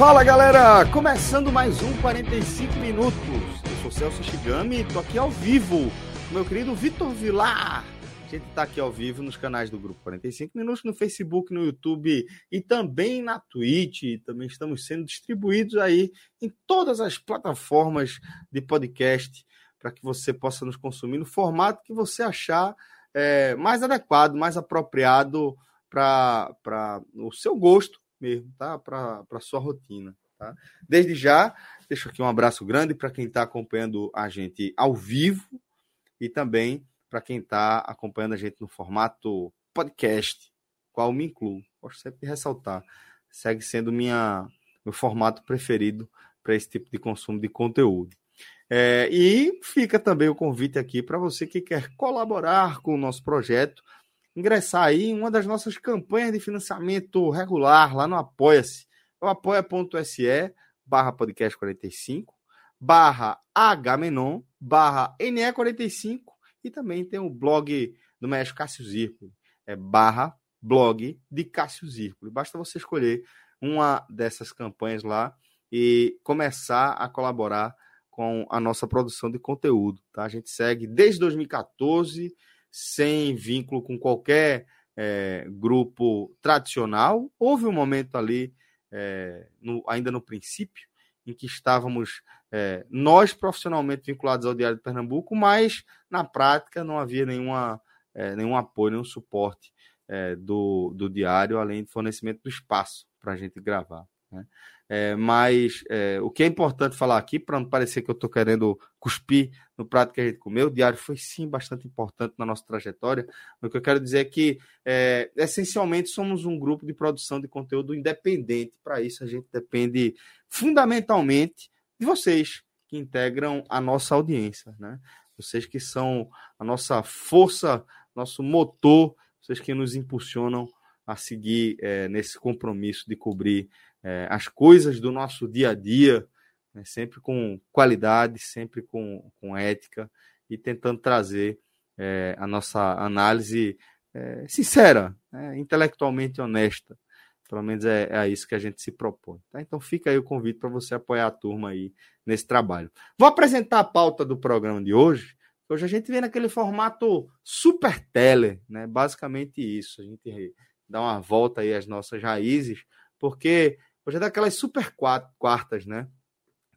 Fala galera, começando mais um 45 minutos. Eu sou Celso Shigami e tô aqui ao vivo com meu querido Vitor Vilar. A gente tá aqui ao vivo nos canais do Grupo 45 Minutos, no Facebook, no YouTube e também na Twitch. Também estamos sendo distribuídos aí em todas as plataformas de podcast para que você possa nos consumir no formato que você achar é, mais adequado, mais apropriado para o seu gosto mesmo, tá? Para a sua rotina, tá? Desde já, deixo aqui um abraço grande para quem está acompanhando a gente ao vivo e também para quem está acompanhando a gente no formato podcast, qual me incluo. Gosto sempre de ressaltar. Segue sendo minha, meu formato preferido para esse tipo de consumo de conteúdo. É, e fica também o convite aqui para você que quer colaborar com o nosso projeto ingressar aí em uma das nossas campanhas de financiamento regular lá no Apoia-se. É o apoia.se barra podcast 45, barra Hmenon, barra NE45 e também tem o blog do México Cássio Zirpoli, é barra blog de Cássio Zirpoli. Basta você escolher uma dessas campanhas lá e começar a colaborar com a nossa produção de conteúdo. Tá? A gente segue desde 2014 sem vínculo com qualquer é, grupo tradicional. Houve um momento ali, é, no, ainda no princípio, em que estávamos é, nós profissionalmente vinculados ao Diário de Pernambuco, mas na prática não havia nenhuma, nenhum apoio, nenhum suporte do, do Diário, além do fornecimento do espaço para a gente gravar. Né? É, mas é, o que é importante falar aqui, para não parecer que eu estou querendo cuspir no prato que a gente comeu, o diário foi sim bastante importante na nossa trajetória. O que eu quero dizer é que, é, essencialmente, somos um grupo de produção de conteúdo independente. Para isso, a gente depende fundamentalmente de vocês que integram a nossa audiência, né? Vocês que são a nossa força, nosso motor, vocês que nos impulsionam a seguir é, nesse compromisso de cobrir é, as coisas do nosso dia a dia, né, sempre com qualidade, sempre com, com ética e tentando trazer é, a nossa análise é, sincera, né, intelectualmente honesta. Pelo menos é, é, isso que a gente se propõe. Tá? Então fica aí o convite para você apoiar a turma aí nesse trabalho. Vou apresentar a pauta do programa de hoje. Hoje a gente vem naquele formato super tele, né? Basicamente isso. A gente dá uma volta aí às nossas raízes, porque Hoje é daquelas super quartas, né?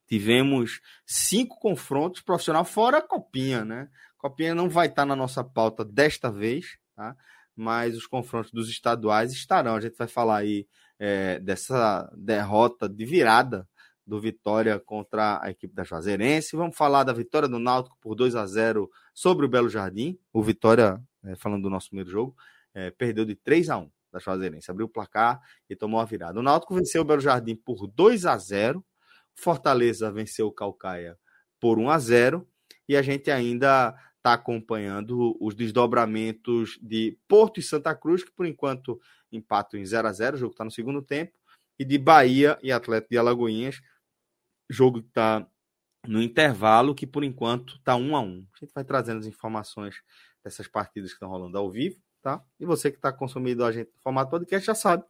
Tivemos cinco confrontos profissional fora a Copinha, né? Copinha não vai estar na nossa pauta desta vez, tá? Mas os confrontos dos estaduais estarão. A gente vai falar aí é, dessa derrota de virada do Vitória contra a equipe da Juazeirense. Vamos falar da vitória do Náutico por 2 a 0 sobre o Belo Jardim. O Vitória, é, falando do nosso primeiro jogo, é, perdeu de 3 a 1 da Juazeirense. Abriu o placar e tomou a virada. O Náutico venceu o Belo Jardim por 2 a 0 Fortaleza venceu o Calcaia por 1 a 0 e a gente ainda está acompanhando os desdobramentos de Porto e Santa Cruz, que por enquanto empatam em 0 a 0 o jogo está no segundo tempo, e de Bahia e Atlético de Alagoinhas, jogo que está no intervalo, que por enquanto está 1 a 1 A gente vai trazendo as informações dessas partidas que estão rolando ao vivo tá? E você que está consumindo a gente no formato podcast já sabe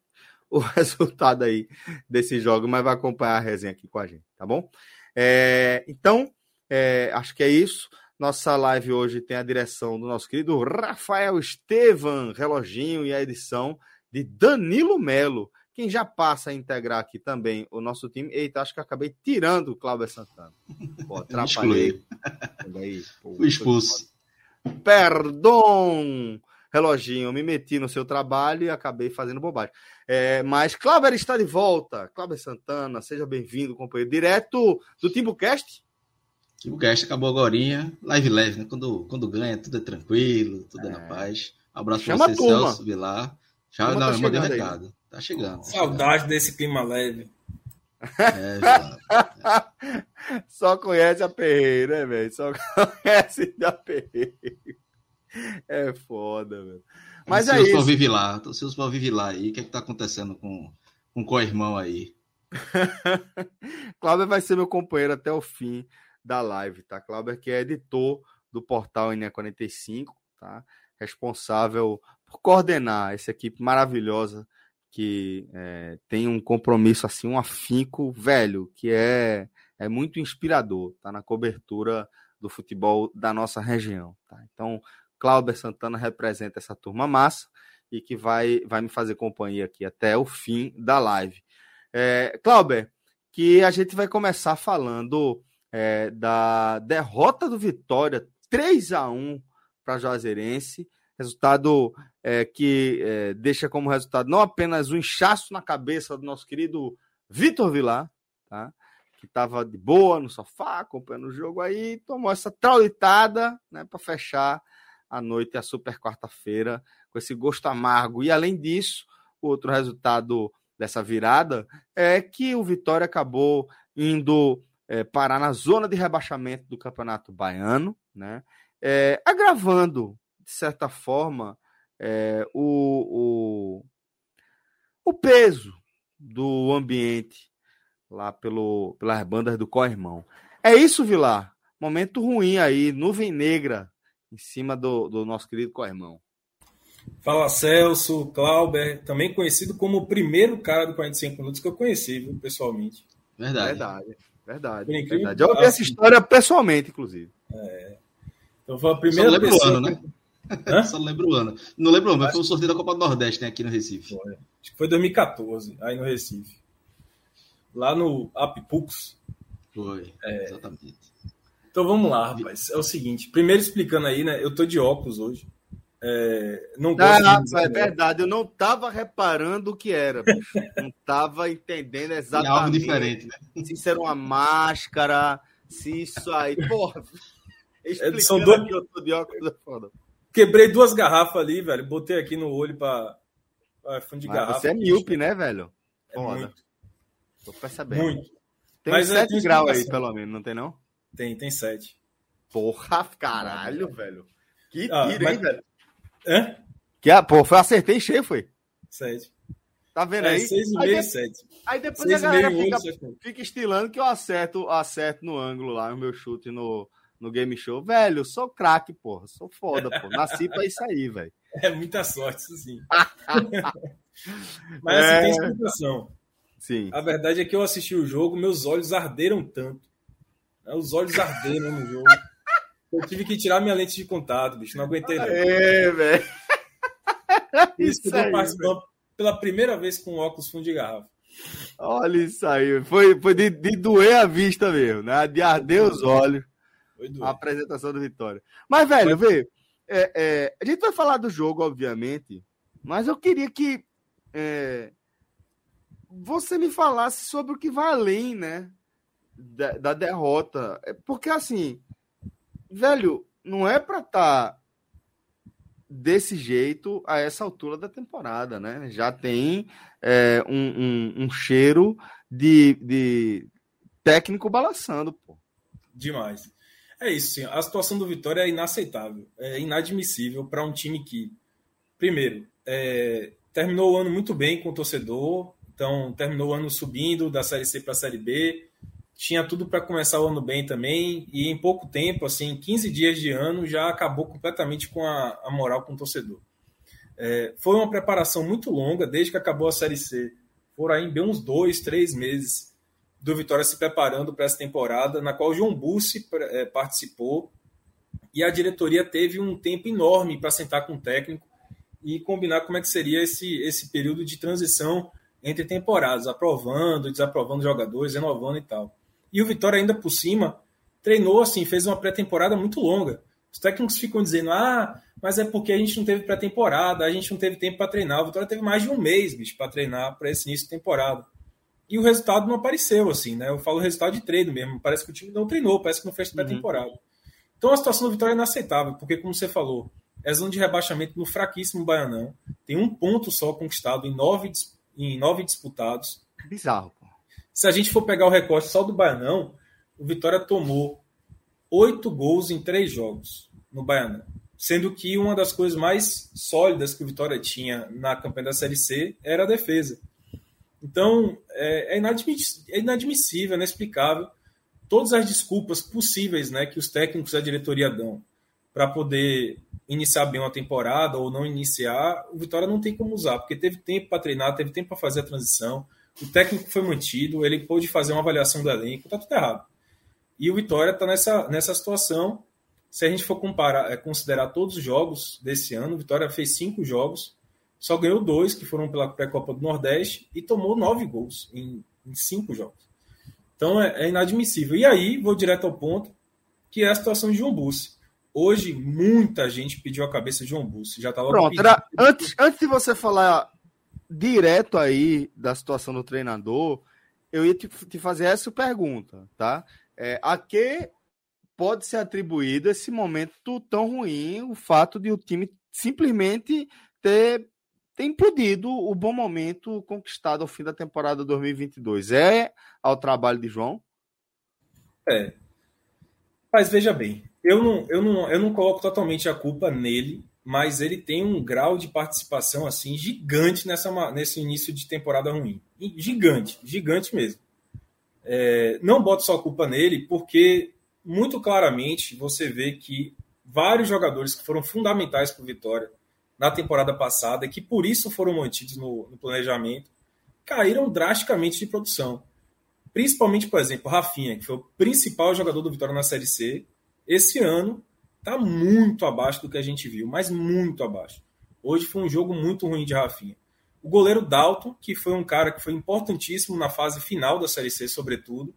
o resultado aí desse jogo, mas vai acompanhar a resenha aqui com a gente, tá bom? É, então, é, acho que é isso. Nossa live hoje tem a direção do nosso querido Rafael Estevam, reloginho e a edição de Danilo Melo, quem já passa a integrar aqui também o nosso time. Eita, acho que acabei tirando o Cláudio Santana. Pô, atrapalhei. Aí, pô, Fui expulso. Perdão! Reloginho, eu me meti no seu trabalho e acabei fazendo bobagem. É, mas Cláudio está de volta. Cláudio Santana, seja bem-vindo, companheiro. Direto do TimbuCast. TimbuCast acabou agora. Live leve, né? Quando, quando ganha, tudo é tranquilo, tudo é, é na paz. Um abraço para você, Celso Vilar. Já não, tá mandei um recado. Aí. Tá chegando. Tá Saudade chegando. desse clima leve. É, Só conhece a Perreira, né, velho? Só conhece a Perreira. É foda, velho. Mas é isso. vive lá, ansioso para viver lá aí. O que é que tá acontecendo com, com o co-irmão aí? Cláudio vai ser meu companheiro até o fim da live, tá? Cláudio que é editor do portal NE45, tá? Responsável por coordenar essa equipe maravilhosa que é, tem um compromisso assim, um afinco velho, que é, é muito inspirador, tá? Na cobertura do futebol da nossa região, tá? Então, Cláudio Santana representa essa turma massa e que vai, vai me fazer companhia aqui até o fim da live. É, Cláudio, que a gente vai começar falando é, da derrota do Vitória 3 a 1 para Juazeirense, resultado é, que é, deixa como resultado não apenas um inchaço na cabeça do nosso querido Vitor Vilar, tá? que estava de boa no sofá, acompanhando o jogo aí, tomou essa traulitada né, para fechar a noite, a super quarta-feira, com esse gosto amargo. E além disso, o outro resultado dessa virada é que o Vitória acabou indo é, parar na zona de rebaixamento do Campeonato Baiano, né? É, agravando, de certa forma, é, o, o, o peso do ambiente lá pelo, pelas bandas do Corrimão. É isso, Vilar. Momento ruim aí, nuvem negra em cima do, do nosso querido co-irmão. Fala Celso, Clauber, também conhecido como o primeiro cara do 45 minutos que eu conheci, viu, pessoalmente. Verdade. Verdade, verdade. verdade. Eu ouvi essa história pessoalmente, inclusive. É. Então foi a primeira Só pessoa. O ano, né? Hã? Só não lembro o ano. Não lembro o ano, mas foi o sorteio da Copa do Nordeste né, aqui no Recife. Foi. Acho que foi 2014, aí no Recife. Lá no Apipux. Foi, é... exatamente. Então vamos lá, rapaz. É o seguinte, primeiro explicando aí, né? Eu tô de óculos hoje. É, não gosto ah, de... é verdade, eu não tava reparando o que era, bicho. não tava entendendo exatamente. É algo diferente, né? Se isso era uma máscara, se isso aí. Porra, é, são dois... que eu tô de óculos é foda. Quebrei duas garrafas ali, velho. Botei aqui no olho pra. Ah, fundo de Mas garrafa. Você é míope, né, velho? É foda. muito. Tô percebendo. Muito. Tem Mas 7 graus aí, pelo menos, não tem não? Tem, tem sete. Porra, caralho, velho. Que ah, tiro, mas... hein, velho? Hã? Que, ah, pô, foi acertei cheio, foi? Sete. Tá vendo é, aí? Seis e meio e sete. Aí depois seis a galera fica, fica estilando que eu acerto, acerto no ângulo lá, o meu chute no, no game show. Velho, sou craque, porra. Sou foda, pô. Nasci pra isso aí, velho. É muita sorte, isso sim. Mas assim, é... tem explicação. Sim. A verdade é que eu assisti o jogo, meus olhos arderam tanto? Os olhos ardendo no jogo. Eu tive que tirar minha lente de contato, bicho. Não aguentei. Não. É, velho. Isso, isso aí, pela primeira vez com óculos fundo de garrafa. Olha isso aí. Foi, foi de, de doer a vista mesmo, né? De arder os olhos. A apresentação do Vitória. Mas, velho, vê. É, é, a gente vai falar do jogo, obviamente, mas eu queria que é, você me falasse sobre o que vai além, né? Da, da derrota. É porque, assim, velho, não é para estar tá desse jeito a essa altura da temporada, né? Já tem é, um, um, um, cheiro de, de técnico balançando, pô. Demais. É isso, sim. A situação do Vitória é inaceitável, é inadmissível para um time que, primeiro, é, terminou o ano muito bem com o torcedor, então terminou o ano subindo da Série C para a Série B, tinha tudo para começar o ano bem também, e em pouco tempo, assim, 15 dias de ano, já acabou completamente com a, a moral com o torcedor. É, foi uma preparação muito longa, desde que acabou a Série C. Foram aí bem uns dois, três meses do Vitória se preparando para essa temporada, na qual João Bussi é, participou, e a diretoria teve um tempo enorme para sentar com o técnico e combinar como é que seria esse, esse período de transição entre temporadas, aprovando, desaprovando jogadores, renovando e tal. E o Vitória, ainda por cima, treinou assim, fez uma pré-temporada muito longa. Os técnicos ficam dizendo, ah, mas é porque a gente não teve pré-temporada, a gente não teve tempo para treinar. O Vitória teve mais de um mês, bicho, para treinar para esse início de temporada. E o resultado não apareceu, assim, né? Eu falo resultado de treino mesmo. Parece que o time não treinou, parece que não fez pré-temporada. Uhum. Então a situação do Vitória é inaceitável, porque, como você falou, é zona de rebaixamento no fraquíssimo Baianão. Tem um ponto só conquistado em nove, em nove disputados. Bizarro. Se a gente for pegar o recorte só do Baianão, o Vitória tomou oito gols em três jogos no Baianão. Sendo que uma das coisas mais sólidas que o Vitória tinha na campanha da Série C era a defesa. Então, é, é, inadmissível, é inadmissível, inexplicável todas as desculpas possíveis né, que os técnicos e a diretoria dão para poder iniciar bem uma temporada ou não iniciar, o Vitória não tem como usar, porque teve tempo para treinar, teve tempo para fazer a transição, o técnico foi mantido, ele pôde fazer uma avaliação do elenco, está tudo errado. E o Vitória está nessa, nessa situação. Se a gente for comparar, é, considerar todos os jogos desse ano, o Vitória fez cinco jogos, só ganhou dois, que foram pela pré-copa do Nordeste, e tomou nove gols em, em cinco jogos. Então é, é, inadmissível. E aí, vou direto ao ponto, que é a situação de João Bussi. Hoje, muita gente pediu a cabeça de João Bussi. Já estava Pronto, era, antes, antes de você falar direto aí da situação do treinador, eu ia te, te fazer essa pergunta, tá? É, a que pode ser atribuído esse momento tão ruim, o fato de o time simplesmente ter, ter implodido o bom momento conquistado ao fim da temporada 2022? É ao trabalho de João? É. Mas veja bem, eu não, eu não, eu não coloco totalmente a culpa nele, mas ele tem um grau de participação assim gigante nessa, nesse início de temporada ruim. Gigante, gigante mesmo. É, não boto só culpa nele, porque muito claramente você vê que vários jogadores que foram fundamentais para o Vitória na temporada passada, que por isso foram mantidos no, no planejamento, caíram drasticamente de produção. Principalmente, por exemplo, Rafinha, que foi o principal jogador do Vitória na Série C, esse ano está muito abaixo do que a gente viu, mas muito abaixo. Hoje foi um jogo muito ruim de Rafinha. O goleiro Dalton, que foi um cara que foi importantíssimo na fase final da Série C, sobretudo,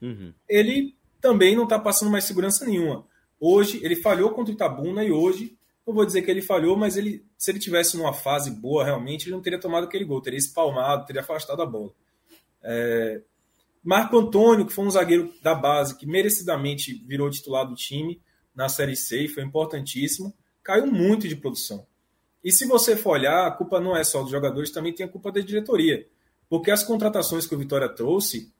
uhum. ele também não está passando mais segurança nenhuma. Hoje, ele falhou contra o Itabuna e hoje, não vou dizer que ele falhou, mas ele, se ele tivesse numa fase boa realmente, ele não teria tomado aquele gol, teria espalmado, teria afastado a bola. É, Marco Antônio, que foi um zagueiro da base, que merecidamente virou titular do time na Série C e foi importantíssimo, caiu muito de produção. E se você for olhar, a culpa não é só dos jogadores, também tem a culpa da diretoria. Porque as contratações que o Vitória trouxe,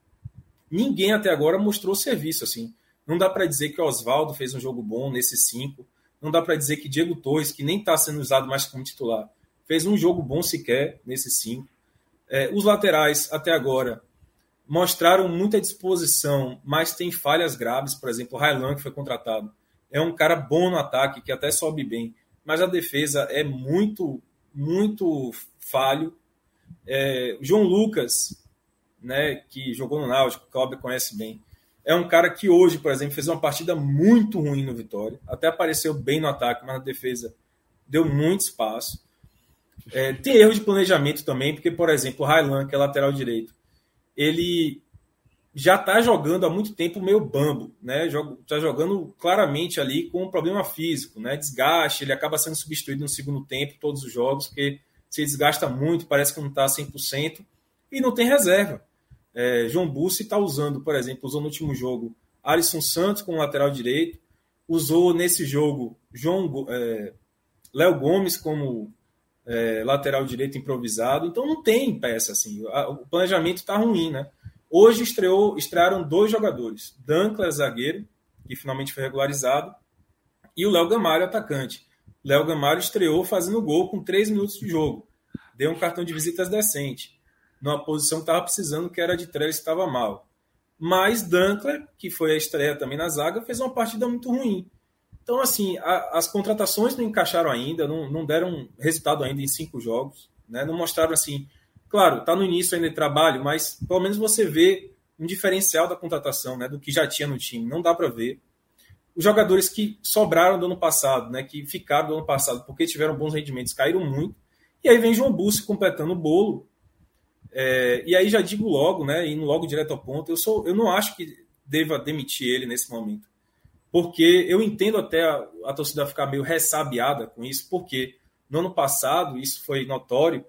ninguém até agora mostrou serviço. assim. Não dá para dizer que o Oswaldo fez um jogo bom nesses cinco. Não dá para dizer que Diego Torres, que nem está sendo usado mais como titular, fez um jogo bom sequer nesses cinco. É, os laterais, até agora, mostraram muita disposição, mas tem falhas graves. Por exemplo, o Railan, que foi contratado, é um cara bom no ataque, que até sobe bem, mas a defesa é muito, muito falho. É, João Lucas, né, que jogou no Náutico, o Cláudio conhece bem, é um cara que hoje, por exemplo, fez uma partida muito ruim no Vitória. Até apareceu bem no ataque, mas na defesa deu muito espaço. É, tem erro de planejamento também, porque, por exemplo, o Railan, que é lateral direito, ele já está jogando há muito tempo meio bambo, né? Está jogando claramente ali com um problema físico, né? Desgaste, ele acaba sendo substituído no segundo tempo, todos os jogos, porque se desgasta muito, parece que não está 100%, e não tem reserva. É, João Bussi está usando, por exemplo, usou no último jogo Alisson Santos como lateral direito, usou nesse jogo João é, Léo Gomes como é, lateral direito improvisado, então não tem peça assim. O planejamento está ruim, né? Hoje estreou, estrearam dois jogadores: Dankler, zagueiro, que finalmente foi regularizado, e o Léo Gamalho, atacante. Léo Gamalho estreou fazendo gol com três minutos de jogo. Deu um cartão de visitas decente, numa posição que estava precisando, que era de três, estava mal. Mas Dankler, que foi a estreia também na zaga, fez uma partida muito ruim. Então, assim, a, as contratações não encaixaram ainda, não, não deram resultado ainda em cinco jogos, né? não mostraram assim. Claro, está no início ainda de trabalho, mas pelo menos você vê um diferencial da contratação, né? Do que já tinha no time. Não dá para ver. Os jogadores que sobraram do ano passado, né? Que ficaram do ano passado porque tiveram bons rendimentos, caíram muito. E aí vem João Bussi completando o bolo. É, e aí já digo logo, né? Indo logo direto ao ponto, eu sou, eu não acho que deva demitir ele nesse momento porque eu entendo até a, a torcida ficar meio ressabiada com isso, porque no ano passado, isso foi notório,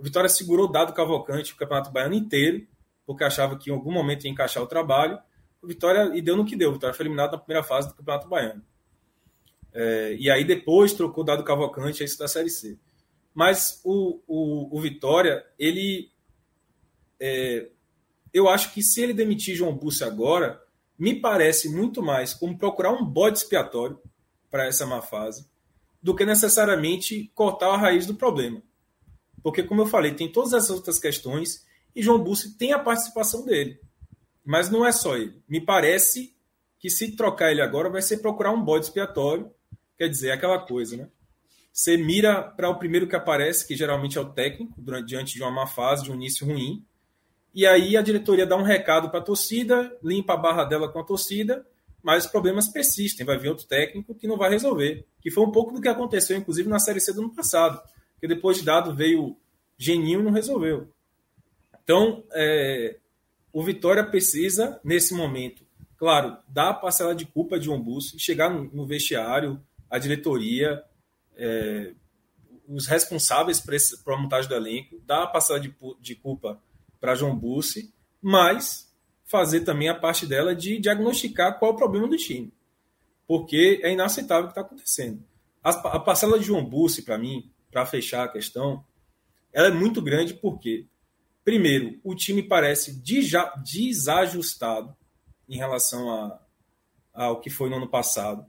o Vitória segurou o dado Cavalcante o Campeonato Baiano inteiro, porque achava que em algum momento ia encaixar o trabalho. O Vitória, e deu no que deu, o Vitória foi eliminado na primeira fase do Campeonato Baiano. É, e aí depois trocou o dado Cavalcante, isso da Série C. Mas o, o, o Vitória, ele. É, eu acho que se ele demitir João Bussi agora, me parece muito mais como procurar um bode expiatório para essa má fase do que necessariamente cortar a raiz do problema. Porque, como eu falei, tem todas as outras questões e João Bussi tem a participação dele. Mas não é só ele. Me parece que se trocar ele agora vai ser procurar um bode expiatório, quer dizer, aquela coisa, né? Você mira para o primeiro que aparece, que geralmente é o técnico, durante, diante de uma má fase, de um início ruim, e aí a diretoria dá um recado para a torcida, limpa a barra dela com a torcida, mas os problemas persistem. Vai vir outro técnico que não vai resolver. Que foi um pouco do que aconteceu, inclusive, na Série C do ano passado. Que depois de dado veio Geninho e não resolveu. Então, é, o Vitória precisa, nesse momento, claro, dar a parcela de culpa de um bus, chegar no, no vestiário, a diretoria, é, os responsáveis para a montagem do elenco, dar a parcela de, de culpa para João Bussi, mas fazer também a parte dela de diagnosticar qual é o problema do time. Porque é inaceitável o que está acontecendo. A, a, parcela de João Bussi, para mim, para fechar a questão, ela é muito grande porque, primeiro, o time parece desajustado em relação a, ao que foi no ano passado.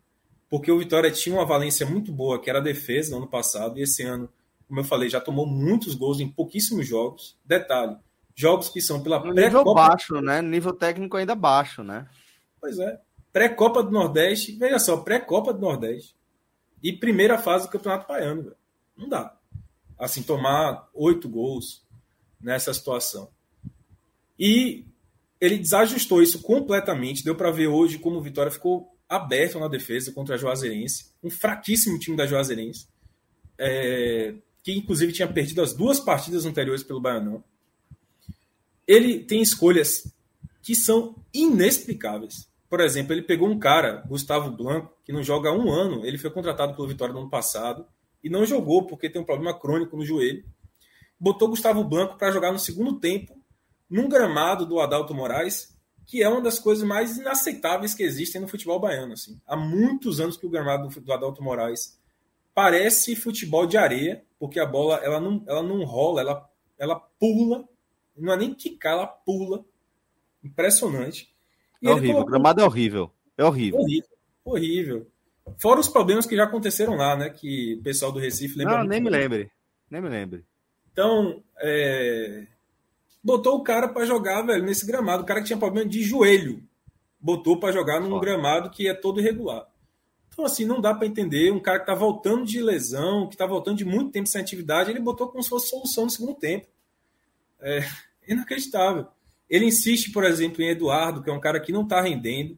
Porque o Vitória tinha uma valência muito boa, que era a defesa no ano passado, e esse ano, como eu falei, já tomou muitos gols em pouquíssimos jogos. Detalhe, jogos que são pela pré-copa. Nível baixo, né? Nível técnico ainda baixo, né? Pois é. Pré-copa do Nordeste, veja só, pré-copa do Nordeste e primeira fase do Campeonato Baiano, velho. Não dá. Assim, tomar oito gols nessa situação. E ele desajustou isso completamente. Deu para ver hoje como o Vitória ficou aberto na defesa contra a Juazeirense. Um fraquíssimo time da Juazeirense. É, que inclusive tinha perdido as duas partidas anteriores pelo Baianão ele tem escolhas que são inexplicáveis. Por exemplo, ele pegou um cara, Gustavo Blanco, que não joga há um ano. Ele foi contratado pelo Vitória no ano passado e não jogou porque tem um problema crônico no joelho. Botou Gustavo Blanco para jogar no segundo tempo, num gramado do Adalto Moraes, que é uma das coisas mais inaceitáveis que existem no futebol baiano. Assim. Há muitos anos que o gramado do Adalto Moraes parece futebol de areia, porque a bola ela não, ela não rola, ela, ela pula não é nem quicar, ela pula. Impressionante. E é horrível, colocou... o gramado é horrível. É horrível. horrível. Horrível. Fora os problemas que já aconteceram lá, né? Que o pessoal do Recife lembra. Não, nem me lembre. Nem me lembre. Então, é... botou o cara para jogar, velho, nesse gramado. O cara que tinha problema de joelho. Botou para jogar num Foda. gramado que é todo irregular. Então, assim, não dá para entender. Um cara que tá voltando de lesão, que tá voltando de muito tempo sem atividade, ele botou como se fosse solução no segundo tempo. É inacreditável. Ele insiste, por exemplo, em Eduardo, que é um cara que não está rendendo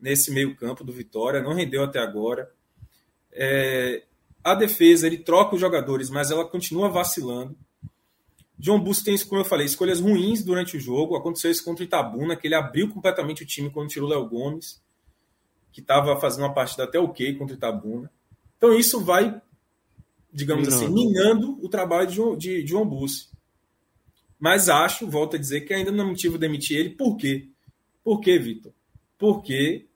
nesse meio-campo do Vitória, não rendeu até agora. É, a defesa, ele troca os jogadores, mas ela continua vacilando. John Busto tem, como eu falei, escolhas ruins durante o jogo. Aconteceu isso contra o Itabuna, que ele abriu completamente o time quando tirou o Léo Gomes, que estava fazendo uma partida até ok contra o Itabuna. Então isso vai, digamos assim, minando o trabalho de, de, de João Bussi. Mas acho, volto a dizer, que ainda não é motivo demitir ele. Por quê? Por quê, Vitor? Porque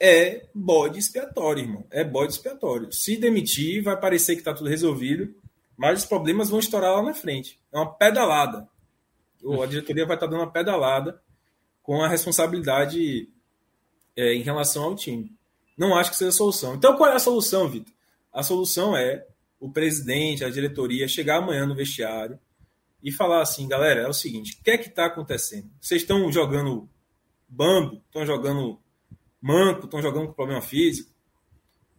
é bode expiatório, irmão. É bode expiatório. Se demitir, vai parecer que está tudo resolvido, mas os problemas vão estourar lá na frente. É uma pedalada. A diretoria vai estar tá dando uma pedalada com a responsabilidade é, em relação ao time. Não acho que seja a solução. Então, qual é a solução, Vitor? A solução é o presidente, a diretoria chegar amanhã no vestiário, e falar assim, galera, é o seguinte, o que é que está acontecendo? Vocês estão jogando bambo, estão jogando manco, estão jogando com problema físico?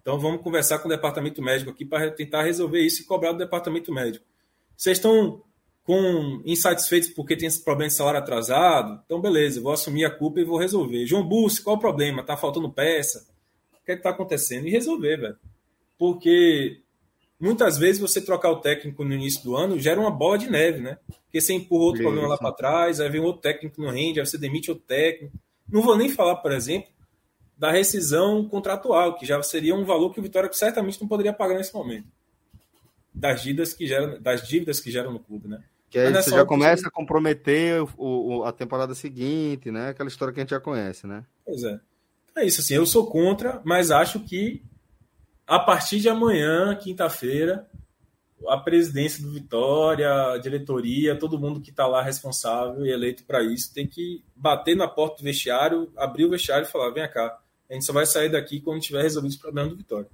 Então vamos conversar com o departamento médico aqui para tentar resolver isso e cobrar do departamento médico. Vocês estão com insatisfeitos porque tem esse problema de salário atrasado? Então beleza, vou assumir a culpa e vou resolver. João Bussi, qual o problema? Tá faltando peça? O que é que tá acontecendo? E resolver, velho. Porque muitas vezes você trocar o técnico no início do ano gera uma bola de neve, né? Porque você empurra outro Isso. problema lá para trás, aí vem outro técnico no rende, aí você demite outro técnico. Não vou nem falar, por exemplo, da rescisão contratual, que já seria um valor que o Vitória certamente não poderia pagar nesse momento. Das dívidas que geram, das dívidas que geram no clube, né? Que aí você já começa a comprometer o, o, a temporada seguinte, né? Aquela história que a gente já conhece, né? Pois é. É isso, assim, eu sou contra, mas acho que a partir de amanhã, quinta-feira, a presidência do Vitória, a diretoria, todo mundo que está lá responsável e eleito para isso, tem que bater na porta do vestiário, abrir o vestiário e falar: vem cá, a gente só vai sair daqui quando tiver resolvido os problemas do Vitória.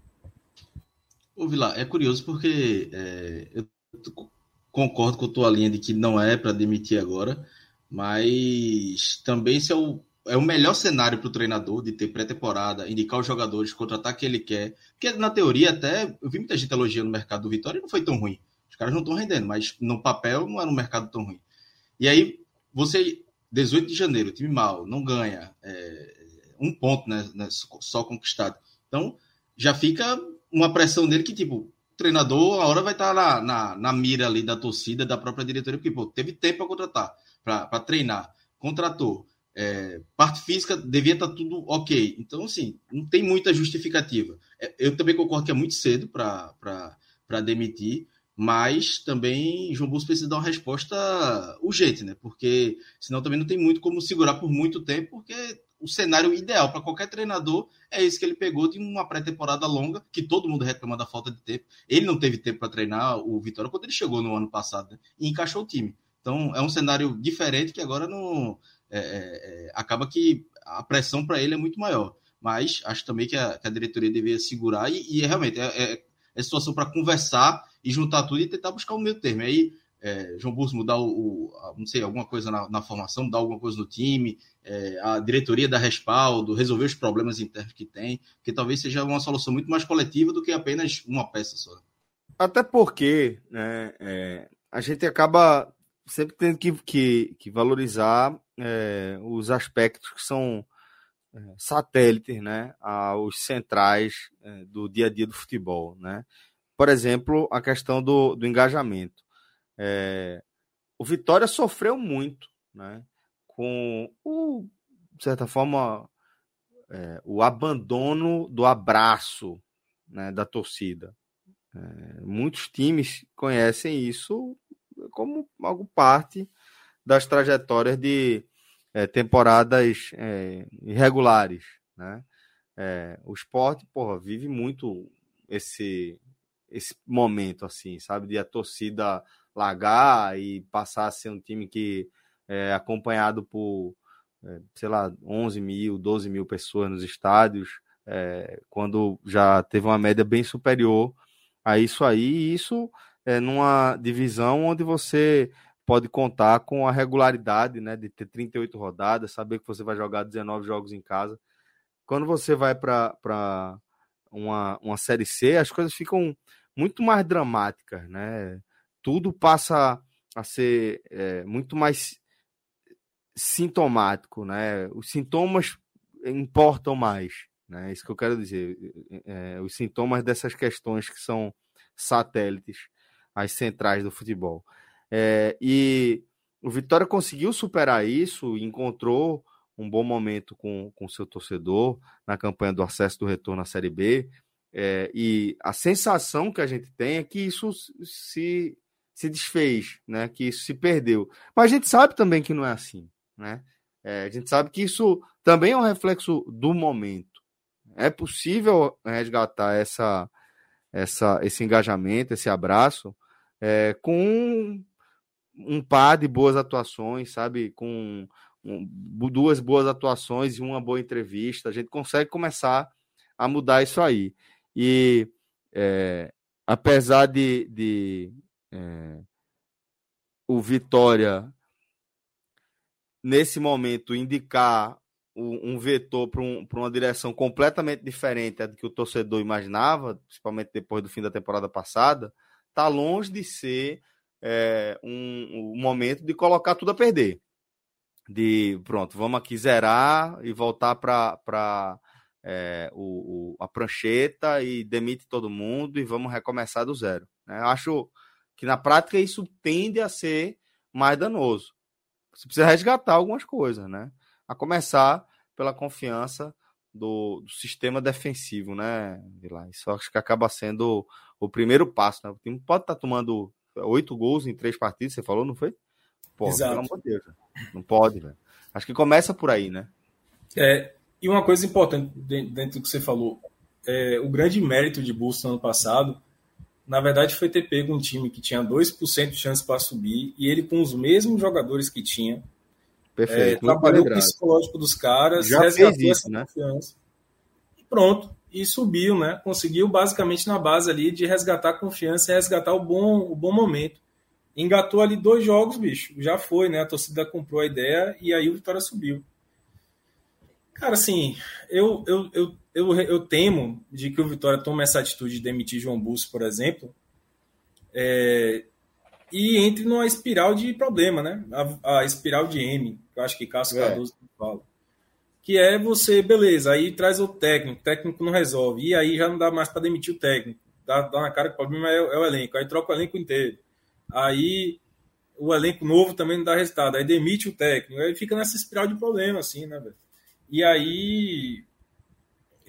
Ô, Vila, é curioso porque é, eu concordo com a tua linha de que não é para demitir agora, mas também se é o é o melhor cenário para o treinador de ter pré-temporada, indicar os jogadores, contratar quem ele quer. Porque, na teoria, até eu vi muita gente elogiando o mercado do Vitória e não foi tão ruim. Os caras não estão rendendo, mas no papel não era um mercado tão ruim. E aí, você, 18 de janeiro, time mal, não ganha é, um ponto né, né, só conquistado. Então, já fica uma pressão dele que, tipo, o treinador, a hora vai estar na, na, na mira ali da torcida, da própria diretoria, porque, pô, teve tempo para contratar, para treinar, contratou é, parte física devia estar tá tudo ok. Então, assim, não tem muita justificativa. É, eu também concordo que é muito cedo para demitir, mas também João Bus precisa dar uma resposta urgente, né? Porque senão também não tem muito como segurar por muito tempo, porque o cenário ideal para qualquer treinador é esse que ele pegou de uma pré-temporada longa, que todo mundo reclama da falta de tempo. Ele não teve tempo para treinar o Vitória quando ele chegou no ano passado né? e encaixou o time. Então é um cenário diferente que agora não é, é, é, acaba que a pressão para ele é muito maior. Mas acho também que a, que a diretoria deveria segurar e, e realmente é, é, é situação para conversar e juntar tudo e tentar buscar o meio termo. Aí é, João Burso mudar o, o, não sei, alguma coisa na, na, formação, mudar alguma coisa no time, é, a diretoria dar respaldo, resolver os problemas internos que tem, que talvez seja uma solução muito mais coletiva do que apenas uma peça só. Até porque né, é, a gente acaba sempre tendo que, que, que valorizar é, os aspectos que são é, satélites né, aos centrais é, do dia a dia do futebol. Né? Por exemplo, a questão do, do engajamento. É, o Vitória sofreu muito né, com, o, de certa forma, é, o abandono do abraço né, da torcida. É, muitos times conhecem isso como algo parte das trajetórias de é, temporadas é, irregulares, né? É, o esporte, porra, vive muito esse esse momento assim, sabe, de a torcida largar e passar a ser um time que é acompanhado por, é, sei lá, 11 mil, 12 mil pessoas nos estádios, é, quando já teve uma média bem superior a isso aí, e isso é, numa divisão onde você pode contar com a regularidade né, de ter 38 rodadas, saber que você vai jogar 19 jogos em casa. Quando você vai para uma, uma Série C, as coisas ficam muito mais dramáticas, né? Tudo passa a ser é, muito mais sintomático, né? Os sintomas importam mais, né? É isso que eu quero dizer. É, os sintomas dessas questões que são satélites as centrais do futebol. É, e o Vitória conseguiu superar isso, encontrou um bom momento com o seu torcedor na campanha do acesso do retorno à Série B. É, e a sensação que a gente tem é que isso se, se desfez, né? que isso se perdeu. Mas a gente sabe também que não é assim. Né? É, a gente sabe que isso também é um reflexo do momento. É possível resgatar essa, essa, esse engajamento, esse abraço, é, com um par de boas atuações, sabe? Com um, duas boas atuações e uma boa entrevista, a gente consegue começar a mudar isso aí. E é, apesar de, de é, o Vitória, nesse momento, indicar um vetor para um, uma direção completamente diferente da que o torcedor imaginava, principalmente depois do fim da temporada passada, está longe de ser é, um, um, momento de colocar tudo a perder. De pronto, vamos aqui zerar e voltar para é, o, o, a prancheta e demite todo mundo e vamos recomeçar do zero. Né? Acho que na prática isso tende a ser mais danoso. Você precisa resgatar algumas coisas, né? A começar pela confiança do, do sistema defensivo, né, Vilar? Isso acho que acaba sendo o primeiro passo, né? O time pode estar tá tomando oito gols em três partidas, você falou, não foi? Pô, Exato. pelo amor de Deus, não pode, velho. Acho que começa por aí, né? É, e uma coisa importante dentro do que você falou, é, o grande mérito de Bulls no ano passado, na verdade, foi ter pego um time que tinha 2% de chance para subir e ele com os mesmos jogadores que tinha, Perfeito. É, trabalhou o psicológico dos caras, Já fez isso, né? Confiança, e pronto. E subiu, né? Conseguiu basicamente na base ali de resgatar a confiança e resgatar o bom, o bom momento. Engatou ali dois jogos, bicho. Já foi, né? A torcida comprou a ideia e aí o Vitória subiu. Cara, assim, eu, eu, eu, eu, eu temo de que o Vitória tome essa atitude de demitir João Busso, por exemplo, é, e entre numa espiral de problema, né? A, a espiral de M, que eu acho que Cássio é. Cardoso fala. Que é você, beleza, aí traz o técnico, o técnico não resolve, e aí já não dá mais para demitir o técnico. Dá, dá na cara que o problema é, é, o elenco, aí troca o elenco inteiro. Aí o elenco novo também não dá resultado, aí demite o técnico, aí fica nessa espiral de problema, assim, né, velho? E aí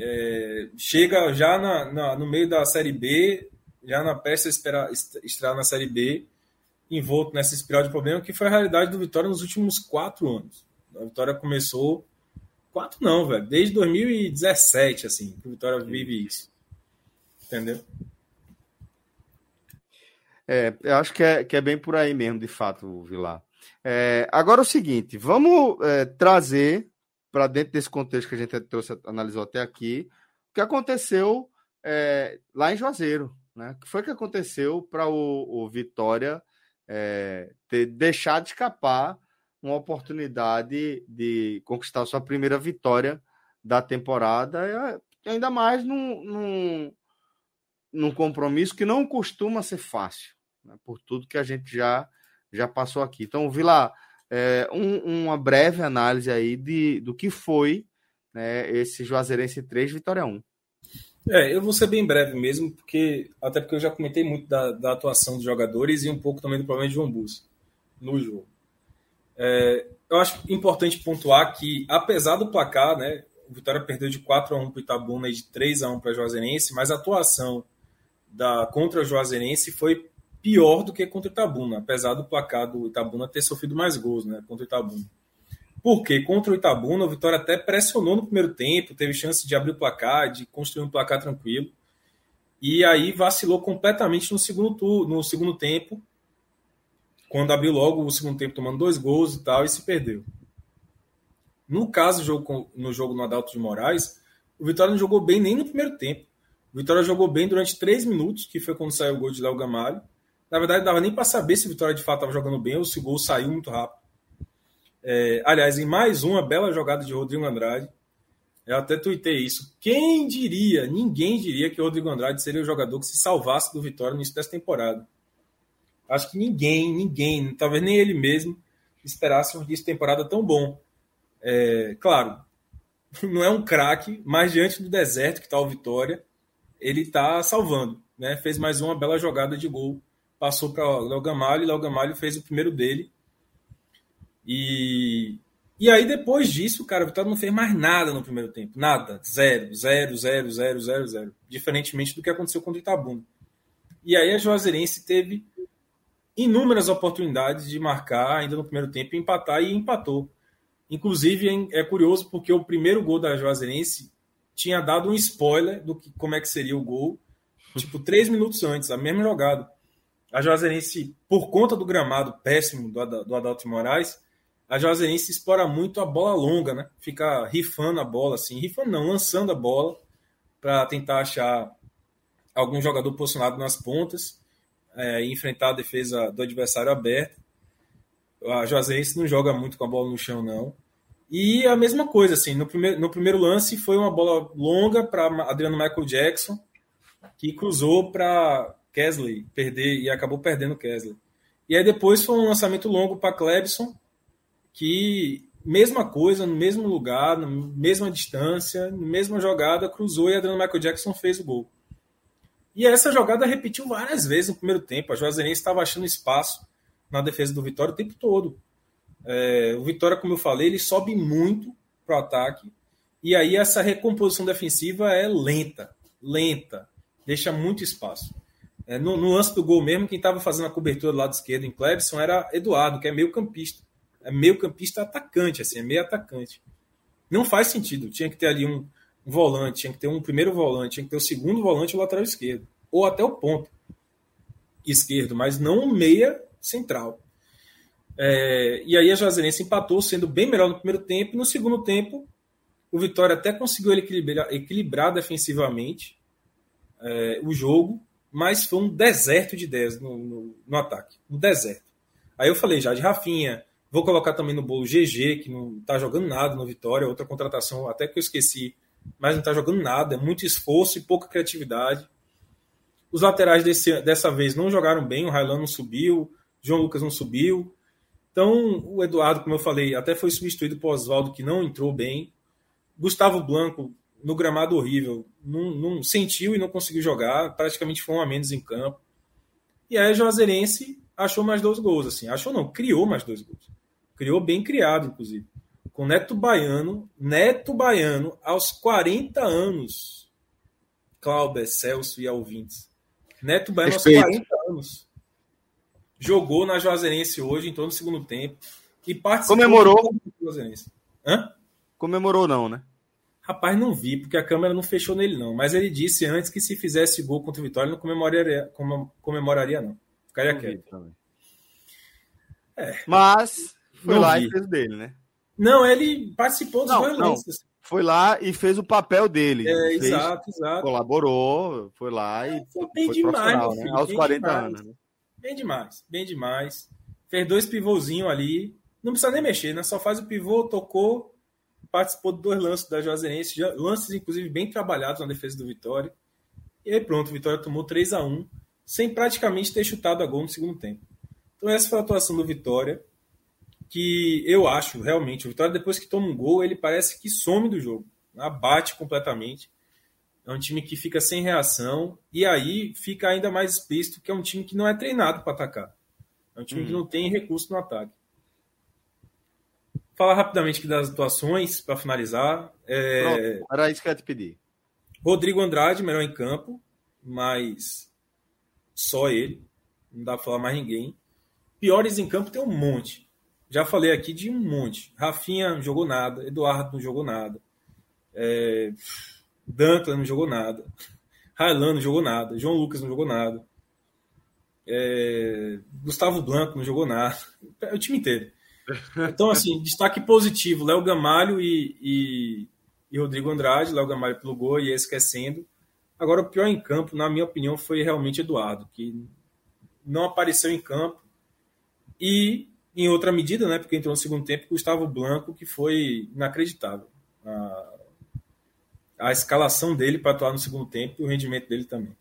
é, chega já na, na, no meio da Série B, já na peça esperar, estrear na Série B, envolto nessa espiral de problema, que foi a realidade do Vitória nos últimos quatro anos. A Vitória começou. Quatro não, velho. Desde 2017, assim, que o Vitória vive isso. Entendeu? É, eu acho que é, que é bem por aí mesmo, de fato, Vilar. É, agora é o seguinte, vamos é, trazer para dentro desse contexto que a gente trouxe, analisou até aqui, o que aconteceu é, lá em Juazeiro. Né? O que foi que aconteceu para o, o Vitória é, ter deixado escapar uma oportunidade de conquistar sua primeira vitória da temporada, e ainda mais num, num, num compromisso que não costuma ser fácil, né, por tudo que a gente já, já passou aqui. Então, Vila, é, um, uma breve análise aí de, do que foi né, esse Juazeirense 3, Vitória 1. É, eu vou ser bem breve mesmo, porque até porque eu já comentei muito da, da atuação dos jogadores e um pouco também do problema de João Bus no jogo. É, eu acho importante pontuar que, apesar do placar, né, o Vitória perdeu de 4 a 1 para o Itabuna e de 3 a 1 para o Juazeirense, mas a atuação da, contra o Juazeirense foi pior do que contra o Itabuna, apesar do placar do Itabuna ter sofrido mais gols né, contra o Itabuna. Porque contra o Itabuna, o Vitória até pressionou no primeiro tempo, teve chance de abrir o placar, de construir um placar tranquilo. E aí vacilou completamente no segundo, no segundo tempo, quando abriu logo o segundo tempo tomando dois gols e tal, e se perdeu. No caso, no jogo no Adalto de Moraes, o Vitória não jogou bem nem no primeiro tempo. O Vitória jogou bem durante três minutos, que foi quando saiu o gol de Léo Gamalho. Na verdade, não dava nem para saber se o Vitória de fato estava jogando bem ou se o gol saiu muito rápido. É, aliás, em mais uma bela jogada de Rodrigo Andrade, eu até tuitei isso. Quem diria, ninguém diria que o Rodrigo Andrade seria o jogador que se salvasse do Vitória no início dessa temporada. Acho que ninguém, ninguém, talvez nem ele mesmo, esperasse um início de temporada tão bom. É, claro, não é um craque, mas diante do deserto que está o Vitória, ele está salvando. Né? Fez mais uma bela jogada de gol. Passou para Léo Gamalho, e Léo Gamalho fez o primeiro dele e, e aí, depois disso, cara, o Vitória não fez mais nada no primeiro tempo. Nada. Zero, zero, zero, zero, zero, zero. Diferentemente do que aconteceu contra o Itabuna. E aí a Juazeirense teve inúmeras oportunidades de marcar ainda no primeiro tempo, empatar e empatou. Inclusive, é curioso porque o primeiro gol da Juazeirense tinha dado um spoiler do que como é que seria o gol, tipo, três minutos antes, a mesma jogada. A Juazeirense, por conta do gramado péssimo do, do Adalto Moraes, a Juazeirense explora muito a bola longa, né? Fica rifando a bola, assim, rifando não, lançando a bola para tentar achar algum jogador posicionado nas pontas é, e enfrentar a defesa do adversário aberto. A Juazeirense não joga muito com a bola no chão, não. E a mesma coisa, assim, no primeiro, no primeiro lance foi uma bola longa para Adriano Michael Jackson, que cruzou para Kesley perder e acabou perdendo Kesley. E aí depois foi um lançamento longo para Clebson, que mesma coisa, no mesmo lugar, na mesma distância, na mesma jogada, cruzou e Adriano Michael Jackson fez o gol. E essa jogada repetiu várias vezes no primeiro tempo. A Juazeirense estava achando espaço na defesa do Vitória o tempo todo. É, o Vitória, como eu falei, ele sobe muito para o ataque E aí essa recomposição defensiva é lenta, lenta, deixa muito espaço. É, no, no lance do gol mesmo, quem estava fazendo a cobertura do lado esquerdo em Clebson era Eduardo, que é meio campista. É meio campista atacante, assim, é meio atacante. Não faz sentido. Tinha que ter ali um, um volante, tinha que ter um primeiro volante, tinha que ter o segundo volante o lateral esquerdo. Ou até o ponto esquerdo, mas não um meia central. É, e aí a Juazeirense empatou, sendo bem melhor no primeiro tempo. E no segundo tempo, o Vitória até conseguiu equilibrar, equilibrar defensivamente é, o jogo, mas foi um deserto de ideias no, no, no, ataque. Um deserto. Aí eu falei já de Rafinha, vou colocar também no bolo GG, que não está jogando nada no Vitória, outra contratação até que eu esqueci, mas não está jogando nada, é muito esforço e pouca criatividade. Os laterais desse, dessa vez não jogaram bem, o Railan não subiu, João Lucas não subiu. Então, o Eduardo, como eu falei, até foi substituído por Oswaldo, que não entrou bem. Gustavo Blanco no gramado horrível, não, não, sentiu e não conseguiu jogar, praticamente foi um a menos em campo. E aí a Juazeirense achou mais dois gols, assim, achou não, criou mais dois gols. Criou bem criado, inclusive. Com Neto Baiano, Neto Baiano, aos 40 anos. Cláudio, Celso e Alvintes. Neto Baiano aos 40 anos. Jogou na Juazeirense hoje, em todo o segundo tempo. E participou Comemorou. Hã? Comemorou não, né? Rapaz, não vi, porque a câmera não fechou nele, não. Mas ele disse antes que se fizesse gol contra o Vitória, não comemoraria, comemoraria não. Ficaria quieto. É. Mas foi lá vi. e fez dele, né? Não, ele participou dos lances. Foi lá e fez o papel dele. É, fez, exato, exato. Colaborou, foi lá e. É, foi bem foi demais, meu filho, né? Aos 40 demais. anos. Né? Bem demais, bem demais. Fez dois pivôzinhos ali. Não precisa nem mexer, né? Só faz o pivô, tocou, participou de dois lances da Juazeirense, lances inclusive bem trabalhados na defesa do Vitória. E aí pronto, o Vitória tomou 3 a 1 sem praticamente ter chutado a gol no segundo tempo. Então essa foi a atuação do Vitória, que eu acho realmente, o Vitória depois que toma um gol, ele parece que some do jogo, abate completamente. É um time que fica sem reação e aí fica ainda mais explícito que é um time que não é treinado para atacar. É um time uhum. que não tem recurso no ataque. Falar rapidamente aqui das atuações, para finalizar. É... Pronto, era isso que eu ia te pedir. Rodrigo Andrade, melhor em campo, mas só ele. Não dá para falar mais ninguém. Piores em campo tem um monte. Já falei aqui de um monte. Rafinha não jogou nada, Eduardo não jogou nada. É... Duncan não jogou nada. Railan não jogou nada. João Lucas não jogou nada. É... Gustavo Blanco não jogou nada. É o time inteiro. Então, assim, destaque positivo: Léo Gamalho e, e, e Rodrigo Andrade. Léo Gamalho pelo gol e esquecendo. Agora, o pior em campo, na minha opinião, foi realmente Eduardo, que não apareceu em campo. E, em outra medida, né, porque entrou no segundo tempo, Gustavo Blanco, que foi inacreditável. A, a escalação dele para atuar no segundo tempo e o rendimento dele também.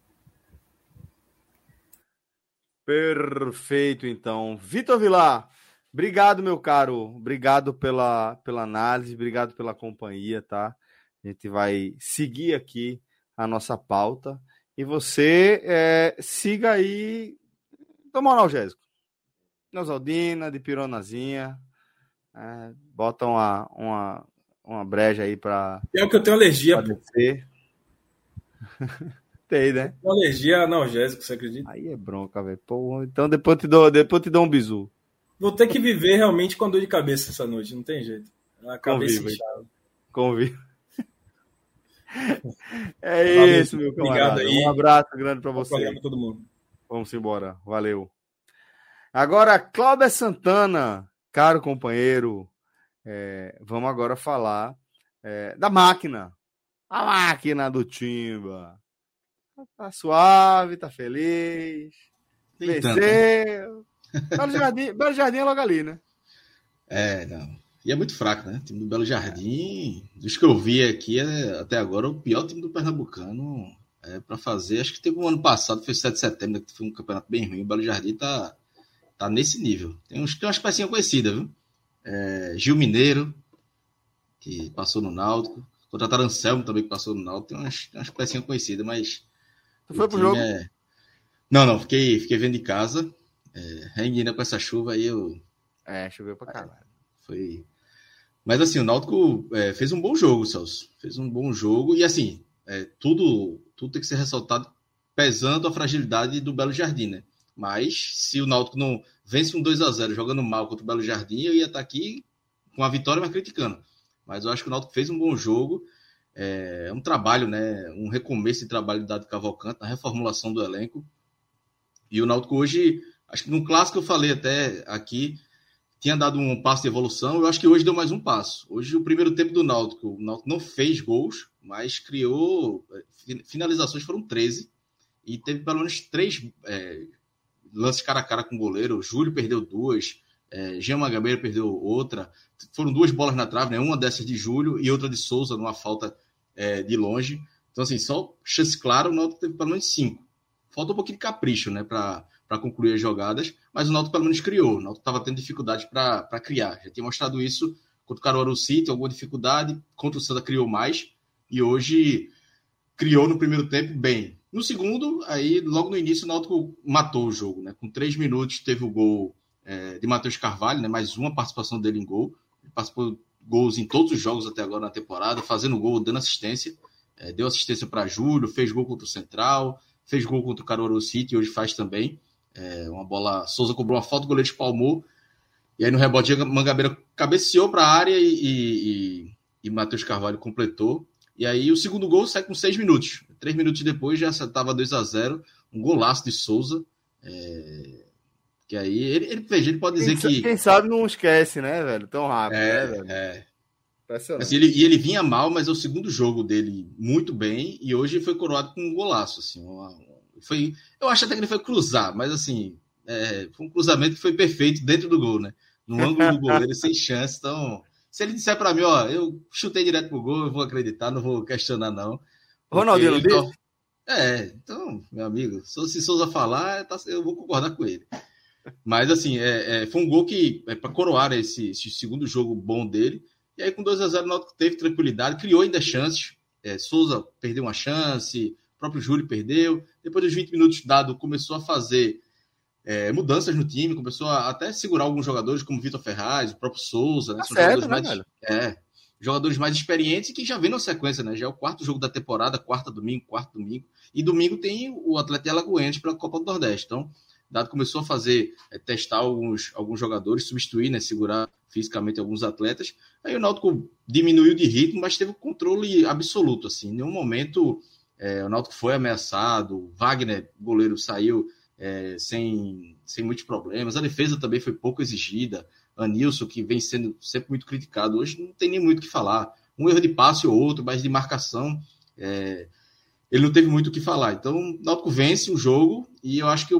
Perfeito, então. Vitor Vilar, Obrigado, meu caro. Obrigado pela, pela análise, obrigado pela companhia, tá? A gente vai seguir aqui a nossa pauta. E você é, siga aí toma um analgésico. Neusaldina, de pironazinha. É, bota uma, uma, uma breja aí para. É o que eu tenho alergia. Tem, né? Alergia a analgésico, você acredita? Aí é bronca, velho. Então depois eu te dou, depois eu te dou um bizu. Vou ter que viver realmente com a dor de cabeça essa noite, não tem jeito. A cabeça inchada. Convivo. É Valeu, isso, meu camarada. Obrigado aí. Um abraço grande para você. todo mundo. Vamos embora. Valeu. Agora, Cláudio Santana, caro companheiro, é, vamos agora falar é, da máquina. A máquina do Timba. Tá suave, tá feliz. Venceu. Belo Jardim, Belo Jardim é logo ali, né? É, não. E é muito fraco, né? O time do Belo Jardim, dos que eu vi aqui é, até agora, o pior time do Pernambucano é para fazer. Acho que teve um ano passado, foi 7 de setembro, que foi um campeonato bem ruim. O Belo Jardim tá, tá nesse nível. Tem, uns, tem umas pecinhas conhecidas, viu? É, Gil Mineiro, que passou no Náutico. Contrataram Anselmo também, que passou no Náutico. Tem umas, tem umas pecinhas conhecidas, mas. Tu foi pro jogo? É... Não, não, fiquei, fiquei vendo de casa. É, ainda com essa chuva aí eu. É, choveu pra caralho. Foi. Mas assim, o Náutico é, fez um bom jogo, Celso. Fez um bom jogo. E assim, é, tudo, tudo tem que ser ressaltado pesando a fragilidade do Belo Jardim, né? Mas se o Náutico não vence um 2 a 0 jogando mal contra o Belo Jardim, eu ia estar aqui com a vitória, mas criticando. Mas eu acho que o Náutico fez um bom jogo. É um trabalho, né? Um recomeço de trabalho dado Cavalcante na reformulação do elenco. E o Náutico hoje, acho que no clássico eu falei até aqui, tinha dado um passo de evolução. Eu acho que hoje deu mais um passo. Hoje, o primeiro tempo do Náutico, o Náutico não fez gols, mas criou. Finalizações foram 13. E teve pelo menos três é, lances cara a cara com o goleiro. O Júlio perdeu duas. É, Jean perdeu outra. Foram duas bolas na trave, né? Uma dessas de Júlio e outra de Souza, numa falta é, de longe. Então, assim, só chance clara, o Náutico teve pelo menos cinco. Falta um pouquinho de capricho, né? Para para concluir as jogadas, mas o Náutico pelo menos criou. O Náutico estava tendo dificuldade para criar. Já tinha mostrado isso contra o Caruaru City, alguma dificuldade. Contra o Santa criou mais e hoje criou no primeiro tempo bem. No segundo, aí logo no início o Náutico matou o jogo, né? Com três minutos teve o gol é, de Matheus Carvalho, né? Mais uma participação dele em gol. Ele participou gols em todos os jogos até agora na temporada, fazendo gol, dando assistência. É, deu assistência para Júlio, fez gol contra o Central, fez gol contra o Caruaru City, hoje faz também. É, uma bola. Souza cobrou uma falta, o goleiro espalmou. E aí no rebote, Mangabeira cabeceou para a área e, e, e Matheus Carvalho completou. E aí o segundo gol sai com seis minutos. Três minutos depois já estava 2 a 0 Um golaço de Souza. É... Que aí ele, ele, veja, ele pode dizer quem, que. Quem sabe não esquece, né, velho? Tão rápido, é, né, velho? É. Assim, ele, e ele vinha mal, mas é o segundo jogo dele muito bem. E hoje foi coroado com um golaço. Assim, uma, foi, eu acho até que ele foi cruzar, mas assim, é, foi um cruzamento que foi perfeito dentro do gol, né? No ângulo do goleiro, sem chance. Então, se ele disser para mim, ó, eu chutei direto pro gol, eu vou acreditar, não vou questionar, não. Ronaldinho, então, É, então, meu amigo, se Souza falar, tá, eu vou concordar com ele. Mas, assim, é, é, foi um gol que, é para coroar esse, esse, segundo jogo bom dele. E aí, com 2 a 0 o Náutico teve tranquilidade, criou ainda chances. É, Souza perdeu uma chance, próprio Júlio perdeu. Depois dos 20 minutos dado, começou a fazer é, mudanças no time, começou a até segurar alguns jogadores, como Vitor Ferraz, o próprio Souza, né? Tá São certo, jogadores, né, mais, é, jogadores mais experientes que já vem na sequência, né? Já é o quarto jogo da temporada, quarta domingo, quarto domingo. E domingo tem o Atlético Alagoense pela Copa do Nordeste. Então, Dado começou a fazer, é, testar alguns, alguns jogadores, substituir, né? Segurar fisicamente alguns atletas. Aí o Náutico diminuiu de ritmo, mas teve controle absoluto, assim. Em nenhum momento é, o Náutico foi ameaçado, Wagner, goleiro, saiu é, sem, sem muitos problemas. A defesa também foi pouco exigida. Anilson, que vem sendo sempre muito criticado, hoje não tem nem muito o que falar. Um erro de passe ou outro, mas de marcação, é, ele não teve muito o que falar. Então, o Náutico vence o jogo e eu acho que,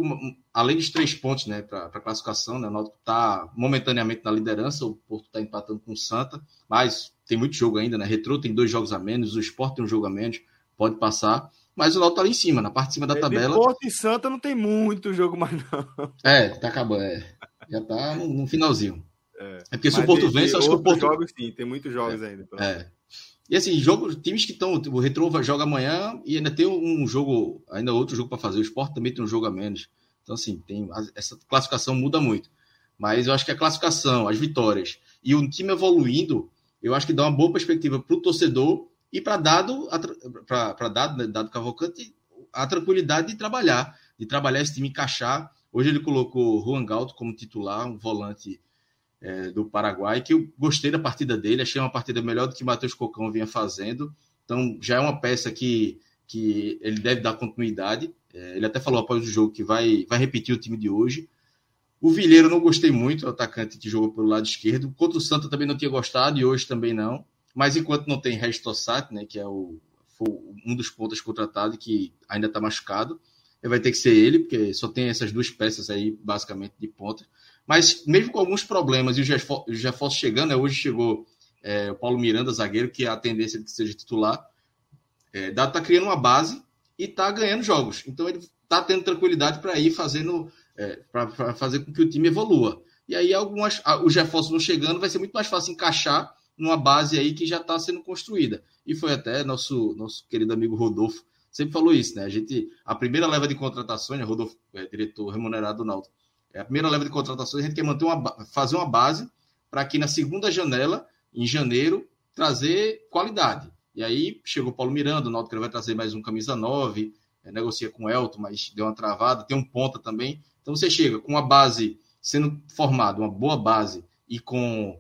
além dos três pontos né, para a classificação, né, o Náutico está momentaneamente na liderança, o Porto está empatando com o Santa, mas tem muito jogo ainda, né? Retrô tem dois jogos a menos, o Sport tem um jogo a menos pode passar. Mas o Náutico tá lá em cima, na parte de cima da tabela. Porto e Santa não tem muito jogo mais, não. É, tá acabando. É. Já tá no, no finalzinho. É, é porque se o Porto vence, acho que o Porto. Jogos, sim, tem muitos jogos é, ainda. É. E assim, jogo, times que estão. O Retro joga amanhã e ainda tem um jogo, ainda outro jogo para fazer. O Sport também tem um jogo a menos. Então, assim, tem, essa classificação muda muito. Mas eu acho que a classificação, as vitórias e o time evoluindo, eu acho que dá uma boa perspectiva para o torcedor e para dado, para dado, né, dado Cavalcante, a tranquilidade de trabalhar, de trabalhar esse time encaixar. Hoje ele colocou Juan Galto como titular, um volante é, do Paraguai, que eu gostei da partida dele, achei uma partida melhor do que Matheus Cocão vinha fazendo. Então já é uma peça que, que ele deve dar continuidade. É, ele até falou após o jogo que vai, vai repetir o time de hoje. O Vilheiro não gostei muito, o atacante que jogou pelo lado esquerdo. Contra o Santa também não tinha gostado e hoje também não. Mas enquanto não tem Restossat, né, que é o, um dos pontos contratados que ainda está machucado, vai ter que ser ele, porque só tem essas duas peças aí, basicamente, de ponta. Mas mesmo com alguns problemas e o Jefferson chegando, né, hoje chegou é, o Paulo Miranda, zagueiro, que é a tendência de que seja titular, é, Dado está criando uma base e está ganhando jogos. Então ele está tendo tranquilidade para ir fazendo, é, para fazer com que o time evolua. E aí algumas, o Jefferson não chegando, vai ser muito mais fácil encaixar numa base aí que já está sendo construída. E foi até nosso, nosso querido amigo Rodolfo sempre falou isso, né? A gente, a primeira leva de contratações, né? Rodolfo, é, diretor remunerado do Náutico, é a primeira leva de contratações, a gente quer manter uma, fazer uma base para que na segunda janela em janeiro, trazer qualidade. E aí chegou Paulo Miranda, o Náutico vai trazer mais um camisa 9, é, negocia com o Elton, mas deu uma travada, tem um ponta também. Então você chega com uma base sendo formada, uma boa base, e com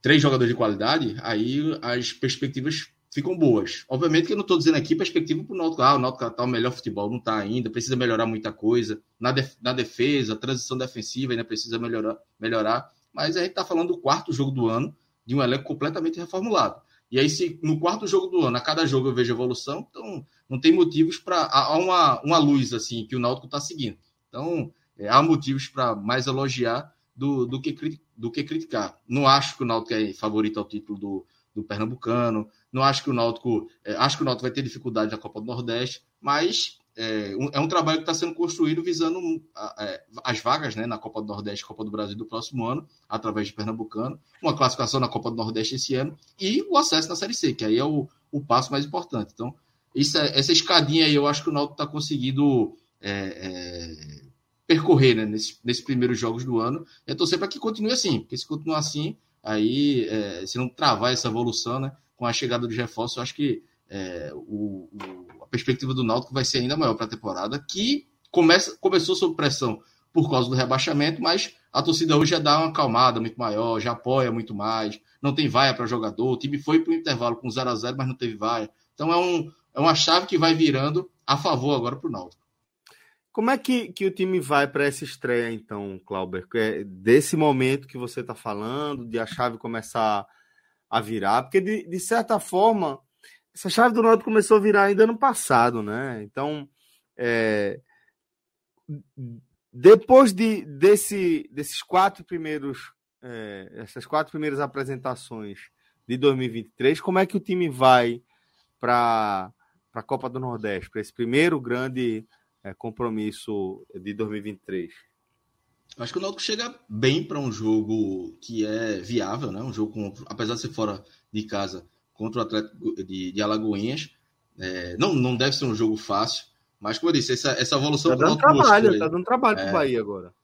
três jogadores de qualidade, aí as perspectivas ficam boas. Obviamente que eu não estou dizendo aqui perspectiva para o Náutico, ah, o Náutico está o melhor futebol, não está ainda, precisa melhorar muita coisa. Na, def na defesa, transição defensiva ainda precisa melhorar, melhorar. Mas a gente está falando do quarto jogo do ano, de um elenco completamente reformulado. E aí, se no quarto jogo do ano, a cada jogo eu vejo evolução, então não tem motivos para. Há uma, uma luz assim que o Náutico está seguindo. Então, é, há motivos para mais elogiar do, do, que, do que criticar. Não acho que o Náutico é favorito ao título do, do Pernambucano, não acho que o Náutico. É, acho que o Náutico vai ter dificuldade na Copa do Nordeste, mas é um, é um trabalho que está sendo construído visando é, as vagas né, na Copa do Nordeste Copa do Brasil do próximo ano, através de Pernambucano, uma classificação na Copa do Nordeste esse ano e o acesso na Série C, que aí é o, o passo mais importante. Então, isso, é, essa escadinha aí eu acho que o Náutico está conseguindo é, é, percorrer né, nesses, primeiros jogos do ano. É torcer para que continue assim, porque se continuar assim, aí é, se não travar essa evolução, né, com a chegada dos reforços, eu acho que é, o, o, a perspectiva do Náutico vai ser ainda maior para a temporada, que começa, começou sob pressão por causa do rebaixamento, mas a torcida hoje já dá uma acalmada muito maior, já apoia muito mais, não tem vaia para jogador, o time foi para o intervalo com 0 a 0 mas não teve vaia. Então é, um, é uma chave que vai virando a favor agora para o Náutico. Como é que, que o time vai para essa estreia, então, Clauber? É desse momento que você está falando, de a chave começar a virar, porque de, de certa forma essa chave do Náutico começou a virar ainda ano passado, né? Então, é, depois de, desse, desses quatro primeiros, é, essas quatro primeiras apresentações de 2023, como é que o time vai para a Copa do Nordeste, para esse primeiro grande é, compromisso de 2023? Acho que o Náutico chega bem para um jogo que é viável, né? Um jogo com, apesar de ser fora de casa, contra o Atlético de, de Alagoinhas. É, não, não deve ser um jogo fácil, mas como eu disse, essa, essa evolução. Tá dando trabalho, tá dando trabalho é, pro Bahia agora.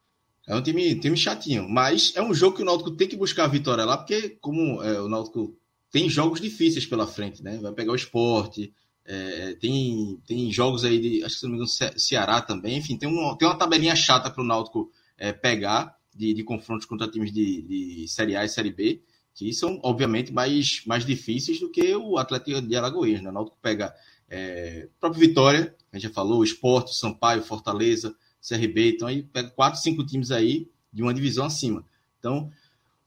É um time, time chatinho, mas é um jogo que o Náutico tem que buscar a vitória lá, porque como é, o Náutico tem jogos difíceis pela frente, né? Vai pegar o esporte, é, tem, tem jogos aí de, acho que se não me engano, Ceará também, enfim, tem, um, tem uma tabelinha chata para o Náutico é, pegar de, de confrontos contra times de, de Série A e Série B que são, obviamente, mais, mais difíceis do que o Atlético de Alagoas. Né? O Náutico pega é, próprio Vitória, a gente já falou, Esporte, Sampaio, Fortaleza, CRB, então aí pega quatro, cinco times aí de uma divisão acima. Então,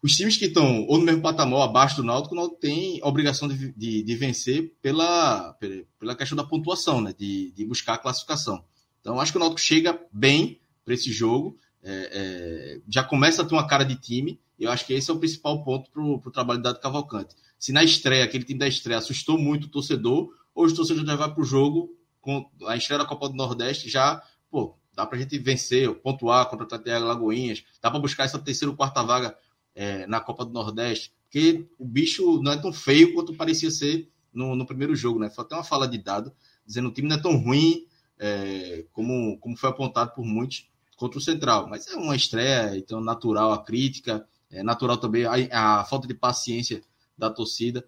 os times que estão ou no mesmo patamar, abaixo do Náutico, o Náutico tem obrigação de, de, de vencer pela, pela questão da pontuação, né? de, de buscar a classificação. Então, acho que o Náutico chega bem para esse jogo, é, é, já começa a ter uma cara de time, eu acho que esse é o principal ponto para o trabalho da Cavalcante. Se na estreia, aquele time da estreia assustou muito o torcedor, hoje o torcedor já vai para o jogo, com a estreia da Copa do Nordeste já, pô, dá para a gente vencer, pontuar contra o Tatiaga Lagoinhas, dá para buscar essa terceira ou quarta vaga é, na Copa do Nordeste, porque o bicho não é tão feio quanto parecia ser no, no primeiro jogo, né? Foi até uma fala de dado, dizendo que o time não é tão ruim é, como, como foi apontado por muitos contra o Central, mas é uma estreia, então natural a crítica, é natural também a, a falta de paciência da torcida.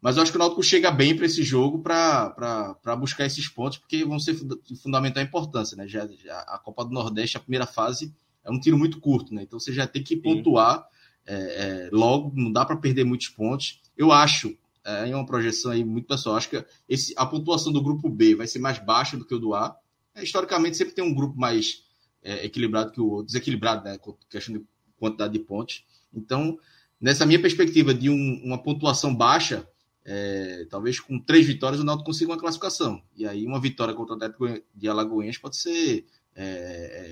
Mas eu acho que o Náutico chega bem para esse jogo para buscar esses pontos, porque vão ser de fundamental importância. Né? Já, já, a Copa do Nordeste, a primeira fase, é um tiro muito curto, né? Então você já tem que pontuar é, é, logo, não dá para perder muitos pontos. Eu acho, é, uma projeção aí muito pessoal, acho que esse, a pontuação do grupo B vai ser mais baixa do que o do A. É, historicamente, sempre tem um grupo mais é, equilibrado que o outro, desequilibrado, né? Questão de quantidade de pontos. Então, nessa minha perspectiva de um, uma pontuação baixa, é, talvez com três vitórias o Náutico consiga uma classificação. E aí uma vitória contra o Atlético de Alagoinhas pode ser é,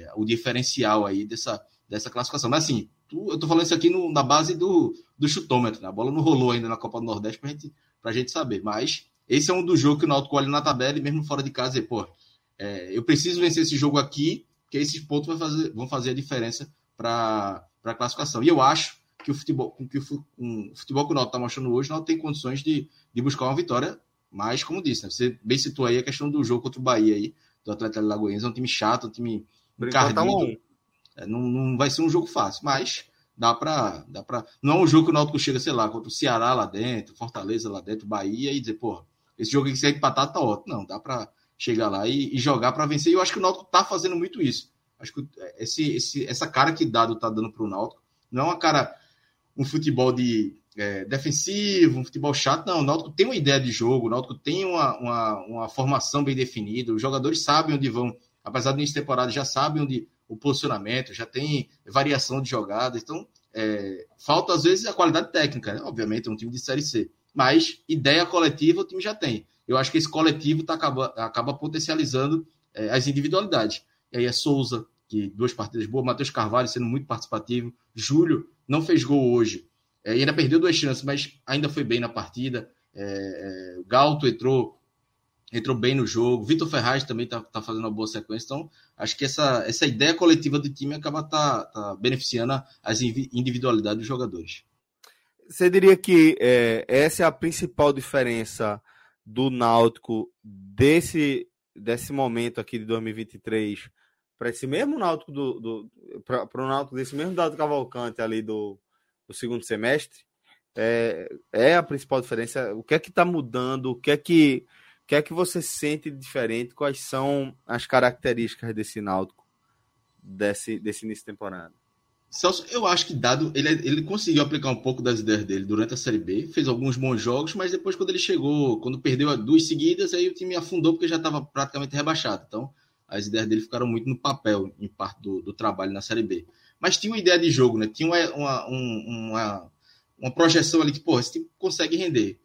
é, o diferencial aí dessa, dessa classificação. Mas assim, tu, eu tô falando isso aqui no, na base do, do chutômetro. Né? A bola não rolou ainda na Copa do Nordeste pra gente, pra gente saber. Mas esse é um dos jogos que o Náutico olha na tabela e mesmo fora de casa e, pô, é, eu preciso vencer esse jogo aqui, que esses pontos fazer, vão fazer a diferença para a classificação. E eu acho que o futebol, que o, um, o futebol que o Náutico está mostrando hoje não tem condições de, de buscar uma vitória, mas, como disse, né, você bem citou aí a questão do jogo contra o Bahia aí, do Atlético Lagoinhas, é um time chato, um time encardido. É, não, não vai ser um jogo fácil, mas dá para dá para não é um jogo que o Náutico chega, sei lá, contra o Ceará lá dentro, Fortaleza lá dentro, Bahia e dizer, pô, esse jogo aqui se é empatar tá ótimo. Não, dá para chegar lá e, e jogar para vencer. E eu acho que o Náutico tá fazendo muito isso. Acho que esse, esse, essa cara que Dado tá dando pro Náutico não é uma cara um futebol de é, defensivo, um futebol chato. Não, o Náutico tem uma ideia de jogo, o Náutico tem uma, uma, uma formação bem definida, os jogadores sabem onde vão, apesar de temporada, já sabem onde o posicionamento, já tem variação de jogadas. Então, é, falta às vezes a qualidade técnica, né? obviamente, é um time de Série C. Mas ideia coletiva o time já tem. Eu acho que esse coletivo tá, acaba, acaba potencializando é, as individualidades. E aí é Souza, que duas partidas boas, Matheus Carvalho sendo muito participativo, Júlio não fez gol hoje, é, e ainda perdeu duas chances, mas ainda foi bem na partida. É, é, Galto entrou entrou bem no jogo. Vitor Ferraz também está tá fazendo uma boa sequência. Então, acho que essa, essa ideia coletiva do time acaba tá, tá beneficiando as individualidades dos jogadores. Você diria que é, essa é a principal diferença do Náutico desse, desse momento aqui de 2023 para esse mesmo Náutico do, do para o Náutico desse mesmo Dado Cavalcante ali do, do segundo semestre? É, é a principal diferença. O que é que está mudando? O que é que que é que você sente de diferente? Quais são as características desse Náutico desse, desse início de temporada? Celso, eu acho que dado ele, ele conseguiu aplicar um pouco das ideias dele durante a Série B, fez alguns bons jogos, mas depois quando ele chegou, quando perdeu duas seguidas, aí o time afundou porque já estava praticamente rebaixado. Então, as ideias dele ficaram muito no papel, em parte do, do trabalho na Série B. Mas tinha uma ideia de jogo, né? Tinha uma, uma, uma, uma projeção ali que, pô, esse time consegue render.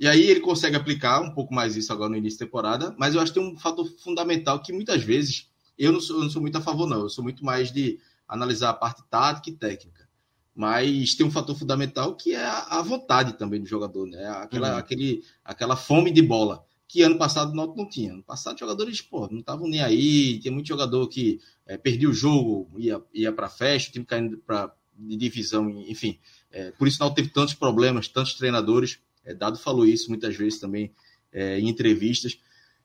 E aí ele consegue aplicar um pouco mais isso agora no início da temporada, mas eu acho que tem um fator fundamental que muitas vezes eu não sou, eu não sou muito a favor, não. Eu sou muito mais de analisar a parte tática e técnica. Mas tem um fator fundamental que é a, vontade também do jogador, né? Aquela, uhum. aquele, aquela fome de bola, que ano passado não, não tinha. Ano passado, jogadores pô, não estavam nem aí. Tinha muito jogador que é, perdia o jogo, ia, ia para festa, o time caindo para de divisão, enfim. É, por isso não teve tantos problemas, tantos treinadores. É, Dado falou isso muitas vezes também é, em entrevistas.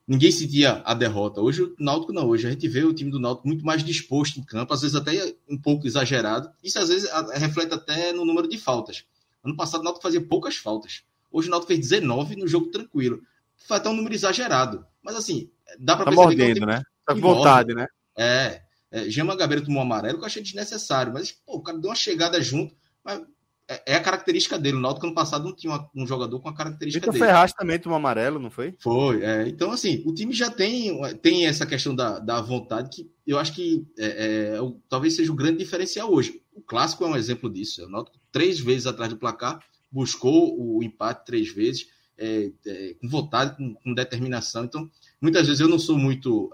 Ninguém sentia a derrota. Hoje o Náutico não. Hoje a gente vê o time do Náutico muito mais disposto em campo, às vezes até um pouco exagerado. Isso às vezes reflete até no número de faltas. Ano passado o Náutico fazia poucas faltas. Hoje o Náutico fez 19 no jogo tranquilo. Foi até um número exagerado. Mas assim, dá para tá perceber mordendo, que é um né? Tá com vontade, né? É. é Gema Gabeira tomou amarelo que eu achei desnecessário. Mas, pô, o cara deu uma chegada junto. Mas é, é a característica dele. O Náutico ano passado não tinha uma, um jogador com a característica Vitor dele. Ferraz também tomou amarelo, não foi? Foi. É. Então, assim, o time já tem, tem essa questão da, da vontade que eu acho que é, é, talvez seja o grande diferencial hoje. O clássico é um exemplo disso. O Náutico, três vezes atrás do placar, buscou o empate três vezes, é, é, com vontade, com, com, determinação. Então, muitas vezes eu não sou muito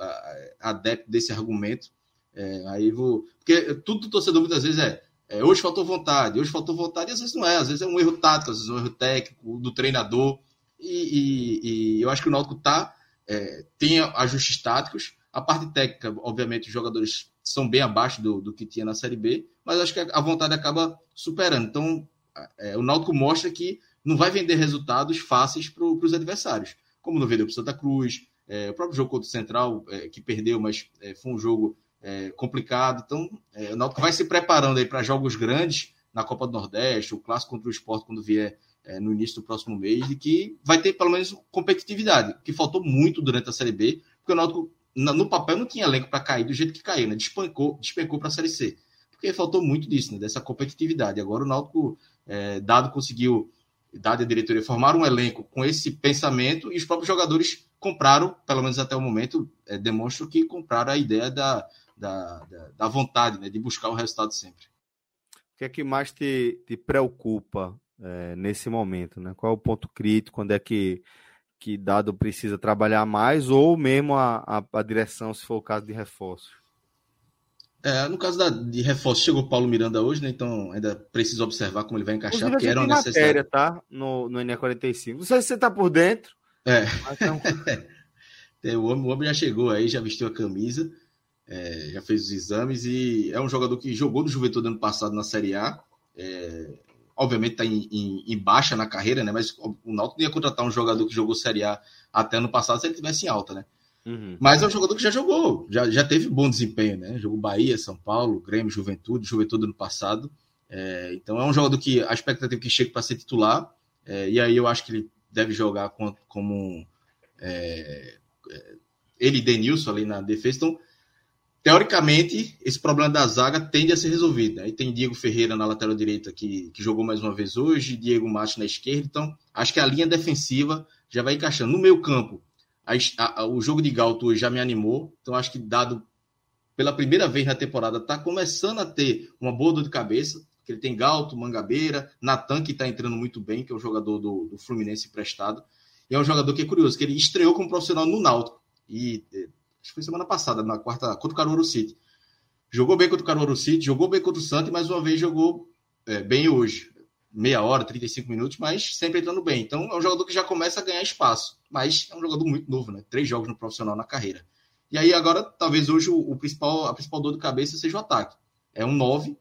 adepto desse argumento. aí vou. Porque tudo do torcedor muitas vezes é é, hoje faltou vontade, hoje faltou vontade, e às vezes não é, às vezes é um erro tático, às vezes é um erro técnico do treinador. E, e, e eu acho que o Náutico tá, é, tem ajustes táticos. A parte técnica, obviamente, os jogadores são bem abaixo do, do que tinha na Série B, mas acho que a vontade acaba superando. Então, é, o Náutico mostra que não vai vender resultados fáceis para os adversários, como não vendeu para Santa Cruz, é, o próprio jogo contra o Central, é, que perdeu, mas é, foi um jogo é, complicado. Então, é, o Náutico vai se preparando aí para jogos grandes na Copa do Nordeste, o clássico contra o esporte quando vier é, no início do próximo mês, e que vai ter pelo menos competitividade, que faltou muito durante a Série B, porque o Náutico no papel não tinha elenco para cair do jeito que caiu, né? Despancou, despencou para a Série C. Porque faltou muito disso, né? Dessa competitividade. Agora o Náutico, é, dado conseguiu, dado a diretoria, formar um elenco com esse pensamento e os próprios jogadores compraram, pelo menos até o momento, é, demonstram que compraram a ideia da, da, da, da vontade né, de buscar o resultado sempre. O que é que mais te, te preocupa é, nesse momento? Né? Qual é o ponto crítico? Quando é que, que dado precisa trabalhar mais ou mesmo a, a, a direção, se for o caso de reforço? É, no caso da, de reforço, chegou o Paulo Miranda hoje, né? Então ainda precisa observar como ele vai encaixar, porque era uma necessidade. matéria, tá? No, no NE45. Não sei se você tá por dentro. É. Então... é o, homem, o homem já chegou aí, já vestiu a camisa é, já fez os exames e é um jogador que jogou no Juventude ano passado na Série A. É, obviamente está em, em, em, baixa na carreira, né? Mas o Náutico ia contratar um jogador que jogou Série A até ano passado se ele tivesse em alta, né? Uhum. Mas é um jogador que já jogou, já, já teve bom desempenho, né? Jogou Bahia, São Paulo, Grêmio, Juventude, Juventude ano passado. É, então é um jogador que a expectativa que chega para ser titular, é, e aí eu acho que ele deve jogar com, como é, é, ele e Denilson ali na defesa. Então, teoricamente, esse problema da zaga tende a ser resolvido. Aí tem Diego Ferreira na lateral direita que, que jogou mais uma vez hoje, Diego Matos na esquerda. Então, acho que a linha defensiva já vai encaixando. No meio campo, a, a, o jogo de Galto hoje já me animou. Então, acho que dado pela primeira vez na temporada, está começando a ter uma boa dor de cabeça. Ele tem Galto, Mangabeira, Natan, que está entrando muito bem, que é o jogador do, do Fluminense emprestado. E é um jogador que é curioso, que ele estreou como profissional no Náutico. E acho que foi semana passada, na quarta, contra o Caruaru City. Jogou bem contra o Caruaru City, jogou bem contra o Santos e mais uma vez jogou é, bem hoje. Meia hora, 35 minutos, mas sempre entrando bem. Então é um jogador que já começa a ganhar espaço. Mas é um jogador muito novo, né? Três jogos no profissional na carreira. E aí agora, talvez hoje o, o principal, a principal dor de cabeça seja o ataque. É um 9.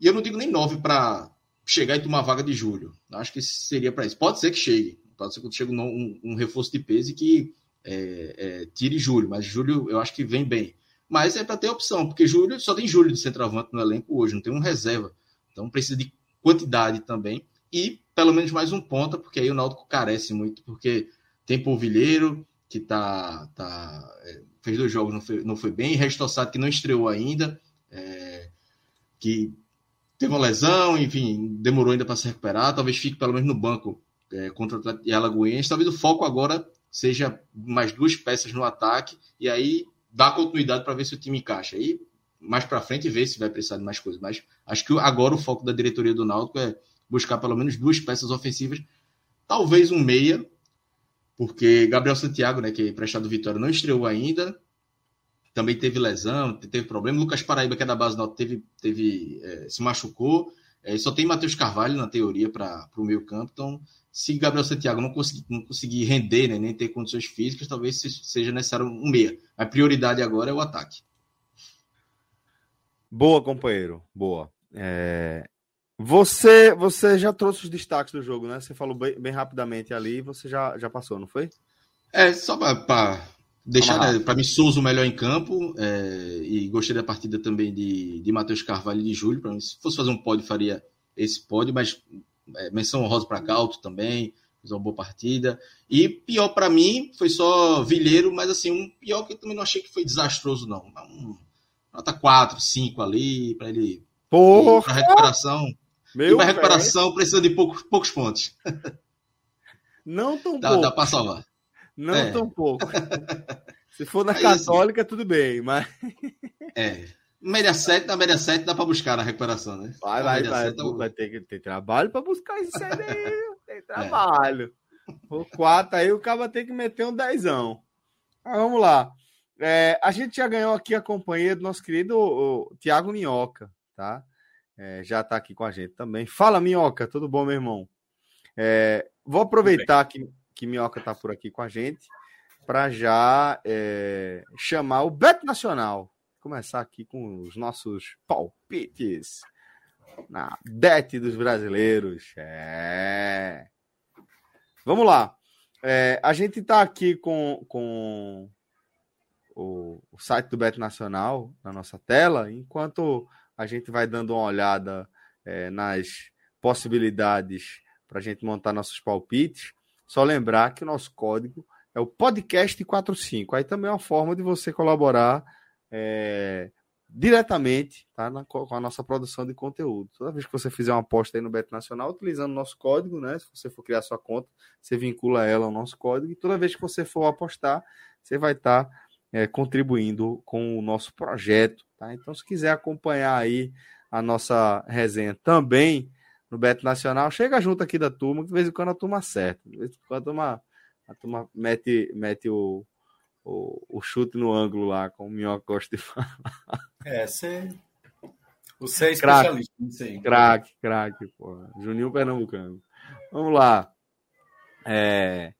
E eu não digo nem 9 para chegar e tomar vaga de julho. Acho que seria para isso. Pode ser que chegue. Pode ser que chegue um, um, reforço de peso e que é, é, tire Júlio, mas Júlio eu acho que vem bem. Mas é para ter opção, porque Júlio só tem Júlio de centroavante no elenco hoje, não tem um reserva. Então precisa de quantidade também e pelo menos mais um ponta, porque aí o Náutico carece muito, porque tem Polvilheiro, que tá, tá é, fez dois jogos, não foi, não foi bem, Restossado, que não estreou ainda, é, que teve uma lesão, enfim, demorou ainda para se recuperar, talvez fique pelo menos no banco é, contra o Alagoense. Talvez o foco agora seja mais duas peças no ataque e aí dá continuidade para ver se o time encaixa. Aí mais para frente ver se vai precisar de mais coisas. Mas acho que agora o foco da diretoria do Náutico é buscar pelo menos duas peças ofensivas, talvez um meia, porque Gabriel Santiago, né, que é emprestado Vitória, não estreou ainda, também teve lesão, teve problema. Lucas Paraíba, que é da base Náutico, teve, teve é, se machucou. É, só tem Matheus Carvalho na teoria para o meio campo, então se Gabriel Santiago não conseguir, não conseguir render, né, nem ter condições físicas, talvez seja necessário um meia. A prioridade agora é o ataque. Boa, companheiro. Boa. É... Você, você já trouxe os destaques do jogo, né? Você falou bem, bem rapidamente ali e você já, já passou, não foi? É, só para deixar, né, para mim, Souza o melhor em campo é, e gostei da partida também de, de Matheus Carvalho e de Júlio. Para mim, se fosse fazer um pódio, faria esse pódio, mas é, menção honrosa para Galto também, fez uma boa partida. E pior para mim foi só Vilheiro, mas assim, um pior que eu também não achei que foi desastroso, não. Um, nota 4, 5 ali, para ele. Porra! Pra recuperação. Meu e pra recuperação precisa de poucos, poucos pontos. Não tão dá, pouco. Dá para salvar. Não é. tão pouco. Se for na assim, Católica, assim, tudo bem, mas. É. Média 7, na média 7 dá para buscar na recuperação, né? Vai, vai, vai, 7, tá vai ter que ter trabalho para buscar esse 7 aí. Tem é. trabalho. É. O 4 aí o cara tem que meter um dezão. Mas vamos lá. É, a gente já ganhou aqui a companhia do nosso querido Tiago Minhoca, tá? É, já está aqui com a gente também. Fala, Minhoca, tudo bom, meu irmão? É, vou aproveitar que, que Minhoca está por aqui com a gente para já é, chamar o Beto Nacional começar aqui com os nossos palpites na bet dos brasileiros. É. Vamos lá. É, a gente está aqui com, com o, o, site do Bet Nacional na nossa tela, enquanto a gente vai dando uma olhada é, nas possibilidades para a gente montar nossos palpites. Só lembrar que o nosso código é o podcast 45. Aí também é uma forma de você colaborar é, diretamente tá, na, com a nossa produção de conteúdo. Toda vez que você fizer uma aposta aí no Beto Nacional, utilizando o nosso código, né? Se você for criar sua conta, você vincula ela ao nosso código, e toda vez que você for apostar, você vai estar tá, é, contribuindo com o nosso projeto. Tá? Então, se quiser acompanhar aí a nossa resenha também no Beto Nacional, chega junto aqui da turma, que de vez em quando a turma acerta. De vez em quando a turma, a turma mete, mete o, o, o chute no ângulo lá, como o Minhoca gosta de falar. É, você. Você é especialista aí. Craque, craque, porra. Juninho Pernambucano. Vamos lá. É...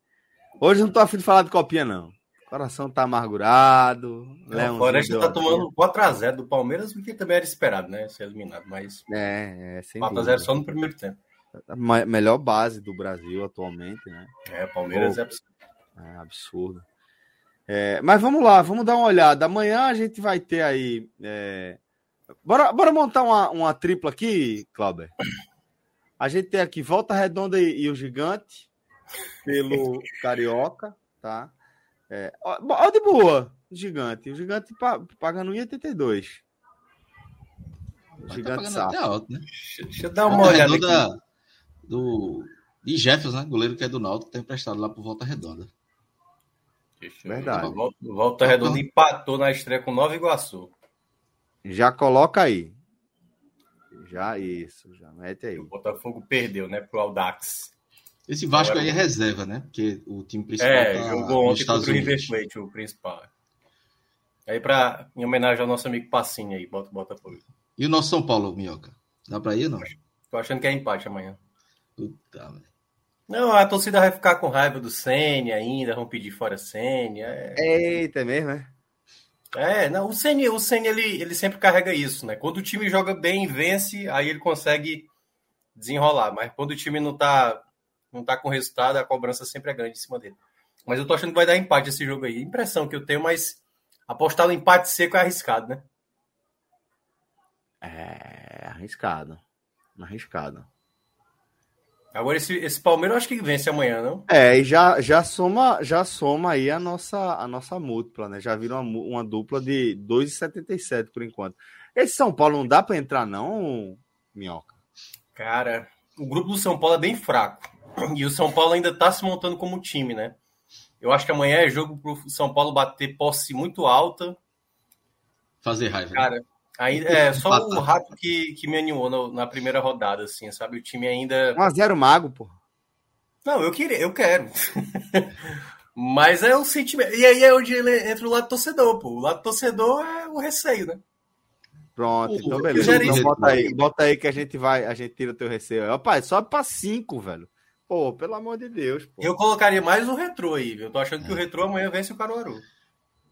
Hoje não tô afim de falar de copinha, não. Coração tá amargurado. Não, o Floresta tá tomando 4x0 do Palmeiras, porque também era esperado, né? Ser eliminado. Mas. É, é 4x0 só no primeiro tempo. A melhor base do Brasil atualmente, né? É, Palmeiras Pô, é absurdo. É absurdo. É, mas vamos lá, vamos dar uma olhada. Amanhã a gente vai ter aí é, Bora, bora montar uma, uma tripla aqui, Clauber. A gente tem aqui Volta Redonda e, e o Gigante, pelo Carioca, tá? É, ó, ó, de boa, Gigante. O Gigante pagando 1,82. O Gigante tá sabe. Alto, né? Deixa eu dar uma Volta olhada redonda aqui. do de Jefferson, né? Goleiro que é do Náutico, tem emprestado lá pro Volta Redonda. Verdade. Volta, Volta Redonda empatou na estreia com Nova Iguaçu. Já coloca aí. Já isso, já mete aí. O Botafogo perdeu, né, pro Aldax. Esse Vasco Agora, aí é reserva, né? Porque o time principal. É, tá jogou ontem contra o River Plate, o principal. Aí, pra, em homenagem ao nosso amigo Passinho aí, bota o Botafogo. E o nosso São Paulo, Minhoca? Dá pra ir ou não? Tô achando que é empate amanhã. Puta, velho. Não, a torcida vai ficar com raiva do Senna ainda, vão pedir fora Senna. É... Eita, é mesmo, é? É, não, o Senna, o Senna ele, ele sempre carrega isso, né? Quando o time joga bem e vence, aí ele consegue desenrolar. Mas quando o time não tá, não tá com resultado, a cobrança sempre é grande em cima dele. Mas eu tô achando que vai dar empate esse jogo aí. Impressão que eu tenho, mas apostar no empate seco é arriscado, né? É, arriscado. Arriscado. Agora esse, esse Palmeiras eu acho que vence amanhã, não? É, e já, já soma já soma aí a nossa a nossa múltipla, né? Já viram uma, uma dupla de 2,77 por enquanto. Esse São Paulo não dá para entrar não, Minhoca? Cara, o grupo do São Paulo é bem fraco. E o São Paulo ainda tá se montando como time, né? Eu acho que amanhã é jogo pro São Paulo bater posse muito alta. Fazer raiva. Né? Cara? Aí, é só o rato que, que me animou no, na primeira rodada, assim, sabe? O time ainda. 1x0 mago, pô. Não, eu queria, eu quero. Mas é o sentimento. E aí é onde ele entra o lado torcedor, pô. O lado torcedor é o receio, né? Pronto, então beleza. Então bota aí, bota aí que a gente vai, a gente tira o teu receio. Rapaz, só pra 5, velho. Pô, pelo amor de Deus, pô. Eu colocaria mais o retrô aí, viu? Eu tô achando que o retrô amanhã vence o Caruaru.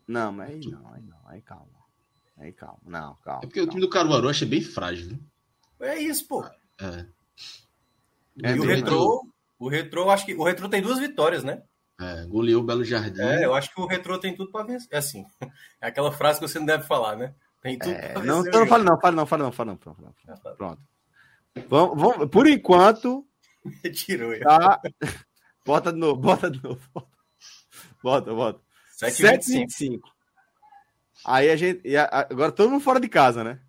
Não, mas aí não, aí não, aí calma. Aí calma, não, calma. É porque calma. o time do Caruaru achei bem frágil. É isso, pô. É. é e o Retrô, o Retrô, acho que o Retrô tem duas vitórias, né? É, goleou o Belo Jardim. É, eu acho que o Retrô tem tudo para vencer. É assim, é aquela frase que você não deve falar, né? Tem tudo é, pra vencer. Não, então não fala não, fala não, fala não, fala não. Pronto. pronto. pronto. Vamos, vamos, por enquanto. Tirou. Tá... Bota de novo, bota de novo. Bota, bota. 7,25. Aí a gente. Agora todo mundo fora de casa, né?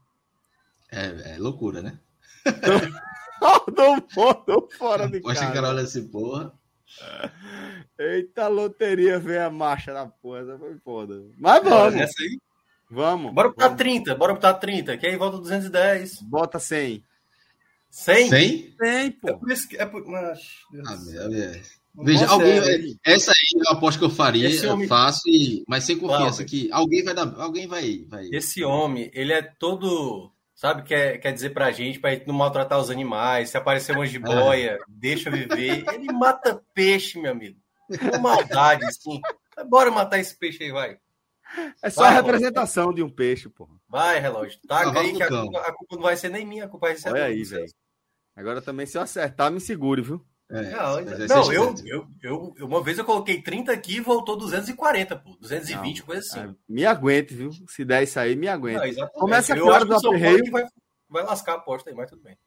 É, é loucura, né? Todo mundo fora de casa. Poxa, que olha esse porra. Eita, loteria veio a marcha da porra. Essa foi foda. Mas vamos. Aí? Vamos. Bora botar vamos. 30, bora botar 30, que aí volta 210. Bota 100. 100? 100? 100, pô. É por isso que. É por... Mas, ah, meu, Veja, alguém, essa aí é uma aposta que eu faria, homem... faço, e, mas sem confiança que alguém vai dar, alguém vai, vai. Esse homem, ele é todo, sabe, quer, quer dizer pra gente, pra gente não maltratar os animais, se aparecer uma jiboia, é. deixa viver. Ele mata peixe, meu amigo. Com maldade, assim. Bora matar esse peixe aí, vai. É só vai, a representação relógio. de um peixe, pô. Vai, relógio. Tá, aí que a culpa, a culpa, não vai ser nem minha, a culpa vai ser Olha aí, velho. Agora também, se eu acertar, me segure, viu? É, não, não eu, eu, eu, uma vez eu coloquei 30 aqui e voltou 240, pô. 220, não, coisa assim. É, me aguente, viu? Se der isso aí, me aguente. Não, Começa a que horas o aperreio? Vai, vai lascar a aposta aí, mas tudo bem.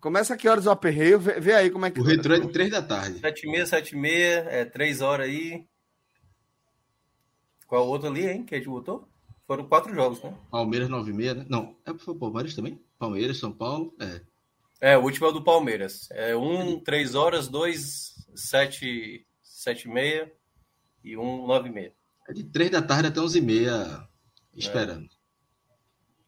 Começa a que horas o aperreio? Vê, vê aí como é que. O retrô é de 3 da tarde. 7 e meia, 7 e meia, é 3 horas aí. Qual o outro ali, hein? Que a gente botou? Foram quatro jogos, né? Palmeiras 9 e meia, né? Não, é o Palmeiras também? Palmeiras, São Paulo, é. É, o último é o do Palmeiras. É um, três horas, dois, sete, sete e meia e um, nove e meia. É de três da tarde até onze e meia esperando. É,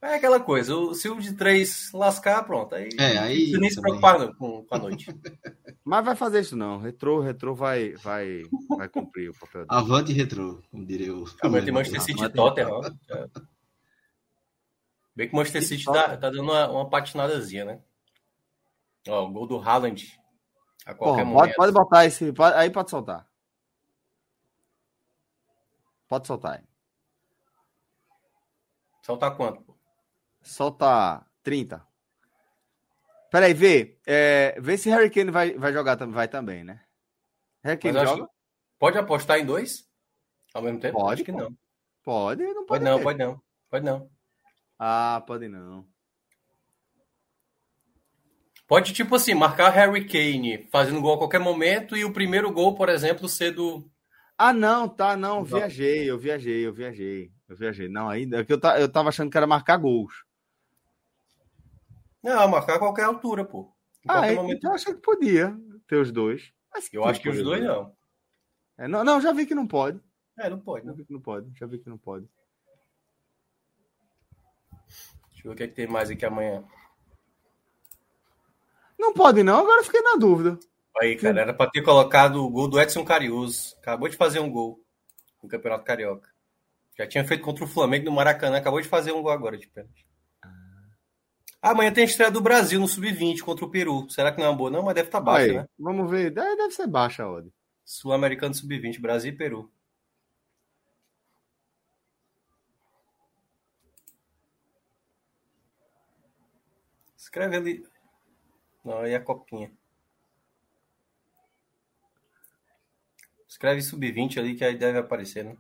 é aquela coisa, o, se o de três lascar, pronto. Aí, é, aí nem se preocupar com, com a noite. Mas vai fazer isso não. Retrô, retrô vai, vai, vai cumprir o papel dele. Avante retrô, como diria o. Amanhã tem Manchester City e Tottenham. É. Bem que o Manchester City tá, tá dando uma, uma patinadazinha, né? Ó, o gol do Haaland. A qualquer Porra, pode, pode botar esse. Pode, aí pode soltar. Pode soltar aí. Soltar quanto? Solta 30. Peraí, vê. É, vê se Harry Kane vai, vai jogar vai também, né? Harry Kane joga? Pode apostar em dois? Ao mesmo tempo? Pode. Acho que não. Pode, não pode. Pode não, pode não. Pode não. Ah, pode não. Pode, tipo assim, marcar Harry Kane fazendo gol a qualquer momento e o primeiro gol, por exemplo, ser do. Ah, não, tá, não. Viajei, eu viajei, eu viajei. Eu viajei. Não, ainda. É que eu, eu tava achando que era marcar gols. Não, marcar a qualquer altura, pô. Em ah, é, momento... então eu achei que podia ter os dois. Mas eu acho que os dois não. É, não. Não, já vi que não pode. É, não pode. Já vi que não pode. Já vi que não pode. Deixa eu ver o que, é que tem mais aqui amanhã. Não pode, não. Agora fiquei na dúvida. Aí, cara, era para ter colocado o gol do Edson Carius. Acabou de fazer um gol no Campeonato Carioca. Já tinha feito contra o Flamengo no Maracanã. Acabou de fazer um gol agora de pênalti. Amanhã tem a estreia do Brasil no Sub-20 contra o Peru. Será que não é uma boa? Não, mas deve estar tá baixa, Aí, né? Vamos ver. Deve, deve ser baixa a odd. Sul-Americano Sub-20, Brasil e Peru. Escreve ali. Não, aí é a copinha. Escreve sub-20 ali que aí deve aparecer, né?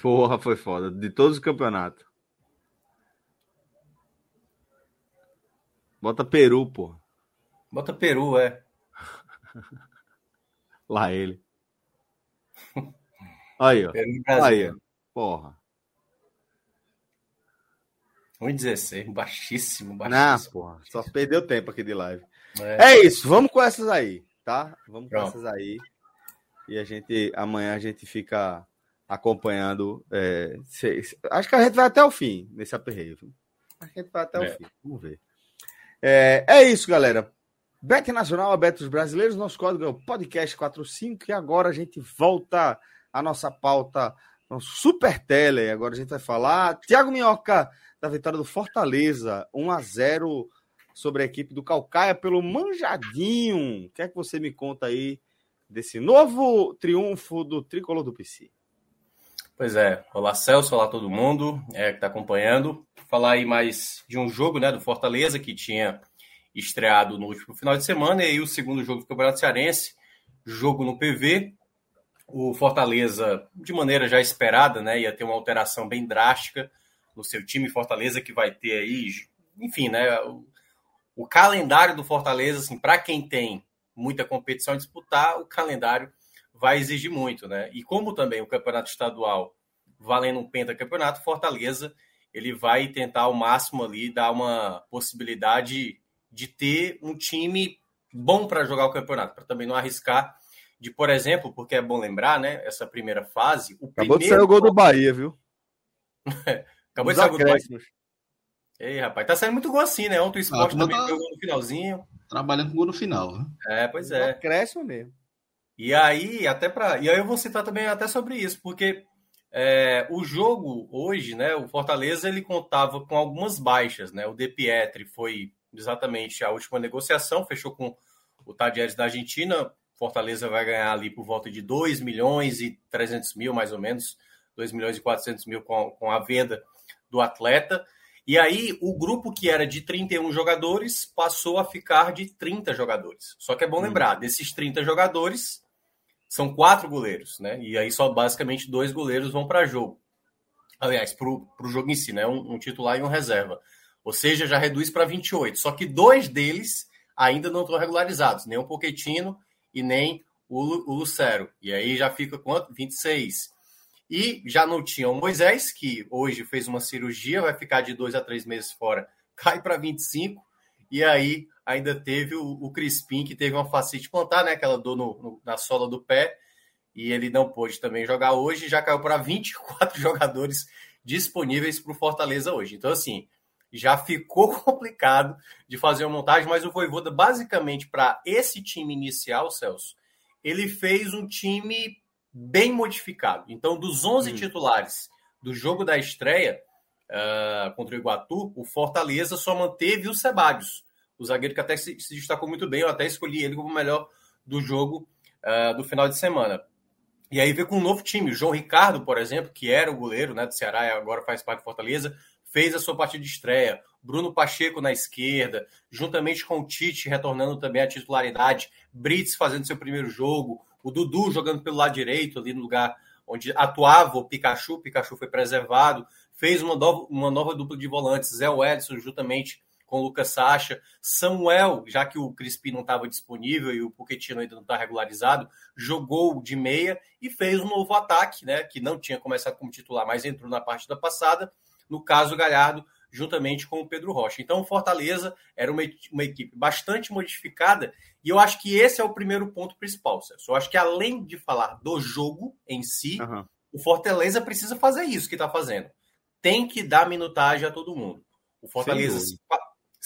Porra, foi foda. De todos os campeonatos. Bota Peru, porra. Bota Peru, é. Lá ele. Aí, ó. Aí, ó. Porra. 1,16, baixíssimo, baixíssimo. Não, porra, só perdeu tempo aqui de live. É. é isso, vamos com essas aí, tá? Vamos Pronto. com essas aí. E a gente, amanhã a gente fica acompanhando. É, acho que a gente vai até o fim nesse aperreio. A gente vai até é. o fim, vamos ver. É, é isso, galera. Bet Nacional, a Bet dos Brasileiros, nosso código é o podcast45 e agora a gente volta à nossa pauta, nosso super tele. Agora a gente vai falar. Tiago Minhoca da vitória do Fortaleza, 1 a 0 sobre a equipe do Calcaia pelo Manjadinho. O que é que você me conta aí desse novo triunfo do tricolor do PC? Pois é, olá Celso, olá todo mundo é, que está acompanhando. Falar aí mais de um jogo né, do Fortaleza que tinha estreado no último final de semana e aí o segundo jogo do Campeonato Cearense, jogo no PV. O Fortaleza, de maneira já esperada, né, ia ter uma alteração bem drástica no seu time Fortaleza que vai ter aí, enfim, né? O, o calendário do Fortaleza, assim, para quem tem muita competição a disputar, o calendário vai exigir muito, né? E como também o campeonato estadual valendo um pentacampeonato, Fortaleza ele vai tentar ao máximo ali dar uma possibilidade de ter um time bom para jogar o campeonato, para também não arriscar de, por exemplo, porque é bom lembrar, né? Essa primeira fase. O Acabou primeiro... de sair o gol do Bahia, viu? Acabou de sair o gol Ei, rapaz, tá saindo muito gol assim, né? Ontem o esporte ah, também tá... gol no finalzinho. Trabalhando com gol no final. Né? É, pois é. Cresce mesmo. E aí, até para. E aí eu vou citar também até sobre isso, porque é, o jogo hoje, né? O Fortaleza ele contava com algumas baixas, né? O De Pietri foi exatamente a última negociação, fechou com o Tadieres da Argentina. Fortaleza vai ganhar ali por volta de 2 milhões e 300 mil, mais ou menos, 2 milhões e 400 mil com, com a venda do atleta. E aí, o grupo que era de 31 jogadores passou a ficar de 30 jogadores. Só que é bom hum. lembrar, desses 30 jogadores, são quatro goleiros, né? E aí só basicamente dois goleiros vão para jogo. Aliás, para o jogo em si, né? Um, um, titular e um reserva. Ou seja, já reduz para 28. Só que dois deles ainda não estão regularizados, nem o Pochettino e nem o, o Lucero. E aí já fica quanto? 26. E já não tinha o Moisés, que hoje fez uma cirurgia, vai ficar de dois a três meses fora, cai para 25. E aí ainda teve o, o Crispim, que teve uma facite plantar, né? Aquela dor no, no, na sola do pé. E ele não pôde também jogar hoje, já caiu para 24 jogadores disponíveis para o Fortaleza hoje. Então, assim, já ficou complicado de fazer uma montagem, mas o Voivoda, basicamente, para esse time inicial, Celso, ele fez um time bem modificado. Então, dos 11 hum. titulares do jogo da estreia uh, contra o Iguatu, o Fortaleza só manteve o Sebadios, o zagueiro que até se, se, destacou muito bem. Eu até escolhi ele como o melhor do jogo uh, do final de semana. E aí veio com um novo time. O João Ricardo, por exemplo, que era o goleiro né, do Ceará e agora faz parte do Fortaleza, fez a sua partida de estreia. Bruno Pacheco na esquerda, juntamente com o Tite retornando também à titularidade. Brits fazendo seu primeiro jogo o Dudu jogando pelo lado direito, ali no lugar onde atuava o Pikachu, o Pikachu foi preservado, fez uma nova, uma nova dupla de volantes, Zé Edson juntamente com o Lucas Sacha, Samuel, já que o Crispim não estava disponível e o Pochettino ainda não está regularizado, jogou de meia e fez um novo ataque, né, que não tinha começado como titular, mas entrou na partida passada, no caso o Galhardo, juntamente com o Pedro Rocha. Então o Fortaleza era uma, uma equipe bastante modificada e eu acho que esse é o primeiro ponto principal, Celso. Eu acho que além de falar do jogo em si, uhum. o Fortaleza precisa fazer isso que está fazendo. Tem que dar minutagem a todo mundo. O Fortaleza se,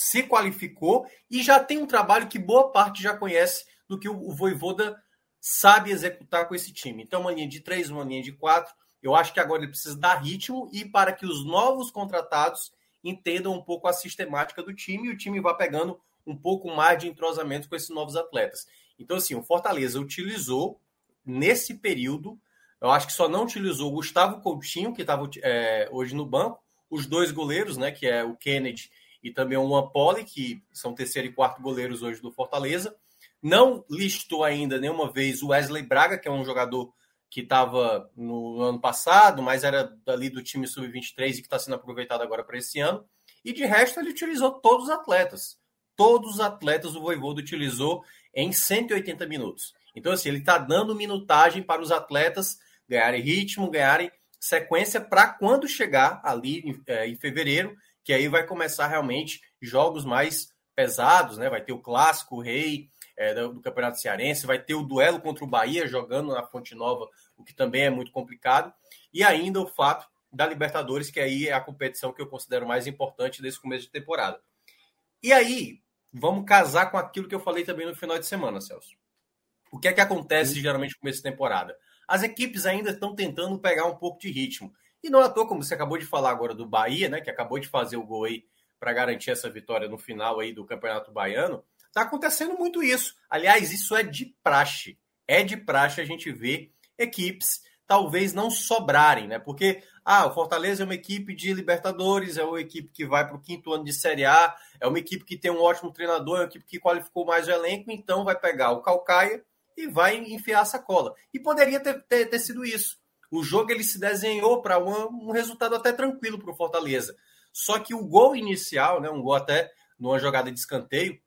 se, qualificou e já tem um trabalho que boa parte já conhece do que o, Voivoda sabe executar com esse time. Então, uma linha de três, uma linha de quatro. Eu acho que agora ele precisa dar ritmo e para que os novos contratados entendam um pouco a sistemática do time e o time vá pegando um pouco mais de entrosamento com esses novos atletas. Então, assim, o Fortaleza utilizou nesse período, eu acho que só não utilizou o Gustavo Coutinho, que estava é, hoje no banco, os dois goleiros, né, que é o Kennedy e também o Luan Poli, que são terceiro e quarto goleiros hoje do Fortaleza. Não listou ainda nenhuma vez o Wesley Braga, que é um jogador que estava no, no, ano passado, mas era ali do time sub-23 e que está sendo aproveitado agora para esse ano. E de resto, ele utilizou todos os atletas todos os atletas o Voivoda utilizou em 180 minutos. Então, assim, ele está dando minutagem para os atletas ganharem ritmo, ganharem sequência para quando chegar ali em, é, em, fevereiro, que aí vai começar realmente jogos mais pesados, né? Vai ter o clássico, o rei é, do, Campeonato Cearense, vai ter o duelo contra o Bahia jogando na Fonte Nova, o que também é muito complicado, e ainda o fato da Libertadores, que aí é a competição que eu considero mais importante desse começo de temporada. E aí, vamos casar com aquilo que eu falei também no final de semana, Celso. O que é que acontece geralmente no começo de temporada? As equipes ainda estão tentando pegar um pouco de ritmo. E não é à toa, como você acabou de falar agora do Bahia, né, que acabou de fazer o gol aí para garantir essa vitória no final aí do Campeonato Baiano, está acontecendo muito isso. Aliás, isso é de praxe. É de praxe a gente ver equipes talvez não sobrarem, né? Porque ah, o Fortaleza é uma equipe de Libertadores, é uma equipe que vai para o quinto ano de Série A, é uma equipe que tem um ótimo treinador, é uma equipe que qualificou mais o elenco, então vai pegar o Calcaia e vai enfiar a sacola. E poderia ter, ter, ter sido isso. O jogo ele se desenhou para um resultado até tranquilo para o Fortaleza. Só que o gol inicial, né, um gol até numa jogada de escanteio,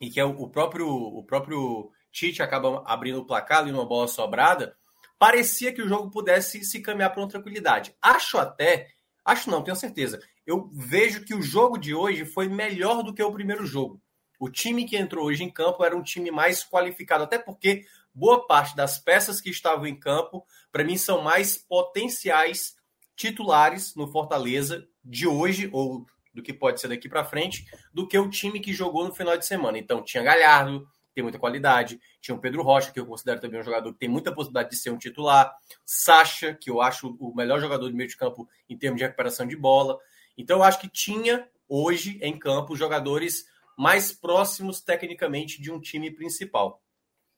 e que é o próprio, o próprio Tite acaba abrindo o placar ali numa bola sobrada, parecia que o jogo pudesse se caminhar para uma tranquilidade. Acho até, acho não, tenho certeza. Eu vejo que o jogo de hoje foi melhor do que o primeiro jogo. O time que entrou hoje em campo era um time mais qualificado, até porque boa parte das peças que estavam em campo, para mim, são mais potenciais titulares no Fortaleza de hoje, ou do que pode ser daqui para frente, do que o time que jogou no final de semana. Então, tinha Galhardo, tem muita qualidade. Tinha o Pedro Rocha, que eu considero também um jogador que tem muita possibilidade de ser um titular. Sacha, que eu acho o melhor jogador de meio de campo em termos de recuperação de bola. Então, eu acho que tinha hoje em campo jogadores mais próximos tecnicamente de um time principal.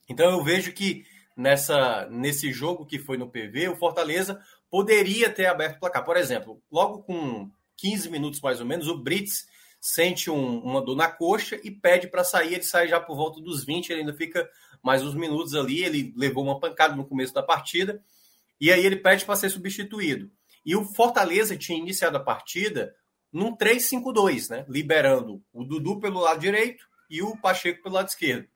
Então, eu vejo que nessa nesse jogo que foi no PV, o Fortaleza poderia ter aberto o placar. Por exemplo, logo com 15 minutos mais ou menos, o Brits sente um, uma dor na coxa e pede para sair. Ele sai já por volta dos 20, ele ainda fica mais uns minutos ali. Ele levou uma pancada no começo da partida e aí ele pede para ser substituído. E o Fortaleza tinha iniciado a partida num 3-5-2, né? liberando o Dudu pelo lado direito e o Pacheco pelo lado esquerdo,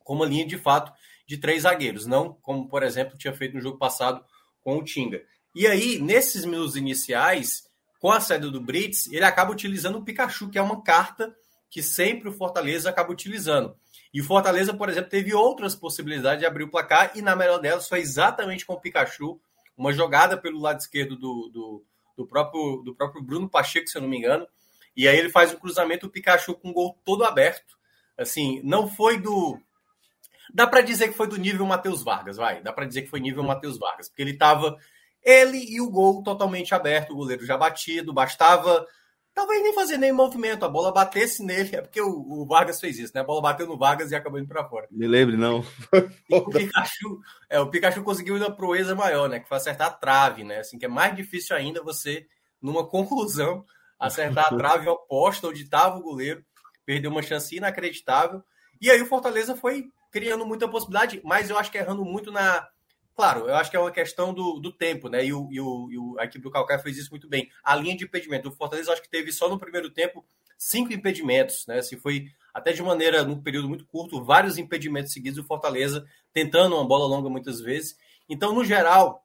com uma linha de fato de três zagueiros, não como, por exemplo, tinha feito no jogo passado com o Tinga. E aí, nesses minutos iniciais, com a saída do Brits, ele acaba utilizando o Pikachu, que é uma carta que sempre o Fortaleza acaba utilizando. E o Fortaleza, por exemplo, teve outras possibilidades de abrir o placar, e na melhor delas foi exatamente com o Pikachu, uma jogada pelo lado esquerdo do, do, do próprio, do próprio Bruno Pacheco, se eu não me engano. E aí ele faz o cruzamento, o Pikachu com o gol todo aberto. Assim, não foi do. Dá para dizer que foi do nível Matheus Vargas, vai. Dá para dizer que foi nível Matheus Vargas, porque ele estava ele e o gol totalmente aberto, o goleiro já batido, bastava talvez nem fazer nenhum movimento, a bola batesse nele, é porque o, o, Vargas fez isso, né? A bola bateu no Vargas e acabou indo para fora. Me lembre, não. o Pikachu, é, o Pikachu conseguiu uma proeza maior, né? Que foi acertar a trave, né? Assim, que é mais difícil ainda você, numa conclusão, acertar a trave oposta onde estava o goleiro, perdeu uma chance inacreditável. E aí o Fortaleza foi criando muita possibilidade, mas eu acho que errando muito na Claro, eu acho que é uma questão do, do tempo, né? E, o, e, o, e o, a equipe do Calcaia fez isso muito bem. A linha de impedimento. O Fortaleza acho que teve só no primeiro tempo cinco impedimentos, né? Se foi até de maneira, num período muito curto, vários impedimentos seguidos do Fortaleza, tentando uma bola longa muitas vezes. Então, no geral,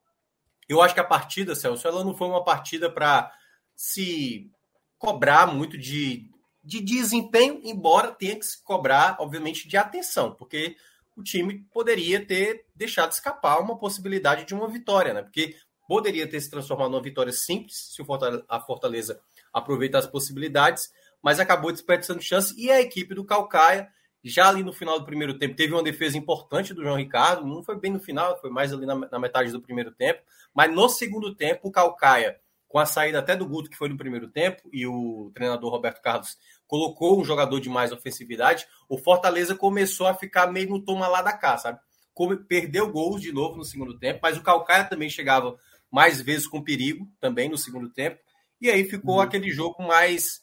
eu acho que a partida, Celso, ela não foi uma partida para se cobrar muito de, de desempenho, embora tenha que se cobrar, obviamente, de atenção, porque o time poderia ter deixado escapar uma possibilidade de uma vitória, né? Porque poderia ter se transformado numa vitória simples se o Fortaleza, a Fortaleza aproveita as possibilidades, mas acabou desperdiçando chance e a equipe do Calcaia já ali no final do primeiro tempo teve uma defesa importante do João Ricardo, não foi bem no final, foi mais ali na, na metade do primeiro tempo, mas no segundo tempo o Calcaia com a saída até do Guto, que foi no primeiro tempo, e o treinador Roberto Carlos colocou um jogador de mais ofensividade, o Fortaleza começou a ficar meio no toma lá da cá, sabe? Perdeu gols de novo no segundo tempo, mas o Calcaia também chegava mais vezes com perigo, também no segundo tempo, e aí ficou uhum. aquele jogo mais.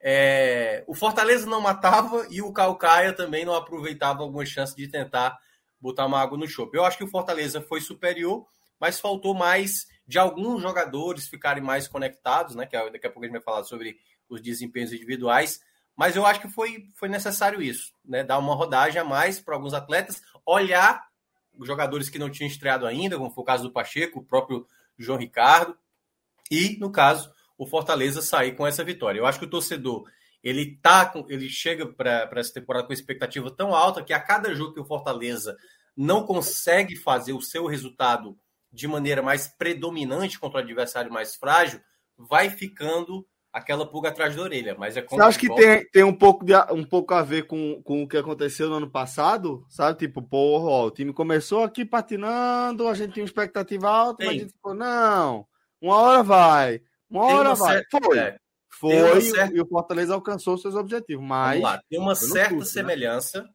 É... O Fortaleza não matava e o Calcaia também não aproveitava alguma chance de tentar botar uma água no chope. Eu acho que o Fortaleza foi superior, mas faltou mais de alguns jogadores ficarem mais conectados, né? Que é, daqui a pouco a gente vai falar sobre os desempenhos individuais. Mas eu acho que foi, foi necessário isso, né? Dar uma rodagem a mais para alguns atletas, olhar jogadores que não tinham estreado ainda, como foi o caso do Pacheco, o próprio João Ricardo, e, no caso, o Fortaleza sair com essa vitória. Eu acho que o torcedor ele tá ele chega para essa temporada com expectativa tão alta que a cada jogo que o Fortaleza não consegue fazer o seu resultado de maneira mais predominante contra o adversário mais frágil, vai ficando aquela pulga atrás da orelha. Mas é Você acha que tem, tem um, pouco de, um pouco a ver com, com o que aconteceu no ano passado? Sabe? Tipo, porra, ó, o time começou aqui patinando, a gente tinha uma expectativa alta, tem. mas a gente ficou, não, uma hora vai, uma tem hora uma vai. Certa, Foi. É, foi certa... e o Fortaleza alcançou seus objetivos, mas... Vamos lá, tem uma certa né? semelhança, né?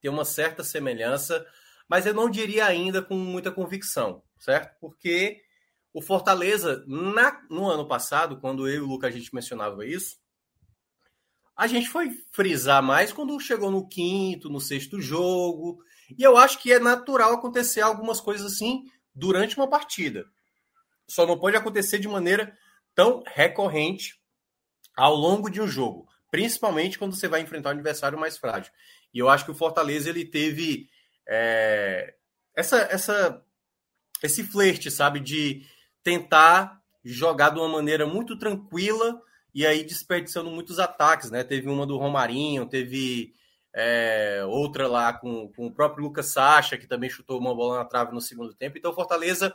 tem uma certa semelhança, mas eu não diria ainda com muita convicção certo? Porque o Fortaleza, na, no ano passado, quando eu e o Lucas a gente mencionava isso, a gente foi frisar mais quando chegou no quinto, no sexto jogo. E eu acho que é natural acontecer algumas coisas assim durante uma partida. Só não pode acontecer de maneira tão recorrente ao longo de um jogo, principalmente quando você vai enfrentar um adversário mais frágil. E eu acho que o Fortaleza ele teve é, essa, essa esse flerte, sabe? De tentar jogar de uma maneira muito tranquila e aí desperdiçando muitos ataques, né? Teve uma do Romarinho, teve é, outra lá com, com o próprio Lucas Sacha, que também chutou uma bola na trave no segundo tempo. Então, Fortaleza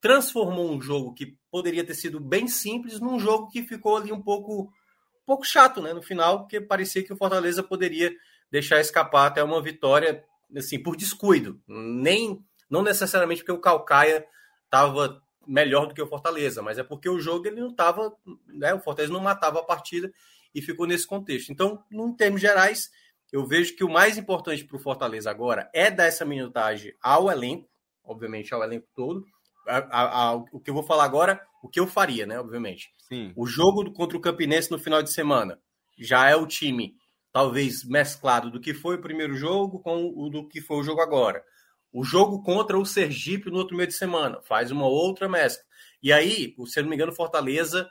transformou um jogo que poderia ter sido bem simples num jogo que ficou ali um pouco, um pouco chato, né? No final, porque parecia que o Fortaleza poderia deixar escapar até uma vitória, assim, por descuido. Nem não necessariamente porque o Calcaia estava melhor do que o Fortaleza, mas é porque o jogo ele não estava, né, o Fortaleza não matava a partida e ficou nesse contexto. Então, em termos gerais, eu vejo que o mais importante para o Fortaleza agora é dar essa minutagem ao elenco, obviamente ao elenco todo. A, a, a, o que eu vou falar agora, o que eu faria, né? Obviamente. Sim. O jogo contra o Campinense no final de semana já é o time talvez mesclado do que foi o primeiro jogo com o do que foi o jogo agora. O jogo contra o Sergipe no outro meio de semana, faz uma outra mescla. E aí, se eu não me engano, Fortaleza,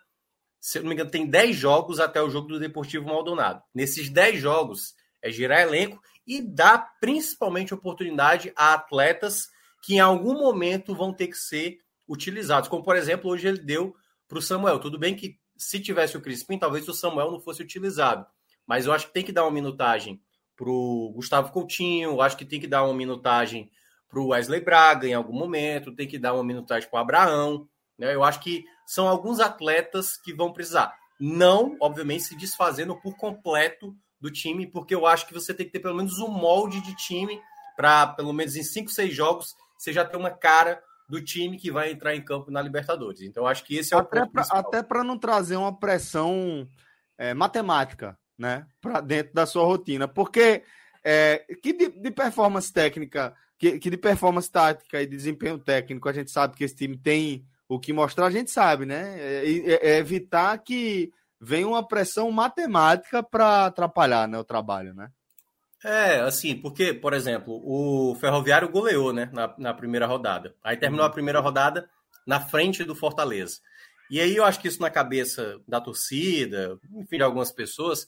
se eu não me engano, tem 10 jogos até o jogo do Deportivo Maldonado. Nesses 10 jogos, é girar elenco e dá principalmente oportunidade a atletas que em algum momento vão ter que ser utilizados. Como, por exemplo, hoje ele deu para o Samuel. Tudo bem que se tivesse o Crispim, talvez o Samuel não fosse utilizado. Mas eu acho que tem que dar uma minutagem para o Gustavo Coutinho, eu acho que tem que dar uma minutagem para o Wesley Braga em algum momento, tem que dar uma minutagem para o Abraão. Né? Eu acho que são alguns atletas que vão precisar. Não, obviamente, se desfazendo por completo do time, porque eu acho que você tem que ter pelo menos um molde de time para, pelo menos em cinco, seis jogos, você já ter uma cara do time que vai entrar em campo na Libertadores. Então, acho que esse é o até pra, Até para não trazer uma pressão é, matemática né, para dentro da sua rotina. Porque é, que de, de performance técnica que, que de performance tática e de desempenho técnico a gente sabe que esse time tem o que mostrar, a gente sabe, né? É, é, é evitar que venha uma pressão matemática para atrapalhar né, o trabalho, né? É, assim, porque, por exemplo, o Ferroviário goleou, né, na, na primeira rodada. Aí terminou a primeira rodada na frente do Fortaleza. E aí eu acho que isso na cabeça da torcida, enfim, de algumas pessoas,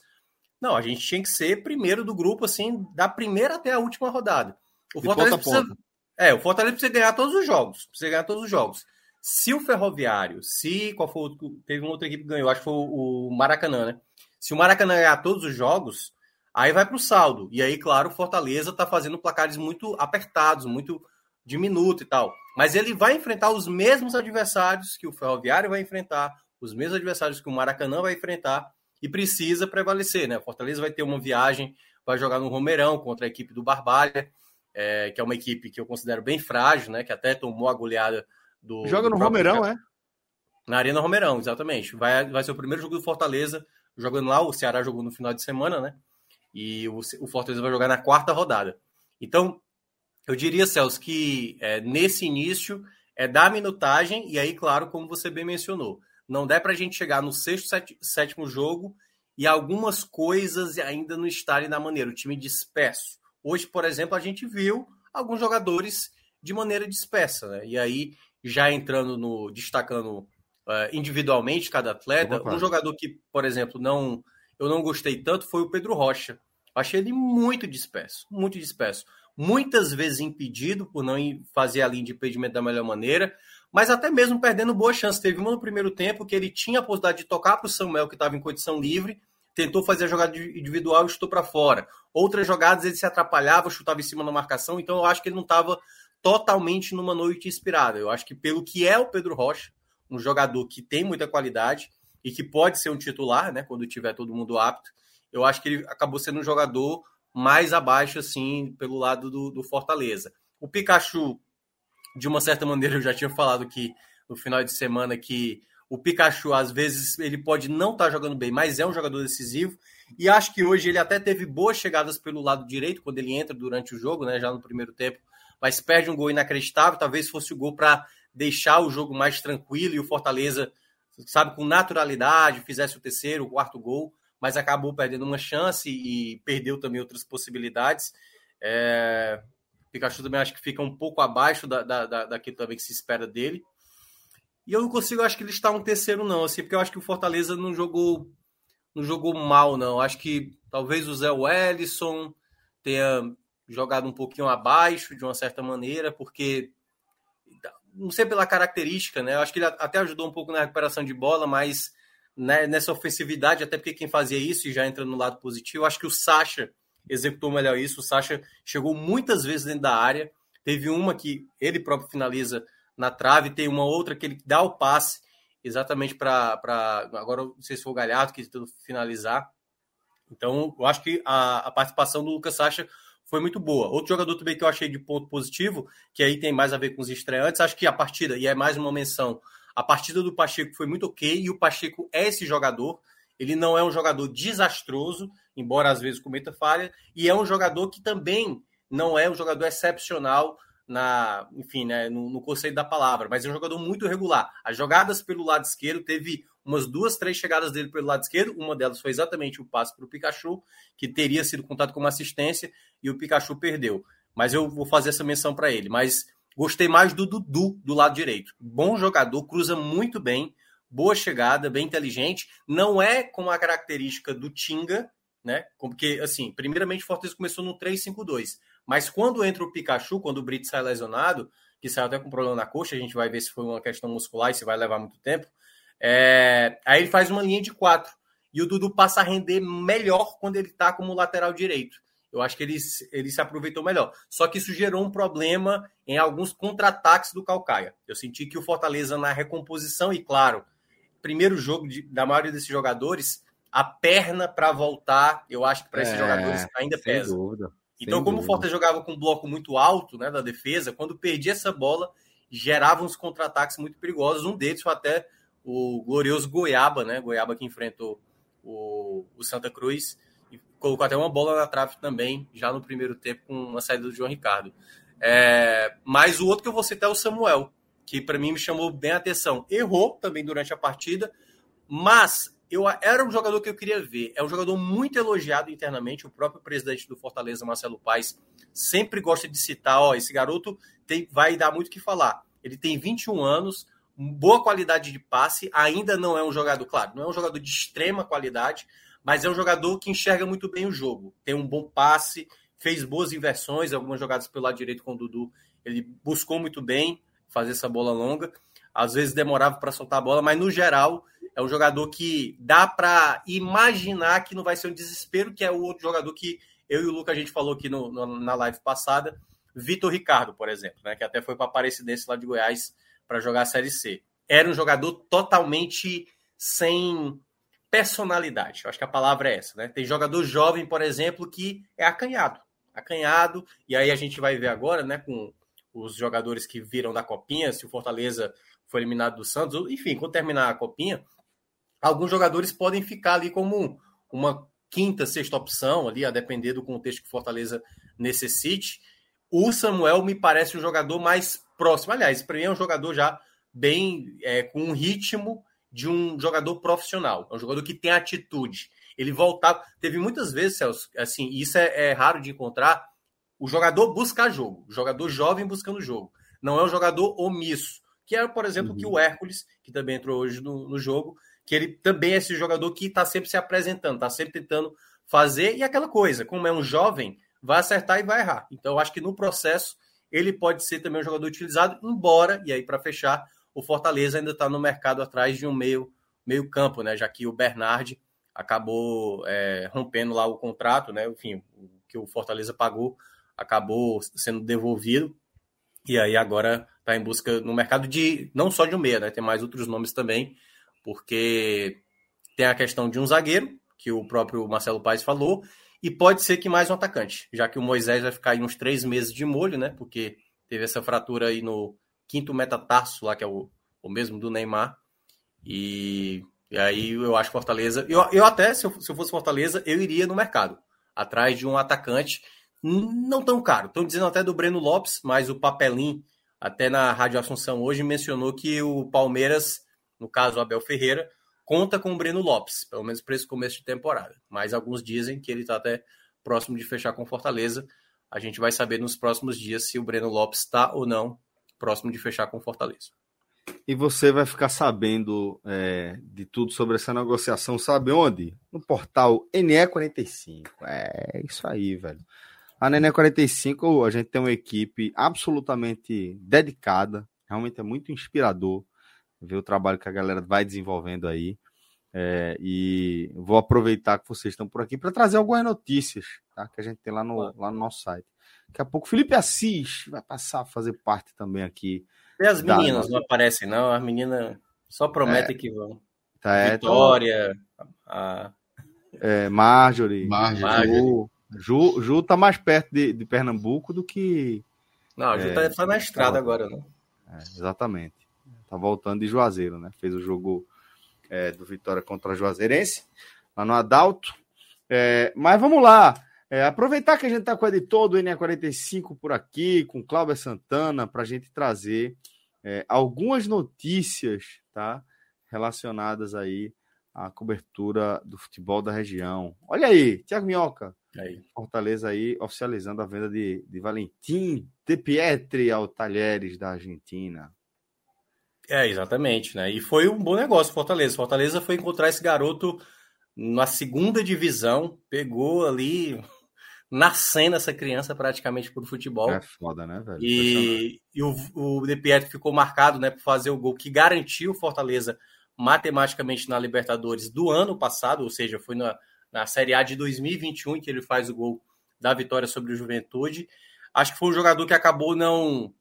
não, a gente tinha que ser primeiro do grupo, assim, da primeira até a última rodada. O Fortaleza precisa, é, o Fortaleza precisa ganhar todos os jogos, precisa ganhar todos os jogos. Se o Ferroviário, se qual foi o, teve uma outra equipe que ganhou, acho que foi o Maracanã, né? Se o Maracanã ganhar todos os jogos, aí vai para o saldo. E aí, claro, o Fortaleza está fazendo placares muito apertados, muito diminuto e tal. Mas ele vai enfrentar os mesmos adversários que o Ferroviário vai enfrentar, os mesmos adversários que o Maracanã vai enfrentar e precisa prevalecer, né? O Fortaleza vai ter uma viagem, vai jogar no Romeirão contra a equipe do Barbalha, é, que é uma equipe que eu considero bem frágil, né? Que até tomou a goleada do. Joga no do Romeirão, é? Na Arena Romeirão, exatamente. Vai, vai ser o primeiro jogo do Fortaleza jogando lá. O Ceará jogou no final de semana, né? E o, o Fortaleza vai jogar na quarta rodada. Então, eu diria, Celso, que é, nesse início é dar minutagem, e aí, claro, como você bem mencionou, não dá para a gente chegar no sexto, sétimo jogo e algumas coisas ainda não estarem na maneira, o time disperso. Hoje, por exemplo, a gente viu alguns jogadores de maneira dispersa, né? E aí, já entrando no. destacando uh, individualmente cada atleta, um jogador que, por exemplo, não eu não gostei tanto foi o Pedro Rocha. Achei ele muito disperso, muito disperso. Muitas vezes impedido por não fazer a linha de impedimento da melhor maneira, mas até mesmo perdendo boa chance. Teve uma no primeiro tempo que ele tinha a possibilidade de tocar para o Samuel, que estava em condição livre, tentou fazer a jogada individual e chutou para fora. Outras jogadas ele se atrapalhava, chutava em cima da marcação, então eu acho que ele não estava totalmente numa noite inspirada. Eu acho que pelo que é o Pedro Rocha, um jogador que tem muita qualidade e que pode ser um titular, né, quando tiver todo mundo apto, eu acho que ele acabou sendo um jogador mais abaixo, assim, pelo lado do, do Fortaleza. O Pikachu de uma certa maneira, eu já tinha falado que no final de semana que o Pikachu, às vezes, ele pode não estar tá jogando bem, mas é um jogador decisivo. E acho que hoje ele até teve boas chegadas pelo lado direito, quando ele entra durante o jogo, né? Já no primeiro tempo, mas perde um gol inacreditável. Talvez fosse o gol para deixar o jogo mais tranquilo e o Fortaleza, sabe, com naturalidade, fizesse o terceiro, o quarto gol, mas acabou perdendo uma chance e perdeu também outras possibilidades. É... Pikachu também acho que fica um pouco abaixo da, da, da, daquilo também que se espera dele. E eu não consigo, acho que ele está um terceiro, não, assim, porque eu acho que o Fortaleza não jogou não jogou mal, não. Acho que talvez o Zé Wellison tenha jogado um pouquinho abaixo, de uma certa maneira, porque não sei pela característica, né? Eu acho que ele até ajudou um pouco na recuperação de bola, mas né, nessa ofensividade, até porque quem fazia isso e já entra no lado positivo, acho que o Sacha executou melhor isso. O Sacha chegou muitas vezes dentro da área. Teve uma que ele próprio finaliza na trave, tem uma outra que ele dá o passe exatamente para. Agora, não sei se foi o Galhardo que tentou finalizar. Então, eu acho que a, a participação do Lucas Sacha foi muito boa. Outro jogador também que eu achei de ponto positivo, que aí tem mais a ver com os estreantes, acho que a partida, e é mais uma menção, a partida do Pacheco foi muito ok, e o Pacheco é esse jogador. Ele não é um jogador desastroso, embora às vezes cometa falha, e é um jogador que também não é um jogador excepcional na, enfim, né, no, no, conceito da palavra, mas é um jogador muito regular. As jogadas pelo lado esquerdo teve umas duas, três chegadas dele pelo lado esquerdo, uma delas foi exatamente o passe para o Pikachu, que teria sido contado como assistência e o Pikachu perdeu. Mas eu vou fazer essa menção para ele. Mas gostei mais do Dudu do lado direito. Bom jogador, cruza muito bem, boa chegada, bem inteligente. Não é com a característica do Tinga, né? Porque, assim, primeiramente o Fortaleza começou no 3-5-2. Mas quando entra o Pikachu, quando o Brito sai lesionado, que saiu até com problema na coxa, a gente vai ver se foi uma questão muscular e se vai levar muito tempo. É... Aí ele faz uma linha de quatro. E o Dudu passa a render melhor quando ele está como lateral direito. Eu acho que ele, ele se aproveitou melhor. Só que isso gerou um problema em alguns contra-ataques do Calcaia. Eu senti que o Fortaleza, na recomposição, e claro, primeiro jogo de, da maioria desses jogadores, a perna para voltar, eu acho que para esses é, jogadores ainda pesa. Dúvida, então, como dúvida. o Fortaleza jogava com um bloco muito alto né, da defesa, quando perdia essa bola, gerava uns contra-ataques muito perigosos. Um deles foi até o glorioso Goiaba, né? Goiaba que enfrentou o, o Santa Cruz e colocou até uma bola na trave também, já no primeiro tempo, com uma saída do João Ricardo. É, mas o outro que eu vou citar é o Samuel, que para mim me chamou bem a atenção. Errou também durante a partida, mas eu era um jogador que eu queria ver. É um jogador muito elogiado internamente. O próprio presidente do Fortaleza, Marcelo Paes, sempre gosta de citar: ó, esse garoto tem, vai dar muito o que falar. Ele tem 21 anos, boa qualidade de passe, ainda não é um jogador, claro, não é um jogador de extrema qualidade, mas é um jogador que enxerga muito bem o jogo. Tem um bom passe, fez boas inversões, algumas jogadas pelo lado direito com o Dudu. Ele buscou muito bem fazer essa bola longa. Às vezes demorava para soltar a bola, mas no geral é um jogador que dá para imaginar que não vai ser um desespero, que é o outro jogador que eu e o Luca a gente falou aqui no, no, na live passada, Vitor Ricardo, por exemplo, né, que até foi para a Aparecidense lá de Goiás para jogar a Série C. Era um jogador totalmente sem personalidade. Eu acho que a palavra é essa, né? Tem jogador jovem, por exemplo, que é acanhado. Acanhado, e aí a gente vai ver agora, né, com os jogadores que viram da Copinha, se o Fortaleza foi eliminado do Santos, enfim, quando terminar a Copinha, alguns jogadores podem ficar ali como uma quinta, sexta opção ali, a depender do contexto que Fortaleza necessite. O Samuel me parece o jogador mais próximo. Aliás, para mim é um jogador já bem é, com um ritmo de um jogador profissional. É um jogador que tem atitude. Ele voltava. Teve muitas vezes, Celso, assim, isso é, é raro de encontrar. O jogador buscar jogo, o jogador jovem buscando jogo. Não é um jogador omisso, que é, por exemplo, uhum. que o Hércules, que também entrou hoje no, no jogo, que ele também é esse jogador que está sempre se apresentando, está sempre tentando fazer, e aquela coisa, como é um jovem, vai acertar e vai errar. Então, eu acho que no processo ele pode ser também um jogador utilizado, embora, e aí para fechar, o Fortaleza ainda está no mercado atrás de um meio, meio campo, né? Já que o Bernard acabou é, rompendo lá o contrato, né? Enfim, o que o Fortaleza pagou acabou sendo devolvido. E aí agora está em busca no mercado de não só de um meia, né? Tem mais outros nomes também, porque tem a questão de um zagueiro, que o próprio Marcelo Paes falou, e pode ser que mais um atacante, já que o Moisés vai ficar aí uns três meses de molho, né? Porque teve essa fratura aí no, quinto metatarso lá, que é o, o mesmo do Neymar. E, e aí eu acho Fortaleza. Eu, eu até, se eu, se eu fosse Fortaleza, eu iria no mercado, atrás de um atacante não tão caro. Estão dizendo até do Breno Lopes, mas o Papelim, até na Rádio Assunção hoje, mencionou que o Palmeiras, no caso o Abel Ferreira, conta com o Breno Lopes, pelo menos para esse começo de temporada. Mas alguns dizem que ele está até próximo de fechar com Fortaleza. A gente vai saber nos próximos dias se o Breno Lopes está ou não próximo de fechar com Fortaleza. E você vai ficar sabendo é, de tudo sobre essa negociação, sabe onde? No portal NE45. É isso aí, velho. A NE45, a gente tem uma equipe absolutamente dedicada, realmente é muito inspirador ver o trabalho que a galera vai desenvolvendo aí. É, e vou aproveitar que vocês estão por aqui para trazer algumas notícias tá? que a gente tem lá no, lá no nosso site. Daqui a pouco Felipe Assis vai passar a fazer parte também aqui. E as meninas da... não aparecem, não? As meninas só prometem é. que vão. Tá, é, Vitória, a... é, Marjorie, Marjorie. Ju, Ju, Ju tá mais perto de, de Pernambuco do que. Não, a Ju tá, tá na estrada tá... agora, né? É, exatamente. Tá voltando de Juazeiro, né? Fez o jogo é, do Vitória contra a Juazeirense, lá no Adalto. É, mas vamos lá. É, aproveitar que a gente está com o editor do NE45 por aqui, com Cláudio Santana, para a gente trazer é, algumas notícias tá, relacionadas aí à cobertura do futebol da região. Olha aí, Tiago Minhoca, aí. Fortaleza aí oficializando a venda de, de Valentim De Pietri ao Talheres da Argentina. É, exatamente, né? E foi um bom negócio Fortaleza. Fortaleza foi encontrar esse garoto na segunda divisão, pegou ali nascendo essa criança praticamente por futebol. É foda, né, velho? E, e o, o De Pietro ficou marcado né, por fazer o gol que garantiu Fortaleza matematicamente na Libertadores do ano passado, ou seja, foi na, na Série A de 2021 em que ele faz o gol da vitória sobre o Juventude. Acho que foi um jogador que acabou não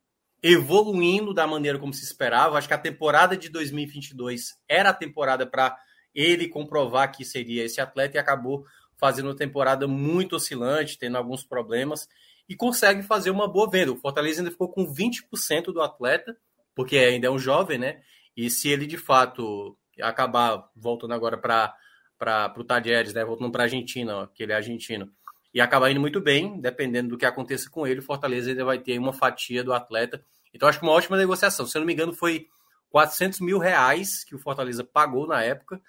evoluindo da maneira como se esperava. Acho que a temporada de 2022 era a temporada para ele comprovar que seria esse atleta e acabou fazendo uma temporada muito oscilante, tendo alguns problemas, e consegue fazer uma boa venda. O Fortaleza ainda ficou com 20% do atleta, porque ainda é um jovem, né? E se ele de fato acabar voltando agora para o Tadieres, né? Voltando para a Argentina, ó, que ele é argentino, e acabar indo muito bem, dependendo do que aconteça com ele, o Fortaleza ainda vai ter uma fatia do atleta. Então acho que uma ótima negociação. Se eu não me engano, foi 400 mil reais que o Fortaleza pagou na época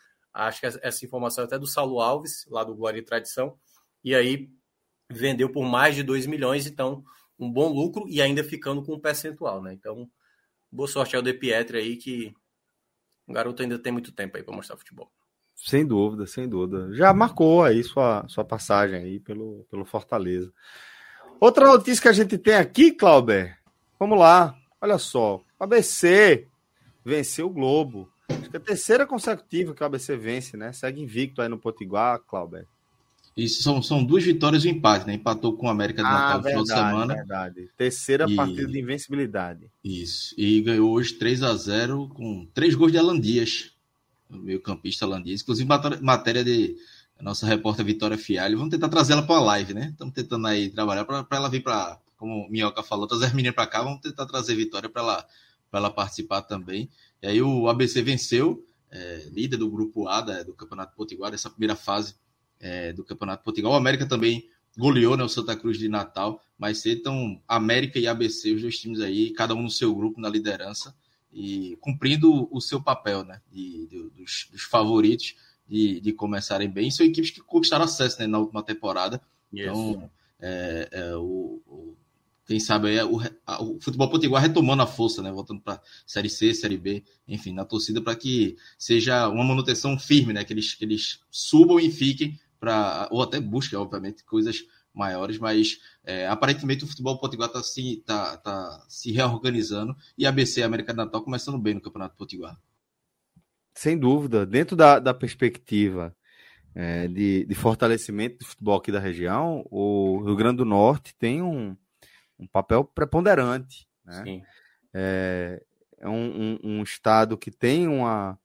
acho que essa informação é até do Saulo Alves, lá do Glória e Tradição, e aí vendeu por mais de 2 milhões, então um bom lucro e ainda ficando com um percentual, né? Então, boa sorte ao De Pietri aí, que o garoto ainda tem muito tempo aí para mostrar futebol. Sem dúvida, sem dúvida. Já marcou aí sua, sua passagem aí pelo, pelo Fortaleza. Outra notícia que a gente tem aqui, Clauber. Vamos lá. Olha só. ABC venceu o Globo. Acho que é a terceira consecutiva que o ABC vence, né? Segue invicto aí no Potiguar, Clauber. Isso são, são duas vitórias e um empate, né? Empatou com o América do ah, Natal no final de semana. Verdade. Terceira e... partida de invencibilidade. Isso. E ganhou hoje 3 a 0 com três gols de Alan Dias, meio-campista Alan Dias. Inclusive, matéria de nossa repórter Vitória Fialho. Vamos tentar trazer ela para a live, né? Estamos tentando aí trabalhar para ela vir para, como o Minhoca falou, trazer as meninas para cá. Vamos tentar trazer Vitória para ela, ela participar também. E aí o ABC venceu, é, líder do grupo A da, do Campeonato Potiguar, essa primeira fase é, do Campeonato Portugal. O América também goleou né, o Santa Cruz de Natal, mas então América e ABC, os dois times aí, cada um no seu grupo, na liderança, e cumprindo o seu papel né, de, de dos, dos, favoritos de, de, começarem bem. São equipes que conquistaram acesso né, na última temporada. Então, é, é, o, o, quem sabe aí, o, a, o futebol potiguar retomando a força, né, voltando para Série C, Série B, enfim, na torcida para que seja uma manutenção firme, né, que eles, que eles subam e fiquem para ou até busca, obviamente, coisas maiores, mas é, aparentemente o futebol potiguar está se, tá, tá se reorganizando e a ABC América do Natal começando bem no Campeonato Potiguar. Sem dúvida, dentro da, da perspectiva é, de, de, fortalecimento do futebol aqui da região, o Rio Grande do Norte tem um, um papel preponderante. Né? Sim. É, é um, um, um, estado que tem uma,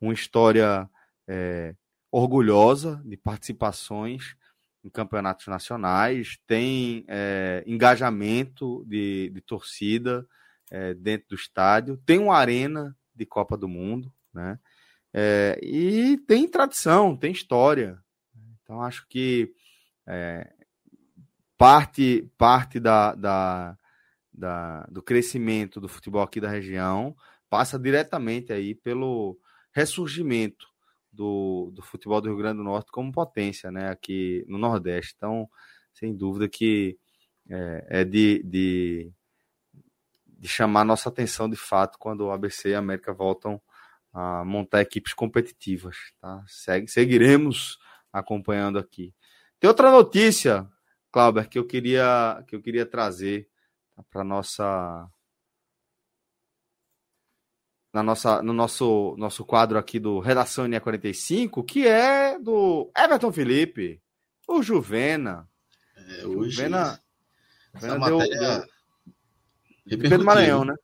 uma história é, orgulhosa de participações em campeonatos nacionais, tem é, engajamento de, de torcida é, dentro do estádio, tem uma arena de Copa do Mundo, né? É, e tem tradição, tem história. Então acho que é, parte parte da, da, da, do crescimento do futebol aqui da região passa diretamente aí pelo ressurgimento do, do futebol do Rio Grande do Norte como potência, né, aqui no Nordeste. Então, sem dúvida que é, é de, de, de, chamar nossa atenção de fato quando o ABC e a América voltam a montar equipes competitivas. Tá? Seguiremos acompanhando aqui. Tem outra notícia, Clauber, que eu queria, que eu queria trazer tá, para nossa na nossa, no nosso, nosso quadro aqui do Redação NE45, que é do Everton Felipe, o Juvena. É, hoje, Juvena, Juvena deu, deu, Pedro Maranhão, né?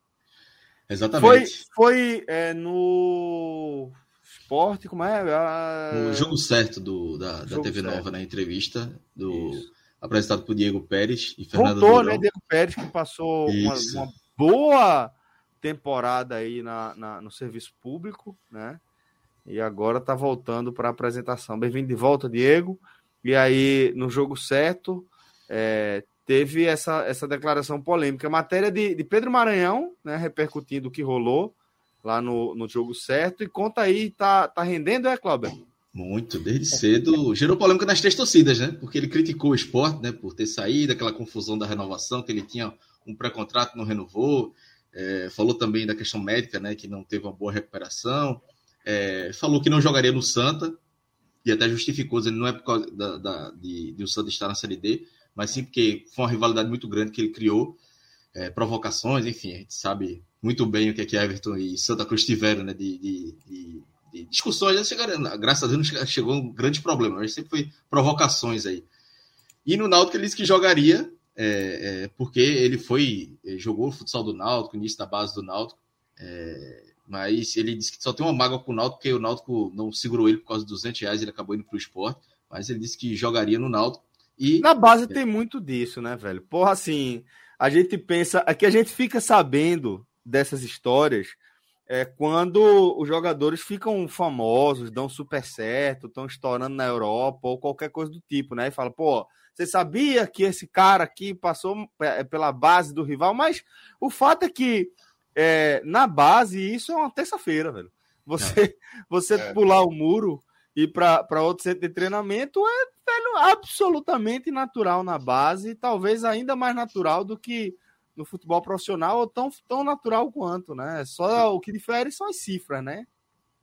Exatamente. Foi, foi é, no esporte, como é? A... No jogo certo do, da, da TV certo. Nova, na entrevista do apresentado por Diego Pérez e Fernando Voltou, né? Diego Pérez, que passou uma, uma boa temporada aí na, na, no serviço público, né? E agora tá voltando para a apresentação. Bem-vindo de volta, Diego. E aí, no jogo certo, é, teve essa, essa declaração polêmica. Matéria de, de Pedro Maranhão, né? Repercutindo o que rolou lá no, no jogo certo. E conta aí, tá, tá rendendo, é, Cláudio? Muito, desde cedo. Gerou polêmica nas três torcidas, né? Porque ele criticou o esporte, né? Por ter saído, aquela confusão da renovação, que ele tinha um pré-contrato, não renovou. É, falou também da questão médica, né, que não teve uma boa recuperação. É, falou que não jogaria no Santa, e até justificou, dizendo não é por causa da, da, de, de, o Santa estar na Série D, mas sim porque foi uma rivalidade muito grande que ele criou, é, provocações, enfim, a gente sabe muito bem o que é que Everton e Santa Cruz tiveram né, de, de, de, discussões. Chegaram, graças a Deus chegou um grande problema, mas sempre foi provocações aí. E no Náutico ele disse que jogaria é, é, porque ele foi é, jogou futsal do Náutico, início da base do Náutico, é, mas ele disse que só tem uma mágoa com o Náutico, porque o Náutico não segurou ele por causa dos 200 reais, ele acabou indo para o esporte, mas ele disse que jogaria no Náutico. E... Na base tem muito disso, né, velho? Porra, assim, a gente pensa, aqui a gente fica sabendo dessas histórias é quando os jogadores ficam famosos, dão super certo, estão estourando na Europa ou qualquer coisa do tipo, né? E fala, pô, você sabia que esse cara aqui passou é, pela base do rival, mas o fato é que é, na base isso é uma terça-feira, velho. Você, é. você é. pular o muro ir para outro centro de treinamento é velho, absolutamente natural na base, talvez ainda mais natural do que no futebol profissional, ou tão, tão natural quanto, né? Só o que difere são as cifras, né?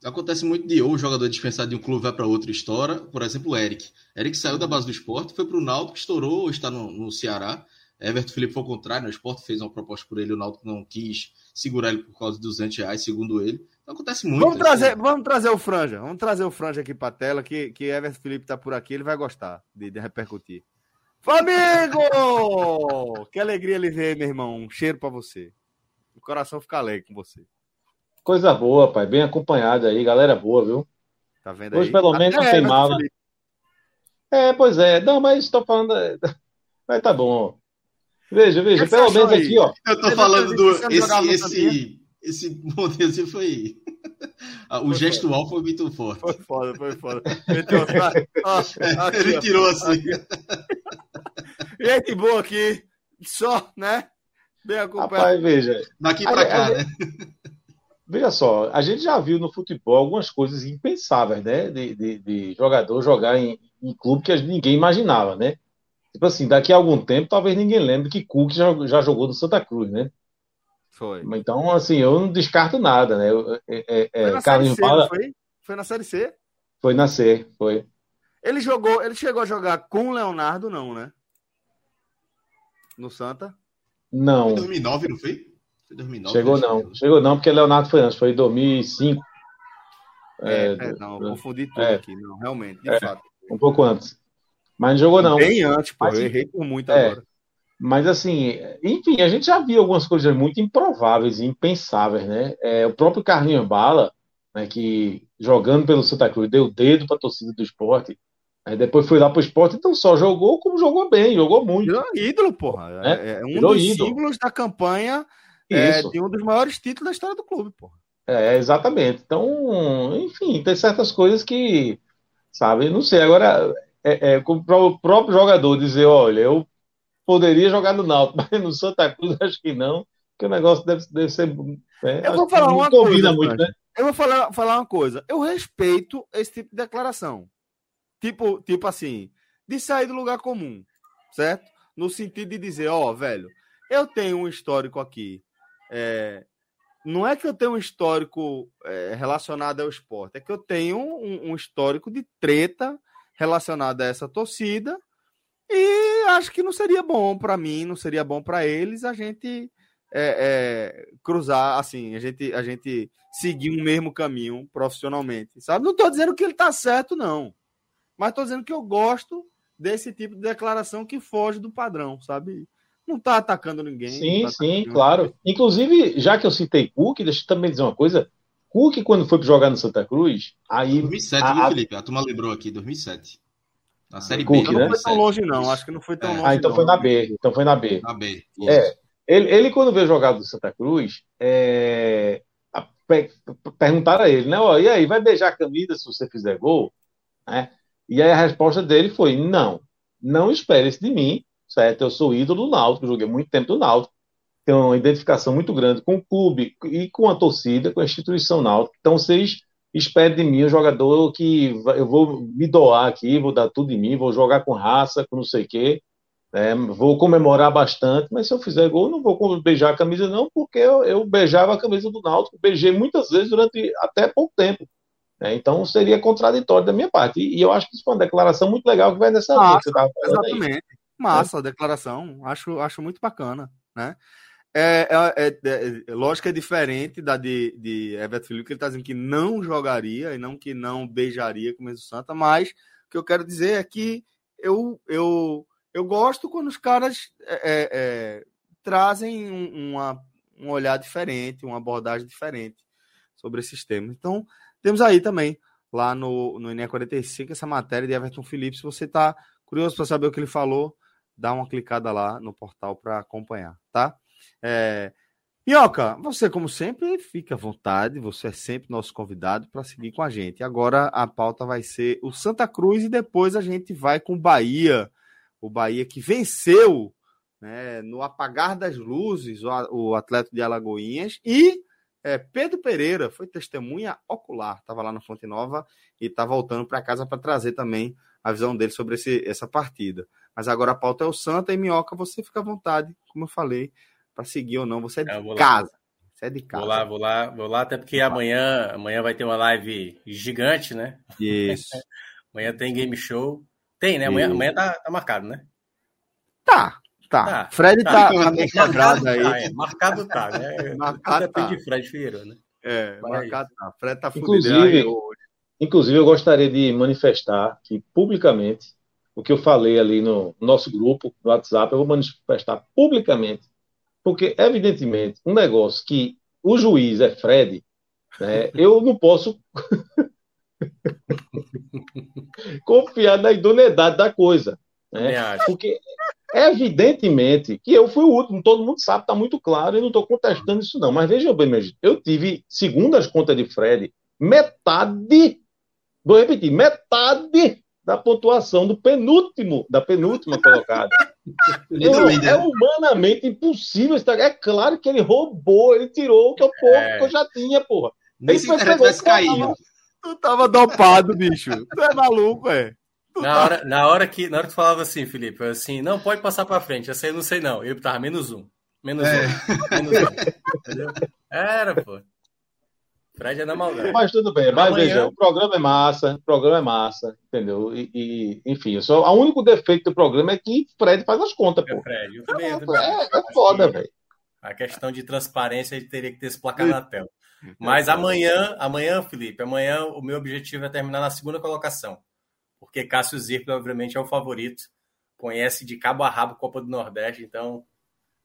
Acontece muito de ou o jogador dispensado de um clube vai para outro estoura. Por exemplo, o Eric. Eric saiu da base do esporte, foi para o Náutico, estourou, está no, no Ceará. Everton Felipe foi o contrário, né? o esporte fez uma proposta por ele, o Náutico não quis segurar ele por causa de 200 reais, segundo ele. Então, acontece muito. Vamos trazer, vamos trazer o Franja, vamos trazer o Franja aqui para a tela, que, que Everton Felipe está por aqui, ele vai gostar de, de repercutir. Flamengo! que alegria ele ver, meu irmão. Um cheiro para você. O coração fica alegre com você. Coisa boa, pai. Bem acompanhado aí, galera boa, viu? Tá vendo Hoje, aí? pelo menos, não tem mal. Né? É, pois é. Não, mas estou falando. Mas tá bom. Veja, veja, pelo menos aí? aqui, ó. Eu tô falando do. Esse, esse, esse Montezinho foi. o foi gestual foda. foi muito forte. Foi foda, foi foda. Ele tirou assim. Gente boa aqui, só, né? Bem acompanhado. Rapaz, veja. Daqui pra cá, né? Veja só, a gente já viu no futebol algumas coisas impensáveis, né? De, de, de jogador jogar em, em, clube que ninguém imaginava, né? Tipo assim, daqui a algum tempo, talvez ninguém lembre que Cook já, já jogou no Santa Cruz, né? Foi. Então, assim, eu não descarto nada, né? É, é, é, foi, na Carlinhos C, Bala... foi? foi na Série C? Foi na C, foi. Ele jogou, ele chegou a jogar com o Leonardo, não, né? No Santa? Não. Foi 2009, não foi? Foi 2009. Chegou não. Chegou não, porque Leonardo foi antes, foi em 2005. É, é, é não, eu confundi tudo é, aqui, não, realmente, de é, fato. Um pouco antes. Mas não jogou não. Bem antes, pô, Mas, eu errei por muito é, agora. Mas assim, enfim, a gente já viu algumas coisas muito improváveis e impensáveis, né? É, o próprio Carlinhos Bala, né, que jogando pelo Santa Cruz deu dedo para a torcida do esporte, Aí depois foi lá pro esporte, então só jogou como jogou bem, jogou muito. Virou ídolo, porra. É, é, é um Virou dos ídolo. símbolos da campanha é, de um dos maiores títulos da história do clube, porra. É, exatamente. Então, enfim, tem certas coisas que, sabe, não sei. Agora, é, é para o próprio jogador dizer, olha, eu poderia jogar no Náutico, mas no Santa Cruz acho que não, porque o negócio deve, deve ser. É, eu vou falar uma coisa. Muito, né? Eu vou falar, falar uma coisa. Eu respeito esse tipo de declaração. Tipo, tipo assim, de sair do lugar comum, certo? No sentido de dizer, ó, oh, velho, eu tenho um histórico aqui. É, não é que eu tenho um histórico é, relacionado ao esporte, é que eu tenho um, um histórico de treta relacionado a essa torcida e acho que não seria bom para mim, não seria bom para eles a gente é, é, cruzar, assim, a gente, a gente seguir o um mesmo caminho profissionalmente, sabe? Não estou dizendo que ele está certo, não. Mas estou dizendo que eu gosto desse tipo de declaração que foge do padrão, sabe? Não está atacando ninguém. Sim, tá sim, claro. Inclusive, já que eu citei Cook, deixa eu também dizer uma coisa. Cook, quando foi jogar no Santa Cruz, aí. 2007, a, viu, Felipe? A turma lembrou aqui, 2007. Na Série Cook, B. Né? Não foi tão longe, não. Acho que não foi tão é. longe. Ah, então não. foi na B. Então foi na B. Na B. É. Ele, ele, quando veio jogar do Santa Cruz, é, a, perguntaram a ele, né? Ó, e aí, vai beijar a camisa se você fizer gol? Né? E aí a resposta dele foi: não, não espere isso de mim, certo? Eu sou ídolo do Náutico, joguei muito tempo do Náutico, tenho uma identificação muito grande com o clube e com a torcida, com a instituição Náutico. Então vocês esperem de mim um jogador que eu vou me doar aqui, vou dar tudo em mim, vou jogar com raça, com não sei o quê. É, vou comemorar bastante, mas se eu fizer gol, não vou beijar a camisa, não, porque eu, eu beijava a camisa do Náutico, beijei muitas vezes durante até pouco tempo. Né? Então seria contraditório da minha parte. E, eu acho que isso foi uma declaração muito legal que vai nessa Massa, linha que você Exatamente. Aí. Massa a declaração. Acho, acho muito bacana. Né? É, é, é, é, lógico que é diferente da de, de Everton Felipe, que ele está dizendo que não jogaria e não que não beijaria com o Mesmo Santa, mas o que eu quero dizer é que eu, eu, eu gosto quando os caras é, é, é trazem um, uma, um olhar diferente, uma abordagem diferente sobre esses temas. Então, temos aí também, lá no, no INE 45, essa matéria de Everton Felipe. Se você está curioso para saber o que ele falou, dá uma clicada lá no portal para acompanhar, tá? É... Minhoca, você, como sempre, fica à vontade, você é sempre nosso convidado para seguir com a gente. Agora a pauta vai ser o Santa Cruz e depois a gente vai com o Bahia, o Bahia que venceu né, no apagar das luzes o, Atlético de Alagoinhas e É, Pedro Pereira foi testemunha ocular, estava lá na Fonte Nova e está voltando para casa para trazer também a visão dele sobre esse, essa partida. Mas agora a pauta é o Santa e Minhoca, você fica à vontade, como eu falei, para seguir ou não. Você é de é, casa. Você é de casa. Vou lá, vou lá, vou lá, até porque amanhã, amanhã vai ter uma live gigante, né? Isso. amanhã tem game show. Tem, né? Amanhã, amanhã tá, tá marcado, né? Tá, Tá. tá. Fred tá, tá, tá quadrado aí. Tá, é, marcado tá, né? marcado tá. de Fred Figueiredo, né? É, Vai marcado aí. tá. Fred tá inclusive, inclusive, eu gostaria de manifestar aqui publicamente o que eu falei ali no nosso grupo, no WhatsApp, eu vou manifestar publicamente, porque, evidentemente, um negócio que o juiz é Fred, né, eu não posso confiar na idoneidade da coisa. Né? Porque Evidentemente que eu fui o último, todo mundo sabe, está muito claro, eu não estou contestando isso não. Mas veja bem, eu tive, segundo as contas de Fred, metade, vou repetir, metade da pontuação do penúltimo, da penúltima colocada. Então, é humanamente impossível. É claro que ele roubou, ele tirou o que eu, pouco é. que eu já tinha, porra. Nem se tivesse caído. Tu tava dopado, bicho. Tu é maluco, é. Na hora, na hora que na hora que falava assim, Felipe, assim, não pode passar para frente. Essa aí eu não sei não. Eu tava menos um, menos é. um, menos um. Entendeu? Era, pô. Fred é na maldade. Mas tudo bem, mas Amanhã... veja, o programa é massa, o programa é massa, entendeu? E, e enfim, só, o único defeito do programa é que Fred faz as contas, pô. É, Fred, eu também, é, é, é foda, velho. A questão de transparência ele teria que ter esse placar na tela. Mas amanhã, amanhã, Felipe, amanhã o meu objetivo é terminar na segunda colocação porque Cássio Zirpli, obviamente, é o favorito. Conhece de cabo a rabo Copa do Nordeste, então.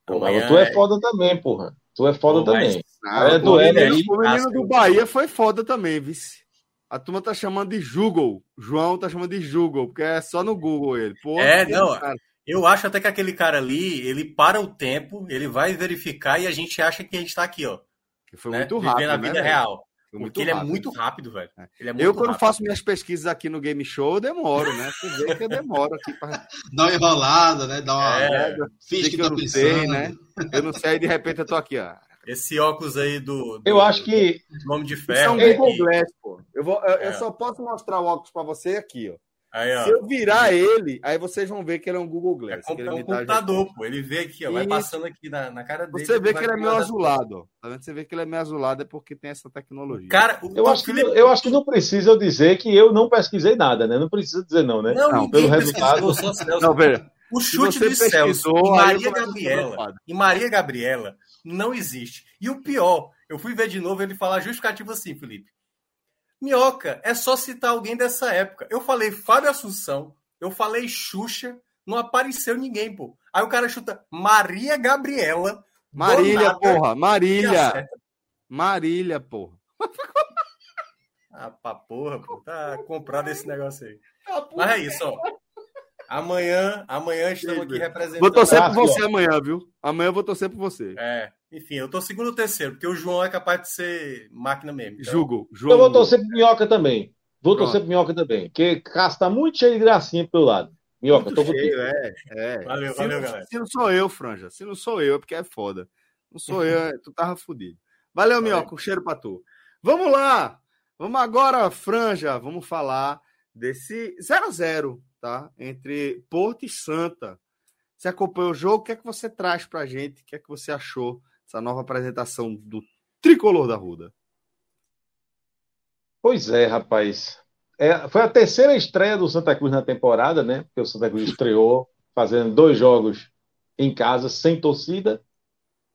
Porra, tu é, é foda também, porra. Tu é foda Pô, também. Mas... é do aí. O menino do Bahia foi foda também, vice. A turma tá chamando de Google. João tá chamando de Google, porque é só no Google ele. Pô, é, não. Cara. Eu acho até que aquele cara ali, ele para o tempo, ele vai verificar e a gente acha que a gente tá aqui, ó. Que foi né? muito rápido. Vivendo a vida né, real. Porque ele é muito rápido, velho. É. É muito eu, quando rápido. faço minhas pesquisas aqui no Game Show, eu demoro, né? Você vê que eu demoro aqui pra... Dá uma enrolada, né? Dá uma. É, Finge que, que tá pensando. Sei, né? Eu não sei, de repente eu tô aqui, ó. Esse óculos aí do. do eu acho que. Nome de ferro. Isso é um Google Glass, pô. Eu, vou, eu, é. eu só posso mostrar o óculos pra você aqui, ó. Aí, Se eu virar ele, aí vocês vão ver que ele é um Google Glass. É, é um computador, pô. Ele vê aqui, ó, vai passando aqui na, na cara dele. Você vê que ele é meio azulado, ó. Tá vendo? Você vê que ele é meio azulado é porque tem essa tecnologia. Cara, eu, acho que, eu acho que não precisa eu dizer que eu não pesquisei nada, né? Não precisa dizer não, né? Não, não pelo resultado. Não, veja. O chute de Celso e Maria Gabriela. E Maria Gabriela não existe. E o pior, eu fui ver de novo ele falar justificativo assim, Felipe. Minhoca, é só citar alguém dessa época. Eu falei Fábio Assunção, eu falei Xuxa, não apareceu ninguém, pô. Aí o cara chuta Maria Gabriela. Marília, porra, Marília. Marília, porra. ah, pra porra, pô. Tá comprado esse negócio aí. Ah, Mas é isso, ó. Amanhã, amanhã estamos aqui representando. Vou torcer por você amanhã, viu? Amanhã eu vou torcer por você. É. Enfim, eu tô segundo ou terceiro, porque o João é capaz de ser máquina mesmo. Então... Jugo, João. Eu vou torcer pro Minhoca também. Vou Pronto. torcer pro Minhoca também. Porque Cássio tá muito cheio de gracinha pelo lado. Minhoca, muito tô cheio, é, é. Valeu, se valeu, não, galera. Se não sou eu, Franja. Se não sou eu, é porque é foda. Não sou eu, é, tu tava fudido. Valeu, Minhoca. Um cheiro pra tu. Vamos lá. Vamos agora, Franja. Vamos falar desse 0 a 0 tá? Entre Porto e Santa. Você acompanhou o jogo? O que é que você traz para a gente? O que é que você achou dessa nova apresentação do Tricolor da Ruda? Pois é, rapaz. É, foi a terceira estreia do Santa Cruz na temporada, né? Porque o Santa Cruz estreou fazendo dois jogos em casa, sem torcida.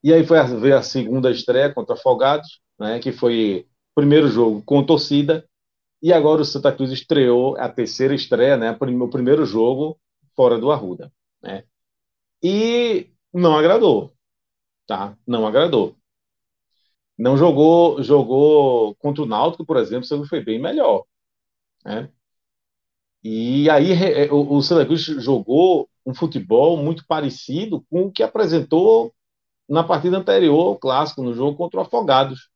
E aí foi a, veio a segunda estreia contra Afogados, né? Que foi o primeiro jogo com torcida. E agora o Santa Cruz estreou a terceira estreia, né? O primeiro jogo fora do Arruda, né? E não agradou, tá? Não agradou. Não jogou, jogou contra o Náutico, por exemplo, você foi bem melhor, né? E aí é, o, o Santa Cruz jogou um futebol muito parecido com o que apresentou na partida anterior, o clássico, no jogo contra o Afogados.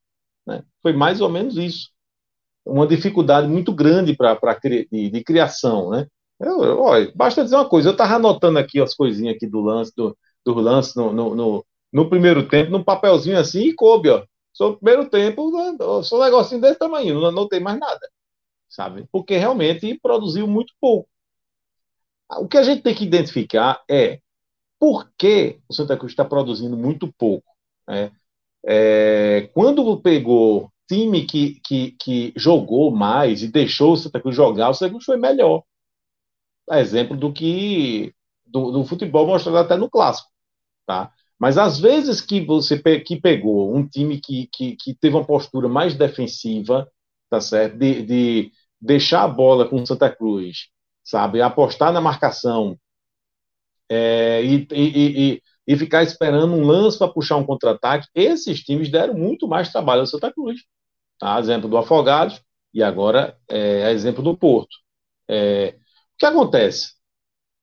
Né? Foi mais ou menos isso uma dificuldade muito grande para de, de, criação, né? Eu, basta dizer uma coisa, eu estava anotando aqui as coisinhas aqui do lance, do, do lance no, no, no, no, primeiro tempo, num papelzinho assim, e coube, ó. Só primeiro tempo, né, só um negocinho desse tamanho, não, tem mais nada, sabe? Porque realmente produziu muito pouco. O que a gente tem que identificar é por que o Santa Cruz está produzindo muito pouco. Né? É, quando pegou time que, que, que jogou mais e deixou o Santa Cruz jogar, o Santa Cruz foi melhor. exemplo do que do, do, futebol mostrado até no clássico, tá? Mas às vezes que você que pegou um time que, que, que teve uma postura mais defensiva, tá certo? De, de deixar a bola com o Santa Cruz, sabe? Apostar na marcação é, e, e, e, e, ficar esperando um lance para puxar um contra-ataque. Esses times deram muito mais trabalho ao Santa Cruz. Tá? Exemplo do Afogados e agora é, exemplo do Porto. É, o que acontece?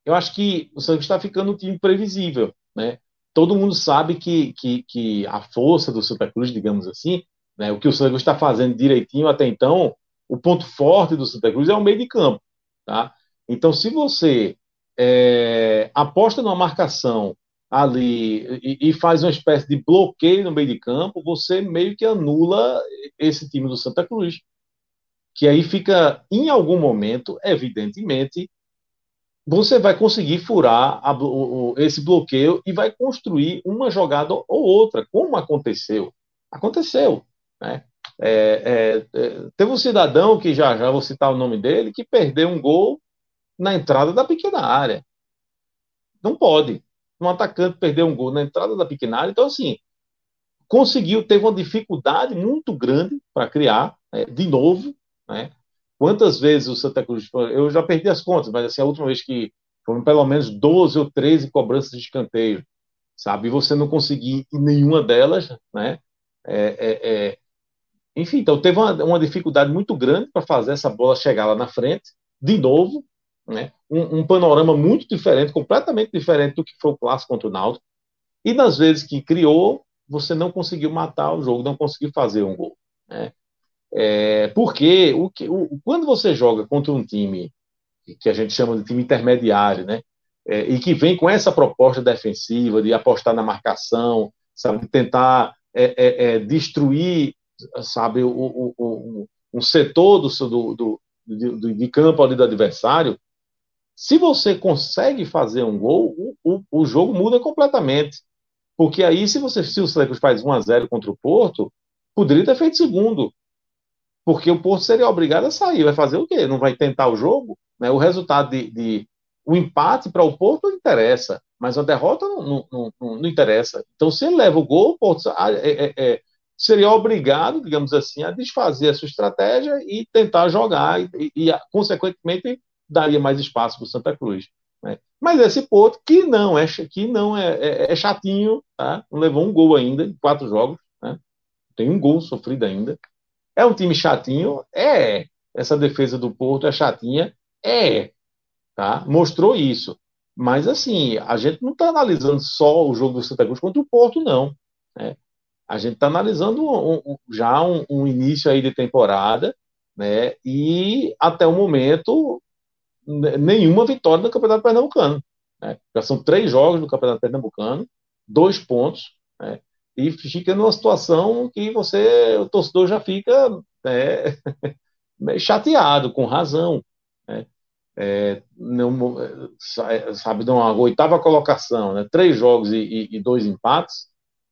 Eu acho que o Santos está ficando um time previsível. Né? Todo mundo sabe que, que, que a força do Santa Cruz, digamos assim, né, o que o Cruz está fazendo direitinho até então, o ponto forte do Santa Cruz é o meio de campo. Tá? Então, se você é, aposta numa marcação ali e, e, faz uma espécie de bloqueio no meio de campo, você meio que anula esse time do Santa Cruz. Que aí fica, em algum momento, evidentemente, você vai conseguir furar a, o, esse bloqueio e vai construir uma jogada ou outra, como aconteceu. Aconteceu. Né? É, é, é, teve um cidadão que já já vou citar o nome dele, que perdeu um gol na entrada da pequena área. Não pode. Um atacante perder um gol na entrada da pequena área. Então, assim, conseguiu, teve uma dificuldade muito grande para criar, né, de novo. Né? Quantas vezes o Santa Cruz. Eu já perdi as contas, mas assim, a última vez que foram pelo menos 12 ou 13 cobranças de escanteio, sabe? E você não conseguir nenhuma delas, né? É, é, é... Enfim, então teve uma, uma dificuldade muito grande para fazer essa bola chegar lá na frente, de novo, né? Um, um, panorama muito diferente, completamente diferente do que foi o clássico contra o Náutico. E nas vezes que criou, você não conseguiu matar o jogo, não conseguiu fazer um gol. Né? É, porque o que, o, quando você joga contra um time que a gente chama de time intermediário, né? É, e que vem com essa proposta defensiva de apostar na marcação, sabe, tentar é, é, é destruir, sabe, o, o, o, um setor do, do, do, de campo ali do adversário, se você consegue fazer um gol, o, o, o jogo muda completamente. Porque aí, se você se o Santa faz 1 a 0 contra o Porto, poderia ter feito segundo. Porque o Porto seria obrigado a sair. Vai fazer o quê? Não vai tentar o jogo? Né? O resultado de, de o empate para o Porto não interessa, mas a derrota não, não, não, não, interessa. Então, se ele leva o gol, o Porto é, é, é, seria obrigado, digamos assim, a desfazer a sua estratégia e tentar jogar e, e, e consequentemente, daria mais espaço para o Santa Cruz. Né? Mas esse Porto, que não é que não é, é, é, chatinho, tá? não levou um gol ainda em quatro jogos, né? tem um gol sofrido ainda. É um time chatinho? É. Essa defesa do Porto é chatinha? É. Tá? Mostrou isso. Mas, assim, a gente não está analisando só o jogo do Santa Cruz contra o Porto, não. Né? A gente está analisando um, um, já um, um, início aí de temporada, né? E até o momento nenhuma vitória no Campeonato Pernambucano. Né? Já são três jogos do Campeonato Pernambucano, dois pontos, né? e fica numa situação que você, o torcedor já fica né, chateado, com razão. Né? É, não, sabe, numa oitava colocação, né? três jogos e, e, e dois empates,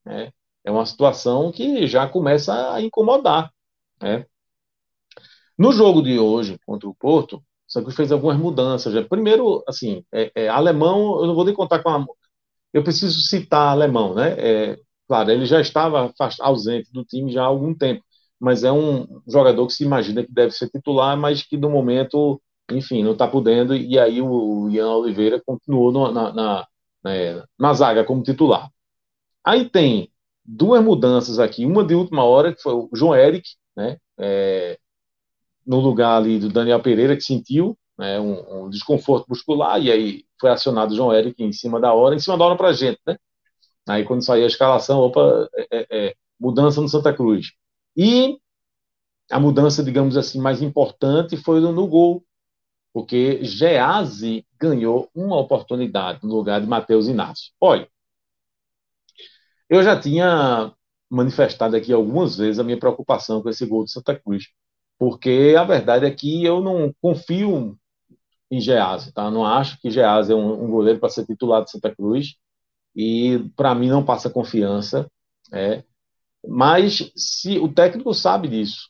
né? é uma situação que já começa a incomodar. Né? No jogo de hoje contra o Porto, só que fez algumas mudanças. Primeiro, assim, é, é, alemão, eu não vou nem contar com a. Eu preciso citar alemão, né? É, claro, ele já estava ausente do time já há algum tempo, mas é um jogador que se imagina que deve ser titular, mas que no momento, enfim, não está podendo. E aí o Ian Oliveira continuou no, na, na, na, na zaga como titular. Aí tem duas mudanças aqui, uma de última hora, que foi o João Eric, né? É, no lugar ali do Daniel Pereira, que sentiu né, um, um, desconforto muscular, e aí foi acionado o João Eric em cima da hora, em cima da hora para a gente, né? Aí quando saiu a escalação, opa, é, é, é, mudança no Santa Cruz. E a mudança, digamos assim, mais importante foi no, gol, porque Geazi ganhou uma oportunidade no lugar de Matheus Inácio. Olha, eu já tinha manifestado aqui algumas vezes a minha preocupação com esse gol do Santa Cruz, porque a verdade é que eu não confio em Gease, tá? Não acho que Gease é um, um goleiro para ser titular de Santa Cruz e para mim não passa confiança, é. Mas se o técnico sabe disso,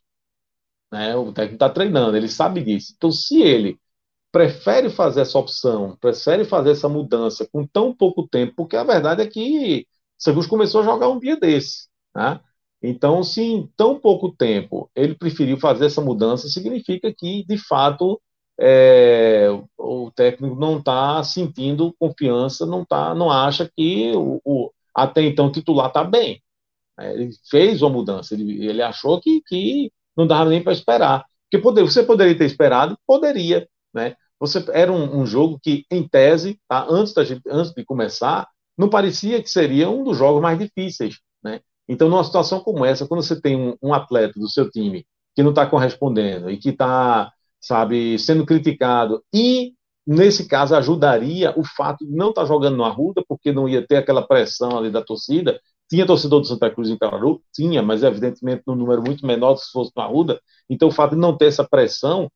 né? O técnico está treinando, ele sabe disso. Então, se ele prefere fazer essa opção, prefere fazer essa mudança com tão pouco tempo, porque a verdade é que Cruz começou a jogar um dia desse, né? Então, se em tão pouco tempo ele preferiu fazer essa mudança, significa que, de fato, é, o técnico não está sentindo confiança, não tá, não acha que o, o até então titular está bem. É, ele fez uma mudança, ele, ele achou que, que não dava nem para esperar. Porque poder, você poderia ter esperado, poderia, né? Você era um, um jogo que, em tese, tá, antes, da, antes de começar, não parecia que seria um dos jogos mais difíceis, né? Então, numa situação como essa, quando você tem um, um atleta do seu time que não está correspondendo e que está, sabe, sendo criticado e nesse caso ajudaria o fato de não estar tá jogando no Arruda, porque não ia ter aquela pressão ali da torcida. Tinha torcedor do Santa Cruz em Caruaru? Tinha, mas evidentemente num número muito menor se fosse no Arruda. Então o fato de não ter essa pressão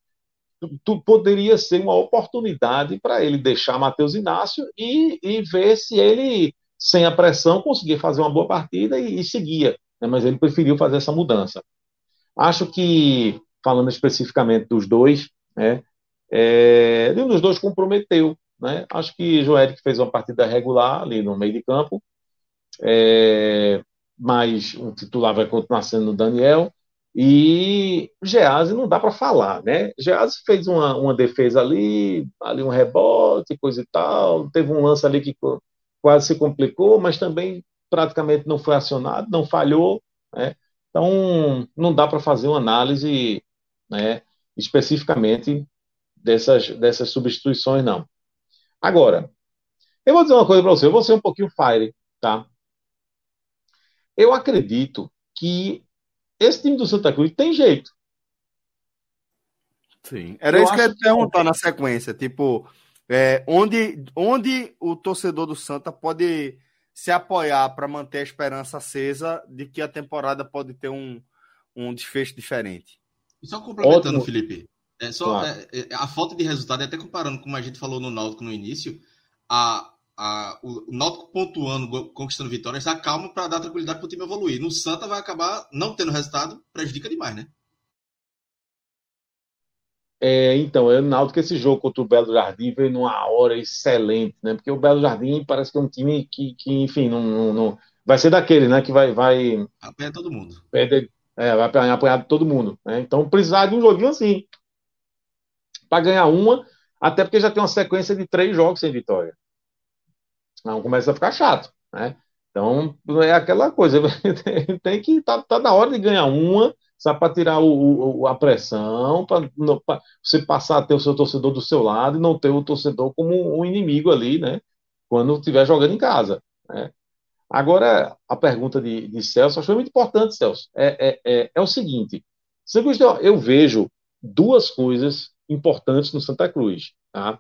tu, tu poderia ser uma oportunidade para ele deixar Matheus Inácio e, e ver se ele sem a pressão, conseguia fazer uma boa partida e, e seguia. Né? Mas ele preferiu fazer essa mudança. Acho que, falando especificamente dos dois, né, é, nenhum dos dois comprometeu. Né? Acho que Joeric fez uma partida regular ali no meio de campo, é, mas o titular vai continuar sendo o Daniel. E Gease não dá para falar, né? Gease fez uma, uma defesa ali, ali um rebote, coisa e tal. Teve um lance ali que quase se complicou, mas também praticamente não foi acionado, não falhou, né? Então, não dá para fazer uma análise né, especificamente dessas, dessas substituições, não. Agora, eu vou dizer uma coisa para você, eu vou ser um pouquinho fire, tá? Eu acredito que esse time do Santa Cruz tem jeito. Sim. Era eu isso que eu ia perguntar na sequência. Tipo, é, onde, onde o torcedor do Santa pode se apoiar para manter a esperança acesa de que a temporada pode ter um, um desfecho diferente. E só complementando, Ótimo. Felipe, é só, claro. é, é, a falta de resultado, até comparando como a gente falou no Náutico no início, a, a, o Náutico pontuando, conquistando vitórias, acalma para dar tranquilidade para o time evoluir. No Santa vai acabar não tendo resultado, prejudica demais, né? É, então, eu noto que esse jogo contra o Belo Jardim veio numa hora excelente, né? Porque o Belo Jardim parece que é um time que, que enfim, não, não, não, vai ser daquele, né? Que vai. vai apanhar todo mundo. Perder, é, vai apanhar, apanhar todo mundo. Né? Então, precisar de um joguinho assim. Para ganhar uma, até porque já tem uma sequência de três jogos sem vitória. Então começa a ficar chato, né? Então, é aquela coisa, tem que. Tá, tá na hora de ganhar uma sabe, para tirar o, o, a pressão, para você passar a ter o seu torcedor do seu lado e não ter o torcedor como um inimigo ali, né? Quando estiver jogando em casa. Né? Agora, a pergunta de, de Celso, acho muito importante, Celso, é, é, é, é o seguinte: eu vejo duas coisas importantes no Santa Cruz. Tá?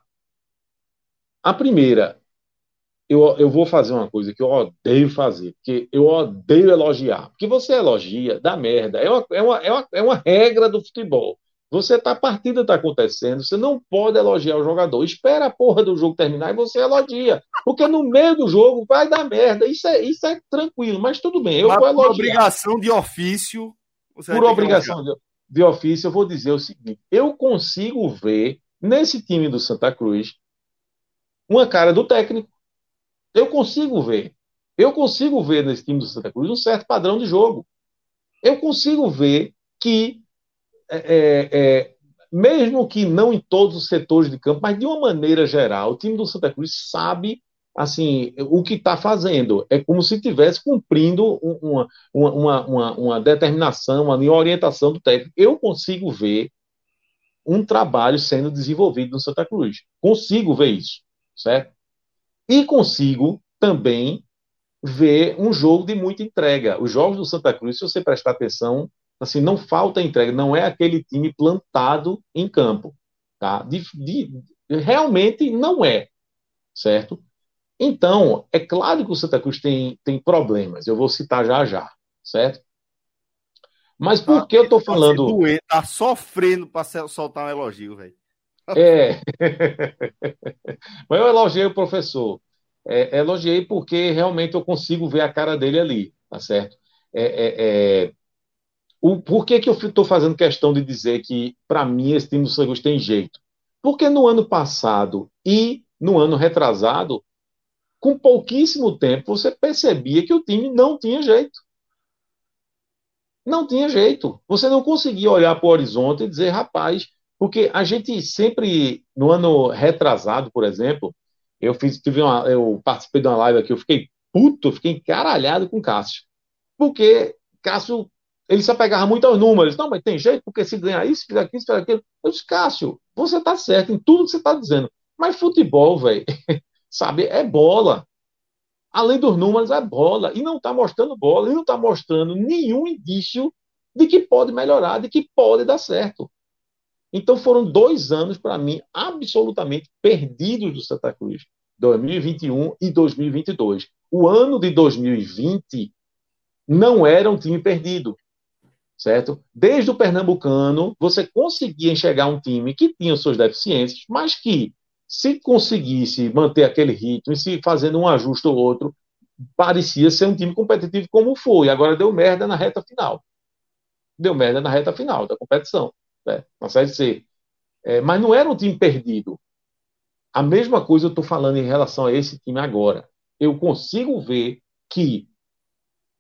A primeira eu, eu vou fazer uma coisa que eu odeio fazer, porque eu odeio elogiar. Porque você elogia, dá merda. É uma, é uma, é uma, é uma regra do futebol. Você tá, a partida está acontecendo, você não pode elogiar o jogador. Espera a porra do jogo terminar e você elogia. Porque no meio do jogo vai dar merda. Isso é, isso é tranquilo, mas tudo bem. Eu mas vou elogiar. Por obrigação de ofício. Por obrigação de, de ofício, eu vou dizer o seguinte: eu consigo ver nesse time do Santa Cruz uma cara do técnico. Eu consigo ver. Eu consigo ver nesse time do Santa Cruz um certo padrão de jogo. Eu consigo ver que, é, é, é, mesmo que não em todos os setores de campo, mas de uma maneira geral, o time do Santa Cruz sabe assim o que está fazendo. É como se estivesse cumprindo uma, uma, uma, uma, determinação, uma orientação do técnico. Eu consigo ver um trabalho sendo desenvolvido no Santa Cruz. Consigo ver isso, certo? E consigo também ver um jogo de muita entrega. Os jogos do Santa Cruz, se você prestar atenção, assim, não falta entrega, não é aquele time plantado em campo, tá? De, de, realmente não é, certo? Então, é claro que o Santa Cruz tem, tem problemas, eu vou citar já já, certo? Mas por tá, que eu estou falando. Tá sofrendo para soltar um elogio, velho. É. Mas eu elogiei o professor. É, elogiei porque realmente eu consigo ver a cara dele ali, tá certo? É, é, é... O, por que, que eu estou fazendo questão de dizer que, para mim, esse time do Santos tem jeito? Porque no ano passado e no ano retrasado, com pouquíssimo tempo, você percebia que o time não tinha jeito. Não tinha jeito. Você não conseguia olhar para o horizonte e dizer, rapaz, porque a gente sempre, no ano retrasado, por exemplo, eu fiz, tive uma, eu participei de uma live aqui, eu fiquei puto, fiquei encaralhado com Cássio. Porque Cássio, ele só pegava muito aos números. Não, mas tem jeito, porque se ganhar isso, se fizer aquilo, se fizer aquilo. Eu disse, Cássio, você está certo em tudo que você está dizendo. Mas futebol, velho, sabe, é bola além dos números, é bola. E não está mostrando bola, e não está mostrando nenhum indício de que pode melhorar, de que pode dar certo. Então foram dois anos, para mim, absolutamente perdidos do Santa Cruz. 2021 e 2022. O ano de 2020 não era um time perdido, certo? Desde o Pernambucano, você conseguia enxergar um time que tinha suas deficiências, mas que se conseguisse manter aquele ritmo e se fazendo um ajuste ou outro, parecia ser um time competitivo como foi. Agora deu merda na reta final. Deu merda na reta final da competição, né? na Série C. É, mas não era um time perdido. A mesma coisa eu estou falando em relação a esse time agora. Eu consigo ver que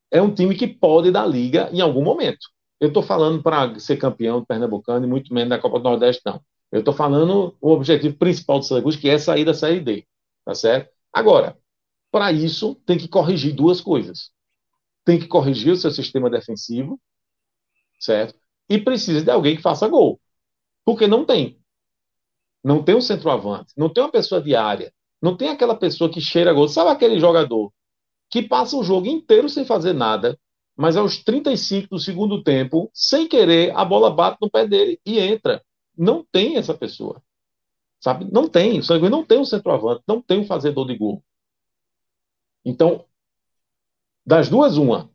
é um time que pode dar liga em algum momento. Eu estou falando para ser campeão do Pernambucano e muito menos da Copa do Nordeste, não. Eu estou falando o objetivo principal do Santa que é sair da Série D. Tá certo? Agora, para isso, tem que corrigir duas coisas. Tem que corrigir o seu sistema defensivo, certo? E precisa de alguém que faça gol. Porque não tem. Não tem um centroavante, não tem uma pessoa de área, não tem aquela pessoa que cheira gol. Sabe aquele jogador que passa o jogo inteiro sem fazer nada, mas aos 35 do segundo tempo, sem querer, a bola bate no pé dele e entra. Não tem essa pessoa. Sabe? Não tem. O Sangue não tem um centroavante, não tem um fazedor de gol. Então, das duas, uma.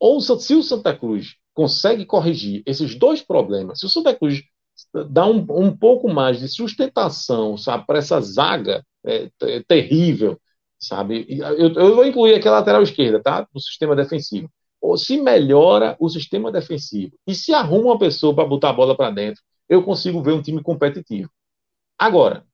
Ou se o Santa Cruz consegue corrigir esses dois problemas, se o Santa Cruz dá um, um pouco mais de sustentação, para essa zaga é, é, terrível, sabe? Eu, eu vou incluir aqui a lateral esquerda, tá? No sistema defensivo. Ou se melhora o sistema defensivo e se arruma uma pessoa para botar a bola para dentro, eu consigo ver um time competitivo. Agora.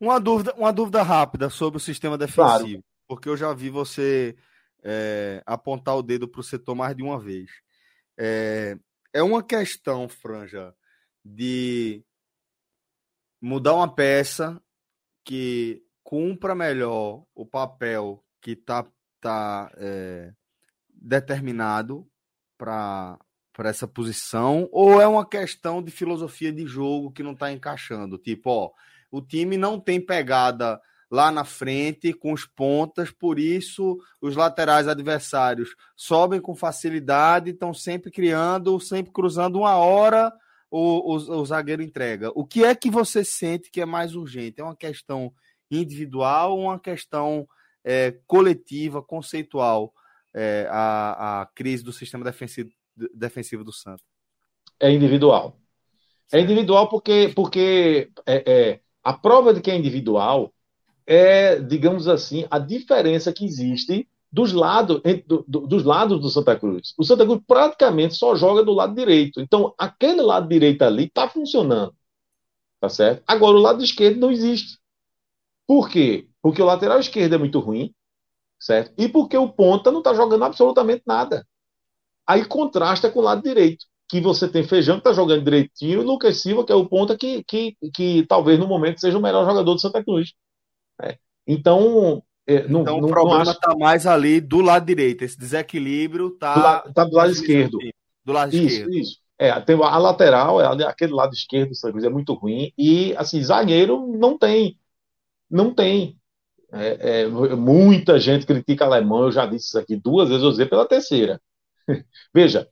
Uma dúvida, uma dúvida rápida sobre o sistema defensivo, claro. porque eu já vi você é, apontar o dedo para o setor mais de uma vez. É, é uma questão, Franja, de mudar uma peça que cumpra melhor o papel que está tá, é, determinado para para essa posição, ou é uma questão de filosofia de jogo que não está encaixando? Tipo, ó, o time não tem pegada lá na frente com os pontas, por isso os laterais adversários sobem com facilidade, estão sempre criando, sempre cruzando uma hora o, o, o, zagueiro entrega. O que é que você sente que é mais urgente? É uma questão individual ou uma questão é, coletiva, conceitual, é, a, a crise do sistema defensivo defensivo do Santos? É individual. É individual porque, porque é, é, a prova de que é individual é, digamos assim, a diferença que existe dos lados, do, do, dos lados do Santa Cruz. O Santa Cruz praticamente só joga do lado direito. Então, aquele lado direito ali está funcionando. Tá certo? Agora, o lado esquerdo não existe. Por quê? Porque o lateral esquerdo é muito ruim, certo? E porque o ponta não está jogando absolutamente nada. Aí contrasta com o lado direito, que você tem Feijão que está jogando direitinho e Lucas Silva, que é o ponta que, que, que talvez no momento seja o melhor jogador do Santa Cruz. É. Então, é, não, então não, o problema está acho... mais ali do lado direito. Esse desequilíbrio está do, tá do lado esquerdo. Do lado isso, esquerdo. Isso. É, tem a lateral, é, aquele lado esquerdo do Santa Cruz é muito ruim. E, assim, zagueiro não tem. Não tem. É, é, muita gente critica alemão, eu já disse isso aqui duas vezes, eu usei pela terceira. Veja,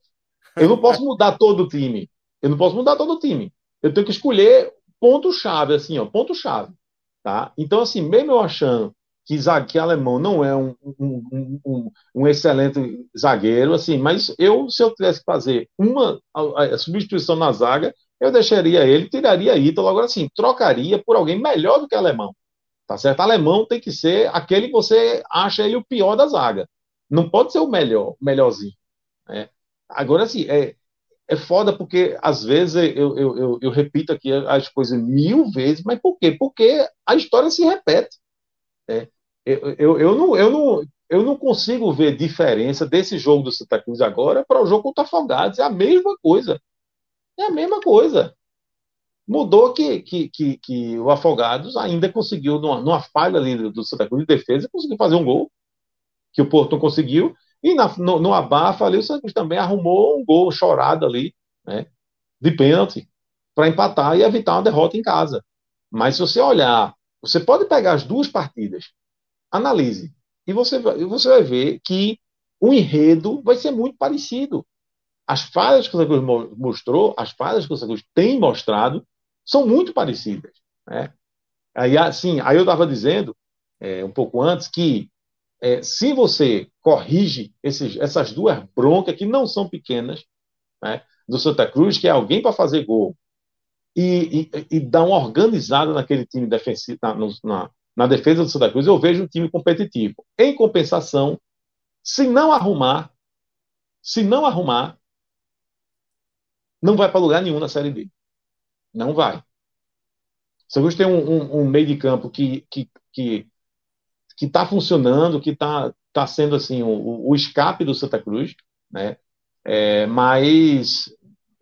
eu não posso mudar todo o time. Eu não posso mudar todo o time. Eu tenho que escolher ponto-chave, assim, ó, ponto-chave. Tá? Então, assim, mesmo eu achando que, que alemão não é um, um, um, um, excelente zagueiro, assim, mas eu, se eu tivesse que fazer uma a, a substituição na zaga, eu deixaria ele, tiraria Ítalo, agora sim, trocaria por alguém melhor do que alemão. Tá certo? Alemão tem que ser aquele que você acha ele o pior da zaga. Não pode ser o melhor, melhorzinho. Né? Agora, assim, é, é foda porque às vezes eu, eu, eu, eu, repito aqui as coisas mil vezes, mas por quê? Porque a história se repete. Né? Eu, eu, eu, não, eu, não, eu não consigo ver diferença desse jogo do Santa Cruz agora para o jogo contra Afogados. É a mesma coisa. É a mesma coisa. Mudou que, que, que, que o Afogados ainda conseguiu, numa, numa falha ali do Santa Cruz de defesa, conseguiu fazer um gol, que o Porto conseguiu. E na, no, no abafa ali, o Cruz também arrumou um gol chorado ali, né, de pênalti, para empatar e evitar uma derrota em casa. Mas se você olhar, você pode pegar as duas partidas analise. E você, você vai ver que o enredo vai ser muito parecido. As falhas que o Santa mostrou, as falhas que o Santa tem mostrado, são muito parecidas. Né? Aí, assim, aí eu estava dizendo, é, um pouco antes, que é, se você corrige esses, essas duas broncas, que não são pequenas, né, do Santa Cruz, que é alguém para fazer gol, e, e, e, dar uma organizada naquele time defensivo, na, na, na defesa do Santa Cruz, eu vejo um time competitivo. Em compensação, se não arrumar, se não arrumar, não vai para lugar nenhum na Série B. Não vai. O Santa Cruz tem um, um, um, meio de campo que que que que está funcionando, que está tá sendo assim o, o, escape do Santa Cruz, né? É, mas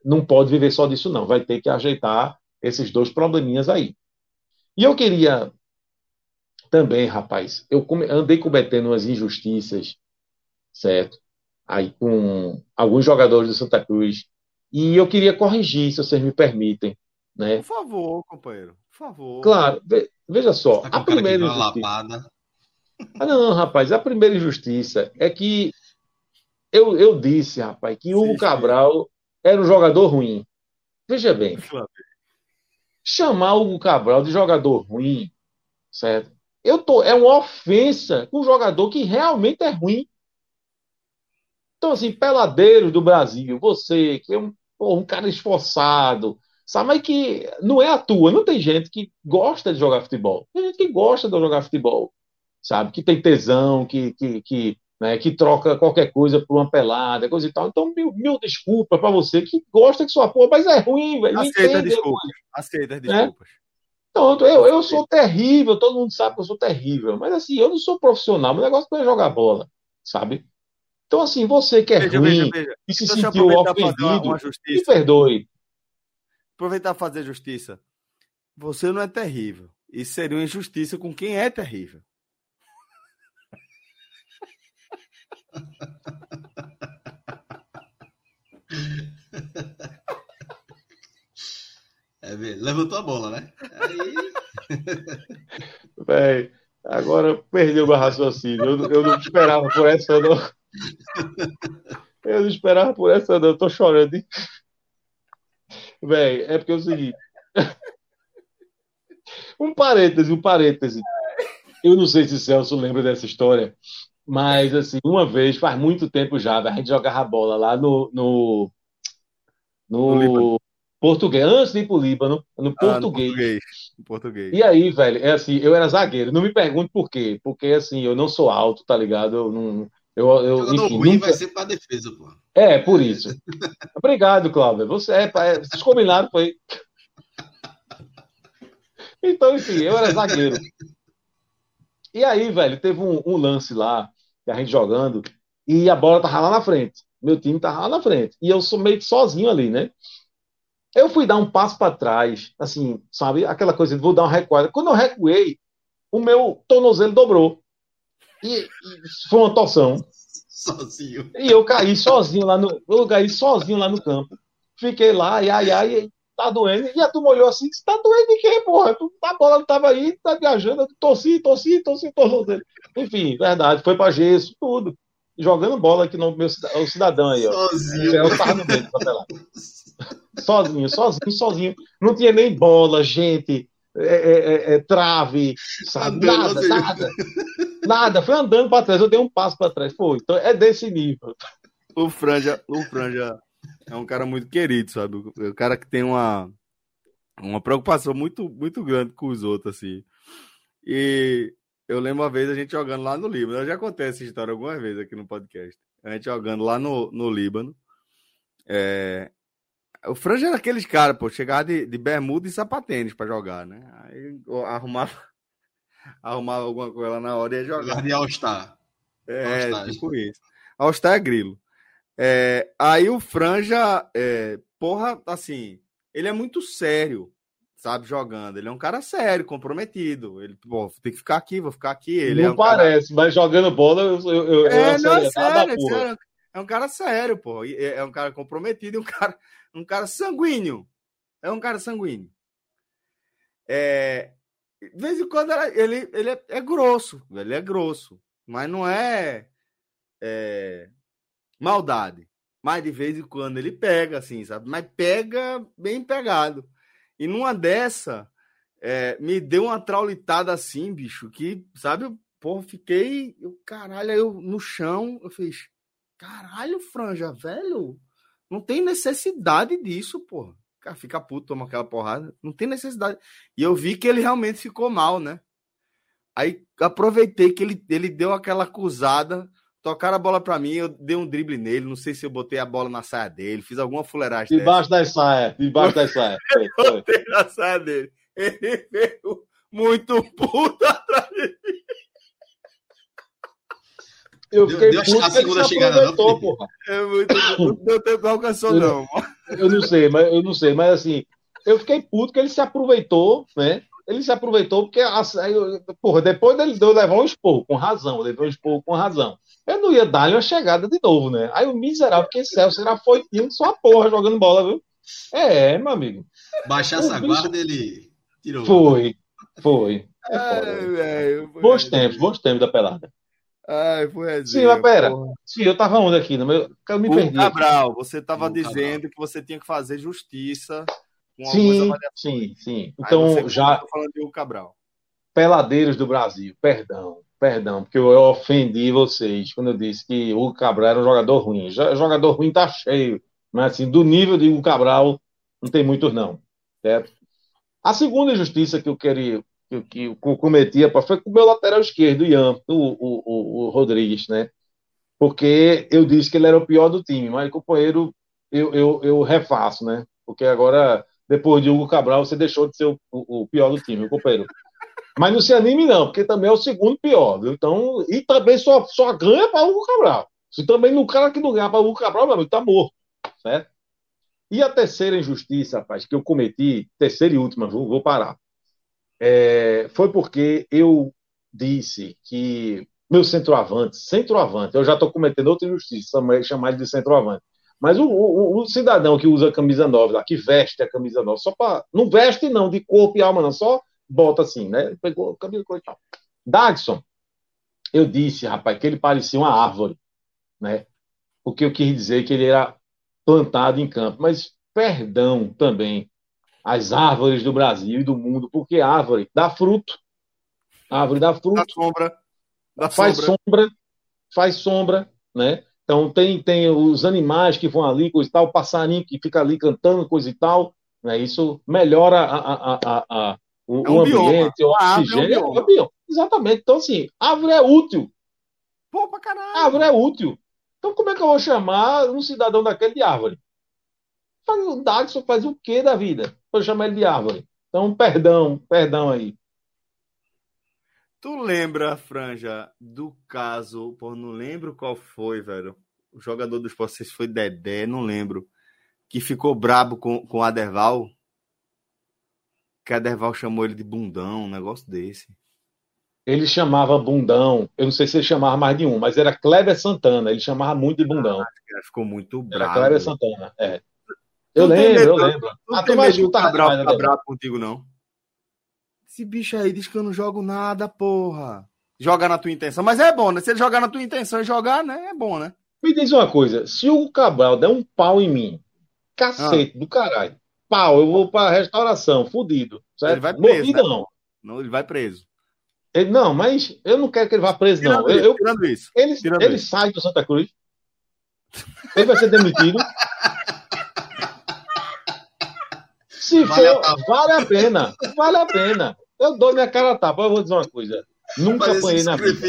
não pode viver só disso não. Vai ter que ajeitar esses dois probleminhas aí. E eu queria também, rapaz, eu andei cometendo umas injustiças, certo? Aí com alguns jogadores do Santa Cruz. E eu queria corrigir, se vocês me permitem. Né? Por favor, companheiro. Por favor. Claro, veja só. Tá a primeira injustiça. Ah, não, rapaz, a primeira injustiça é que eu, eu disse, rapaz, que Hugo Cabral era um jogador ruim. Veja bem. Chamar Hugo Cabral de jogador ruim, certo? Eu tô, é uma ofensa com um jogador que realmente é ruim. Então, assim, peladeiros do Brasil, você, que é um, um cara esforçado, sabe, mas que não é a tua. Não tem gente que gosta de jogar futebol. Tem gente que gosta de jogar futebol, sabe, que tem tesão, que, que, que, né, que troca qualquer coisa por uma pelada, coisa e tal. Então, mil, mil desculpas para você que gosta de sua porra, mas é ruim, velho. Aceita desculpas. Aceita desculpas. Né? Pronto, eu, eu sou terrível, todo mundo sabe que eu sou terrível, mas assim, eu não sou profissional, meu negócio não é jogar bola, sabe? Então, assim, você que é veja, ruim veja, veja. e se Deixa sentiu ofendido, me perdoe. Aproveitar fazer justiça. Você não é terrível. Isso seria uma injustiça com quem é terrível. É, levantou a bola, né? Aí... Agora perdeu meu raciocínio. Eu, eu, não esperava por essa, não. Eu não esperava por essa, não. Eu tô chorando. Hein? Véi, é porque é o seguinte. Um parêntese, um parêntese. Eu não sei se Celso lembra dessa história, mas assim, uma vez, faz muito tempo já, a gente jogava bola lá no, no, no, no português, antes de ir pro Líbano, no ah, português. No português. No português. E aí, velho, é assim, eu era zagueiro. Não me pergunte por quê. Porque, assim, eu não sou alto, tá ligado? Eu não. Eu, eu, enfim, ruim nunca... vai ser pra defesa, pô. É, por isso. Obrigado, Cláudio. Você é, é vocês combinaram, foi. Então, enfim, eu era zagueiro. E aí, velho, teve um, um lance lá, que a gente jogando, e a bola tava lá na frente. Meu time tava lá na frente. E eu sou meio que sozinho ali, né? Eu fui dar um passo para trás, assim, sabe? Aquela coisa de vou dar uma recuada. Quando eu recuei, o meu tornozelo dobrou. E, e foi uma torção. Sozinho. E eu caí sozinho lá no. Eu caí sozinho lá no campo. Fiquei lá, e ai, ai, tá doendo. E a turma olhou assim, tá doendo de quê, porra? A bola não tava aí, tá viajando, eu torci, torci, torci, torci. Enfim, verdade, foi pra gesso, tudo. Jogando bola aqui no meu o cidadão aí, ó. Sozinho. Eu tava no meio, sozinho, sozinho, sozinho. Não tinha nem bola, gente, é, é, é, é trave, sabe? Nada, nada. Nada, foi andando para trás, eu dei um passo para trás. Pô, então é desse nível. O Franja, o Franja é um cara muito querido, sabe? O cara que tem uma, uma preocupação muito, muito grande com os outros, assim. E eu lembro uma vez a gente jogando lá no Líbano. Eu já contei essa história algumas vezes aqui no podcast. A gente jogando lá no, no Líbano. É... O Franja era aqueles caras, pô, chegava de, de bermuda e sapatênis para jogar, né? Aí arrumava, arrumava alguma coisa lá na hora e ia jogar. De All-Star. É, All tipo isso. All-Star é grilo. É, aí o Franja, é, porra, assim, ele é muito sério, sabe, jogando. Ele é um cara sério, comprometido. Ele, pô, tem que ficar aqui, vou ficar aqui. Ele não é um parece, cara... mas jogando bola, eu, eu, é, eu não, é sério, é sério. É um cara sério, pô. É, é um cara comprometido e um cara, um cara sanguíneo. É um cara sanguíneo. É, de vez em quando ele, ele é, é grosso, ele é grosso, mas não é, é maldade. Mas de vez em quando ele pega, assim, sabe? Mas pega bem pegado. E numa dessa, é, me deu uma traulitada assim, bicho, que, sabe, eu, porra, fiquei, eu, caralho, eu no chão, eu fiz, caralho, Franja, velho, não tem necessidade disso, porra. Cara, fica puto, toma aquela porrada, não tem necessidade. E eu vi que ele realmente ficou mal, né? Aí aproveitei que ele, ele deu aquela acusada Tocaram a bola para mim, eu dei um drible nele, não sei se eu botei a bola na saia dele, fiz alguma fuleiragem. Debaixo da saia, debaixo da saia. botei na saia dele. Ele veio muito puto atrás de mim. Eu fiquei deu, puto a segunda chegada não, porra. É muito, não deu tempo alcançou não. Eu não sei, mas eu não sei, mas assim, eu fiquei puto que ele se aproveitou, né? Ele se aproveitou porque, aí, porra, depois dele deu levar um esporro, com razão, levou um esporro com razão eu não ia dar-lhe uma chegada de novo, né? Aí o miserável, porque Celso era foitinho só a porra jogando bola, viu? É, meu amigo. Baixar essa bicho... guarda, ele tirou. Foi, foi. É é, bons tempos, bons tempos da pelada. Ai, foi Sim, mas pera. Sim, eu tava onde aqui? No meu... Eu me o perdi. Cabral, aqui. você tava dizendo Cabral. que você tinha que fazer justiça com sim, sim, sim. Então, já. falando de Cabral. Peladeiros do Brasil, perdão Perdão, porque eu ofendi vocês quando eu disse que o Cabral era um jogador ruim. Jogador ruim tá cheio, mas assim, do nível de Hugo Cabral, não tem muitos não, certo? A segunda injustiça que eu queria, que, eu cometia foi com o meu lateral esquerdo, Ian, o, o, o, o Rodrigues, né? Porque eu disse que ele era o pior do time, mas companheiro, eu, eu, eu refaço, né? Porque agora, depois de Hugo Cabral, você deixou de ser o, o, o pior do time, companheiro. Mas não se anime, não, porque também é o segundo pior. Então, e também só, só ganha para o Hugo Cabral. Se também no cara que não ganha para o Hugo Cabral, meu amigo, tá morto. Certo? E a terceira injustiça, rapaz, que eu cometi, terceira e última, vou, vou parar. É, foi porque eu disse que meu centroavante, centroavante, eu já estou cometendo outra injustiça, chamar ele de centroavante. Mas o, o, o, cidadão que usa a camisa nova, que veste a camisa nova, só para. Não veste, não, de corpo e alma, não, só bota assim, né? Pegou o cabelo e tal. Dagson, eu disse, rapaz, que ele parecia uma árvore, né? Porque eu quis dizer que ele era plantado em campo. Mas perdão também às árvores do Brasil e do mundo, porque árvore dá fruto. árvore dá fruto. Dá sombra. Dá faz sombra. sombra. Faz sombra, né? Então tem, tem os animais que vão ali, coisa e tal, o passarinho que fica ali cantando, coisa e tal. Né? Isso melhora a, a, a, a o, é um o ambiente, bioma. o oxigênio. É um é bioma. Exatamente. Então, assim, árvore é útil. Pô, pra caralho. Árvore é útil. Então, como é que eu vou chamar um cidadão daquele de árvore? O Dagson faz o quê da vida? Para chamar ele de árvore. Então, perdão, perdão aí. Tu lembra, Franja, do caso, pô, não lembro qual foi, velho. O jogador dos vocês foi Dedé, não lembro. Que ficou brabo com, com o Aderval que a Derval chamou ele de bundão, um negócio desse. Ele chamava bundão, eu não sei se ele chamava mais de um, mas era Kleber Santana, ele chamava muito de bundão. Ah, ficou muito bravo. Era Kleber Santana, é. Eu lembro, medo, eu lembro. Não, não tem mais o Cabral ficar tá bravo contigo, não. Esse bicho aí diz que eu não jogo nada, porra. Joga na tua intenção. Mas é bom, né? Se ele jogar na tua intenção e jogar, né? É bom, né? Me diz uma coisa: se o Cabral der um pau em mim, cacete ah. do caralho, pau, eu vou pra restauração, fudido. Certo? Ele vai preso. Morrida, né? não. não. Ele vai preso. Ele, não, mas eu não quero que ele vá preso, tirando não. Isso, eu, tirando isso. Ele, tirando ele isso. sai do Santa Cruz. Ele vai ser demitido. Se vale for, a vale a pena. Vale a pena. Eu dou minha cara a tapa. Eu vou dizer uma coisa. Nunca apanhei na vida.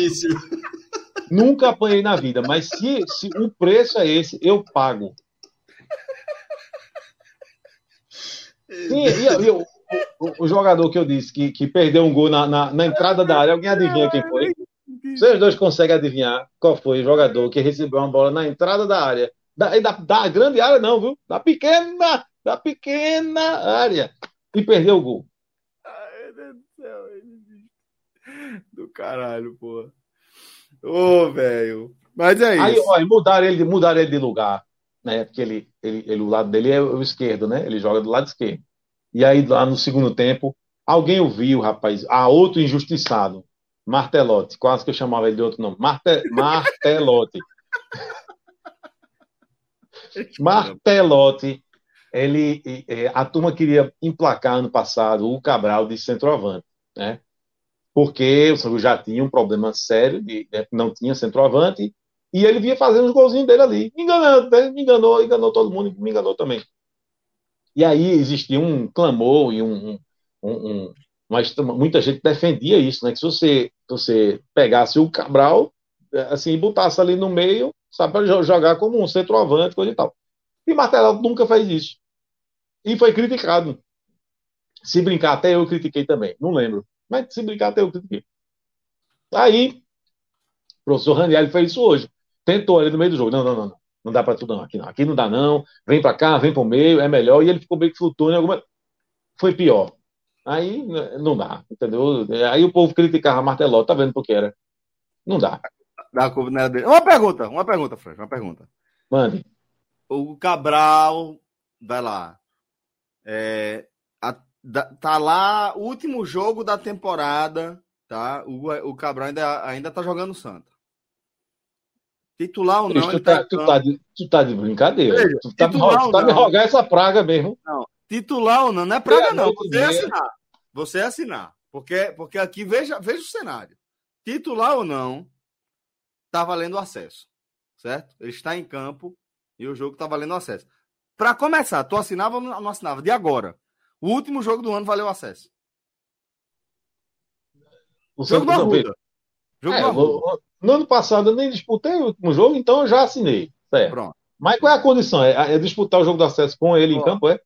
Nunca apanhei na vida. Mas se, se o preço é esse, eu pago. Sim, e, e o, o, o, jogador que eu disse que, que perdeu um gol na, na, na entrada da área, alguém adivinha quem foi? Vocês dois conseguem adivinhar qual foi o jogador que recebeu uma bola na entrada da área? Da, da, da grande área, não, viu? Da pequena, da pequena área. E perdeu o gol. Ai, meu Deus do céu. Do caralho, pô. Ô, velho. Mas é isso. Aí, ó, mudaram ele, mudaram ele de lugar né? Porque ele, ele, ele, o lado dele é o esquerdo, né? Ele joga do lado esquerdo. E aí, lá no segundo tempo, alguém ouviu, rapaz, a outro injustiçado, Martelotti, quase que eu chamava ele de outro nome, Marte, Martelotti. Martelotti, ele, a turma queria emplacar ano passado o Cabral de centroavante, né? Porque o São já tinha um problema sério, de, né? não tinha centroavante, e ele vinha fazendo os golzinhos dele ali, enganando, né? me enganou, enganou todo mundo, me enganou também. E aí existia um clamor e um, um, um mas muita gente defendia isso, né? Que se você, você pegasse o Cabral, assim, e botasse ali no meio, sabe, para jogar como um centroavante, coisa e tal. E Martelado nunca fez isso. E foi criticado. Se brincar, até eu critiquei também, não lembro. Mas se brincar, até eu critiquei. Aí, o professor Raniel fez isso hoje tentou ali no meio do jogo. Não, não, não, não. Não dá para tudo, não. Aqui não. Aqui não dá, não. Vem para cá, vem para o meio, é melhor. E ele ficou meio que flutuando em alguma. Foi pior. Aí né, não dá, entendeu? Aí o povo criticava Marteló, tá vendo por que era? Não dá. Dá né, dele. Uma pergunta, uma pergunta, Fred, uma pergunta. Mande. O Cabral, vai lá. É, a, da, tá lá, último jogo da temporada, tá? O, o Cabral ainda, ainda tá jogando Santa. Titular ou não? Tu tá, tu, tá de, tu tá de brincadeira. Veja, tu tá, me, tu tá me rogar essa praga mesmo. Não, titular ou não, não é praga, não. Você é assinar. Você é assinar. Porque, porque aqui, veja, veja o cenário. Titular ou não, tá valendo acesso. Certo? Ele está em campo e o jogo tá valendo acesso. Para começar, tu assinava ou não assinava? De agora. O último jogo do ano valeu acesso. O jogo do Arruda. Jogo é, do Arruda. No ano passado eu nem disputei o último jogo, então eu já assinei. Certo. Pronto. Mas qual é a condição? É, é disputar o jogo do acesso com ele Pronto. em campo, é?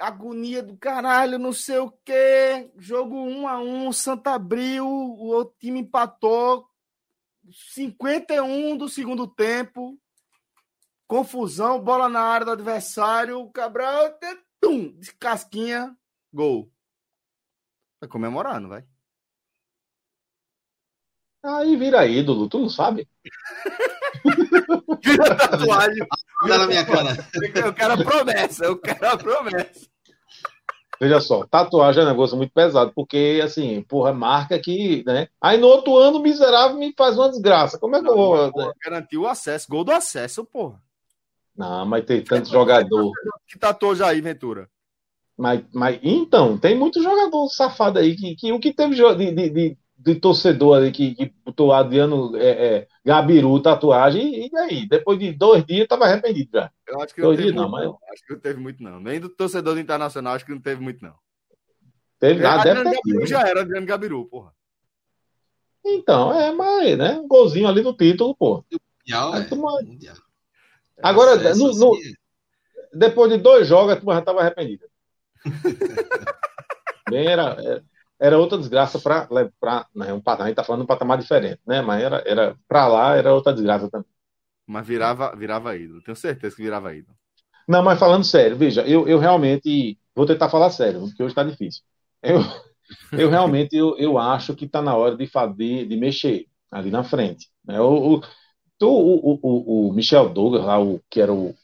Agonia do caralho, não sei o quê. Jogo 1 um a 1 um, Santa Abril, o outro time empatou. 51 do segundo tempo. Confusão, bola na área do adversário. O Cabral, tum, de casquinha, gol. Vai comemorar, não vai? Aí vira ídolo, tu não sabe? vira tatuagem. Vira na minha cara. Eu quero a promessa, eu quero a promessa. Veja só, tatuagem é um negócio muito pesado, porque, assim, porra, marca que, né? Aí no outro ano, o miserável me faz uma desgraça. Como é que não, eu vou. Porra, garantiu o acesso, gol do acesso, porra. Não, mas tem tanto é, jogador. Que tatuou já aí, Ventura? Mas, mas, então, tem muito jogador safado aí que, que o que teve de, de, de de torcedor ali que, que botou Adriano é, é, Gabiru tatuagem, e, aí? Depois de dois dias, estava arrependido já. Eu acho que dois não, dias, não, mas... Acho que não teve muito, não. Nem do torcedor do internacional, acho que não teve muito, não. Teve nada, Adriano Gabiru já era Adriano Gabiru, porra. Então, é, mas, né? Um golzinho ali no título, pô. Mundial, é, turma... mundial. Agora, no, no... Assim, depois de dois jogos, a turma já estava arrependida. Bem, era, era era outra desgraça para né, um patamar, a gente está falando de um patamar diferente, né? Mas era, era para lá era outra desgraça também. Mas virava, virava ídolo, tenho certeza que virava ídolo. Não, mas falando sério, veja, eu, eu realmente vou tentar falar sério, porque hoje está difícil. Eu, eu realmente eu, eu acho que está na hora de fazer, de mexer ali na frente. Né? O, o, o, o, o Michel Douglas, lá, o, que era o,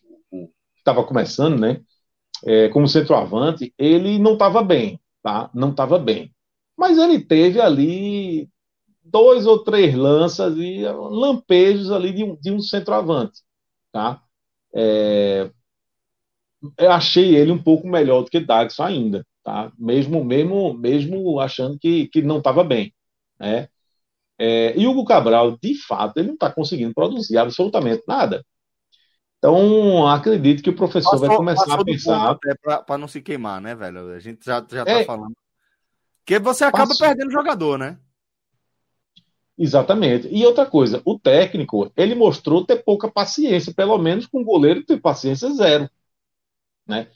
estava começando, né? É, como centroavante, ele não estava bem, tá? Não estava bem. Mas ele teve ali dois ou três lanças e lampejos ali de um, de um centroavante, tá? É, eu achei ele um pouco melhor do que Dagson ainda, tá? Mesmo, mesmo, mesmo achando que, que não estava bem, né? É, e Hugo Cabral, de fato, ele não está conseguindo produzir absolutamente nada. Então, acredito que o professor passou, vai começar a pensar. Para não se queimar, né, velho? A gente já, já tá é, falando. Porque você acaba passou. perdendo jogador, né? Exatamente. E outra coisa, o técnico, ele mostrou ter pouca paciência, pelo menos com o goleiro ter paciência zero. Né?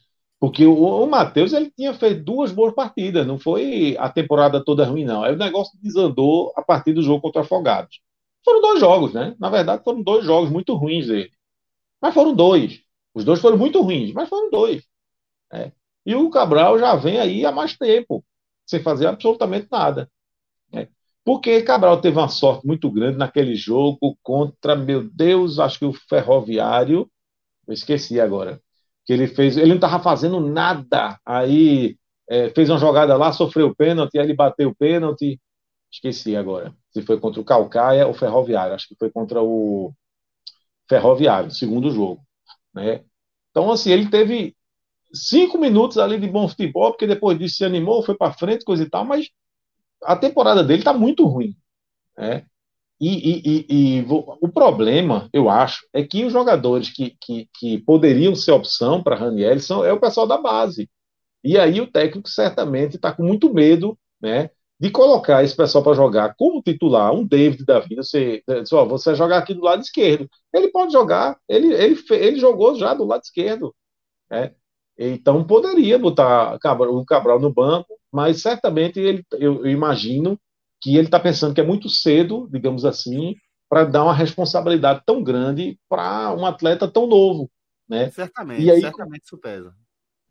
Porque o, o Matheus ele tinha feito duas boas partidas, não foi a temporada toda ruim, não. Aí o negócio desandou a partir do jogo contra Afogados. Foram dois jogos, né? Na verdade, foram dois jogos muito ruins dele. Mas foram dois. Os dois foram muito ruins, mas foram dois. Né? E o Cabral já vem aí há mais tempo, sem fazer absolutamente nada. Né? Porque Cabral teve uma sorte muito grande naquele jogo contra, meu Deus, acho que o Ferroviário. Eu esqueci agora que ele fez, ele não estava fazendo nada. Aí é, fez uma jogada lá, sofreu o pênalti, aí ele bateu o pênalti. Esqueci agora. Se foi contra o Calcaia ou Ferroviário. Acho que foi contra o Ferroviário, segundo jogo. Né? Então, assim, ele teve cinco minutos ali de bom futebol, porque depois disso se animou, foi para frente, coisa e tal, mas a temporada dele está muito ruim. Né? E, e, e, e, o problema, eu acho, é que os jogadores que, que, que poderiam ser opção para Raniel são é o pessoal da base. E aí o técnico certamente está com muito medo né, de colocar esse pessoal para jogar como titular, um David da vida, você, só, você jogar aqui do lado esquerdo. Ele pode jogar, ele, ele, ele jogou já do lado esquerdo. Né? Então poderia botar o Cabral no banco, mas certamente ele, eu, eu imagino que ele está pensando que é muito cedo, digamos assim, para dar uma responsabilidade tão grande para um atleta tão novo. Né? Certamente, e aí, certamente isso pesa.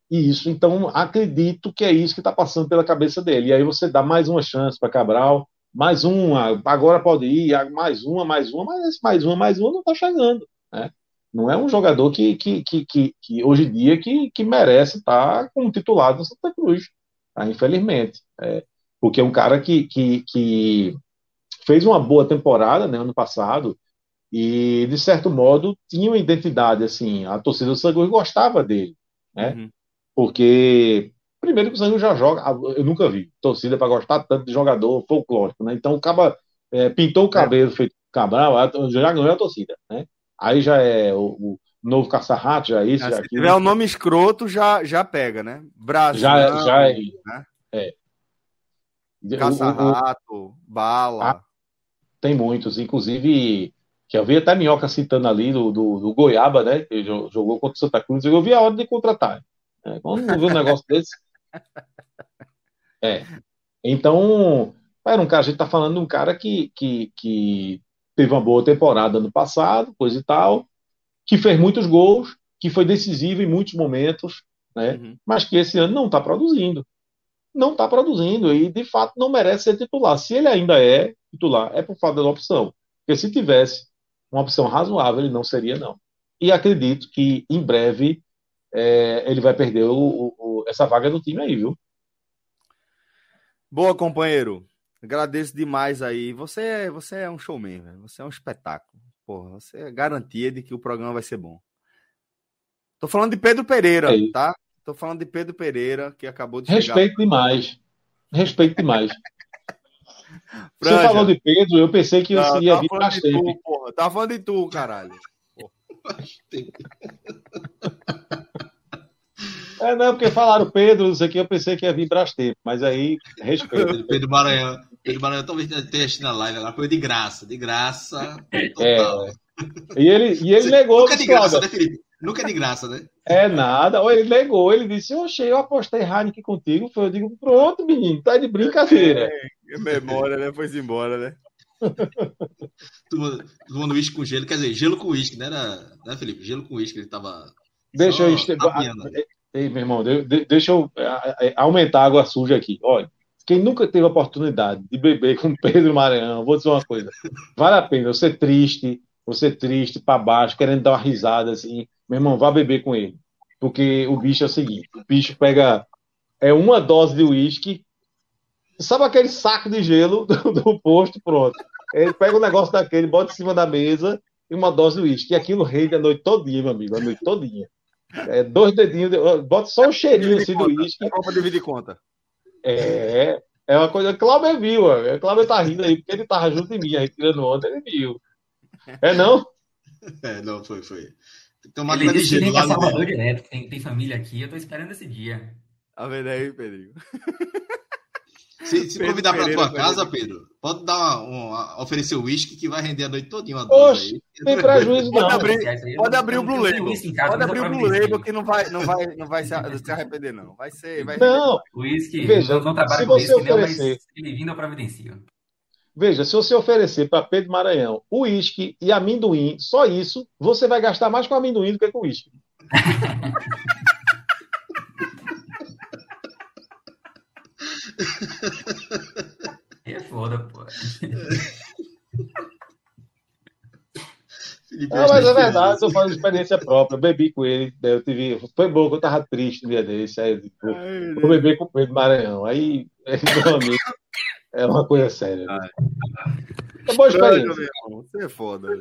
Isso, então acredito que é isso que está passando pela cabeça dele. E aí você dá mais uma chance para Cabral, mais uma, agora pode ir, mais uma, mais uma, mas mais uma, mais uma não está chegando. Né? Não é um jogador que, que, que, que, que hoje em dia que, que merece estar tá como titular do Santa Cruz, tá? infelizmente. É, porque é um cara que, que, que fez uma boa temporada né, ano passado e, de certo modo, tinha uma identidade, assim, a torcida do Sangue gostava dele, né? Uhum. Porque, primeiro que o Sangue já joga, eu nunca vi torcida para gostar tanto de jogador folclórico, né? Então, acaba, é, pintou o é. cabelo, é. feito Cabral, já ganhou a torcida, né? Aí já é o, o novo caça-rato, já é isso, já Se tiver o nome escroto, já, já pega, né? Brasil. Já, já é, né? é. Caça-rato, bala. Ah, tem muitos, inclusive, que eu vi até Minhoca citando ali do, do, do Goiaba, né? Que jogou contra o Santa Cruz, eu vi a hora de contratar. É, quando não viu um negócio desse. É. Então, era um cara, a gente tá falando de um cara que, que, que teve uma boa temporada no passado, coisa e tal, que fez muitos gols, que foi decisivo em muitos momentos, né? Uhum. Mas que esse ano não está produzindo não está produzindo e, de fato, não merece ser titular. Se ele ainda é titular, é por falta da opção. Porque se tivesse uma opção razoável, ele não seria, não. E acredito que, em breve, é, ele vai perder o, o, essa vaga do time aí, viu? Boa, companheiro. Agradeço demais aí. Você, você é um showman, velho. Você é um espetáculo. Porra, você é garantia de que o programa vai ser bom. Tô falando de Pedro Pereira, é tá? Tô falando de Pedro Pereira, que acabou de Respeito chegar. demais. Respeito demais. Você falou de Pedro, eu pensei que não, ia vir bastante. Tu, Tava falando de tu, caralho. É, não, porque falaram Pedro, isso aqui, eu pensei que ia vir Brastempo, mas aí, respeito. Pedro Maranhão. Pedro Maranhão talvez tenha assistido na live lá, foi de graça, de graça. Total. É. E ele, e ele negou. Nunca é de graça, né, Felipe? Nunca é de graça, né? É nada. Ou ele negou, ele disse: Oxe, eu apostei Heineken contigo. Foi, eu digo: Pronto, menino, tá de brincadeira. É, memória, né? Foi embora, né? Tomando uísque com gelo, quer dizer, gelo com uísque, né, né, Felipe? Gelo com uísque, ele tava. Deixa eu. Ei, meu irmão, deixa eu aumentar a água suja aqui. Olha, quem nunca teve a oportunidade de beber com Pedro Maranhão, vou dizer uma coisa: vale a pena você triste, você triste, para baixo, querendo dar uma risada assim, meu irmão, vá beber com ele. Porque o bicho é o seguinte: o bicho pega é uma dose de uísque, sabe aquele saco de gelo do, do, posto, pronto. Ele pega o um negócio daquele, bota em cima da mesa e uma dose de uísque. E aquilo rende a noite todinha, meu amigo, a noite todinha. É, dois dedinhos, bota só um cheirinho assim do uísque. É pra dividir conta. É, é uma coisa. Cláudio viu, ó. Cláudio tá rindo aí, porque ele tava junto de mim, aí tirando onda, ele viu. É não? É, não, foi, foi. Tem uma ele disse que Salvador direto, tem, tem família aqui, eu tô esperando esse dia. Tá vendo aí, Pedrinho? Se, se convidar para tua casa, Pedro, pode dar um, oferecer o uísque que vai render a noite todinha. Oxe, tem prejuízo não. Pode abrir, pode abrir o Blue Label. Pode abrir o Blue Label que não vai, não vai, não vai se, arrepender, não. Vai ser. Vai não, o uísque, veja, não, não trabalha com uísque, não, mas ele vindo ao providencio. Veja, se você oferecer para Pedro Maranhão uísque e amendoim, só isso, você vai gastar mais com amendoim do que com uísque. É foda, pô. Não, mas é verdade, eu falo experiência própria. Eu bebi com ele, eu tive. Foi bom que eu tava triste no dia desse. Aí eu vou beber com o Pedro Maranhão. Aí, meu amigo, é uma coisa séria. Né? É boa experiência. Você é foda.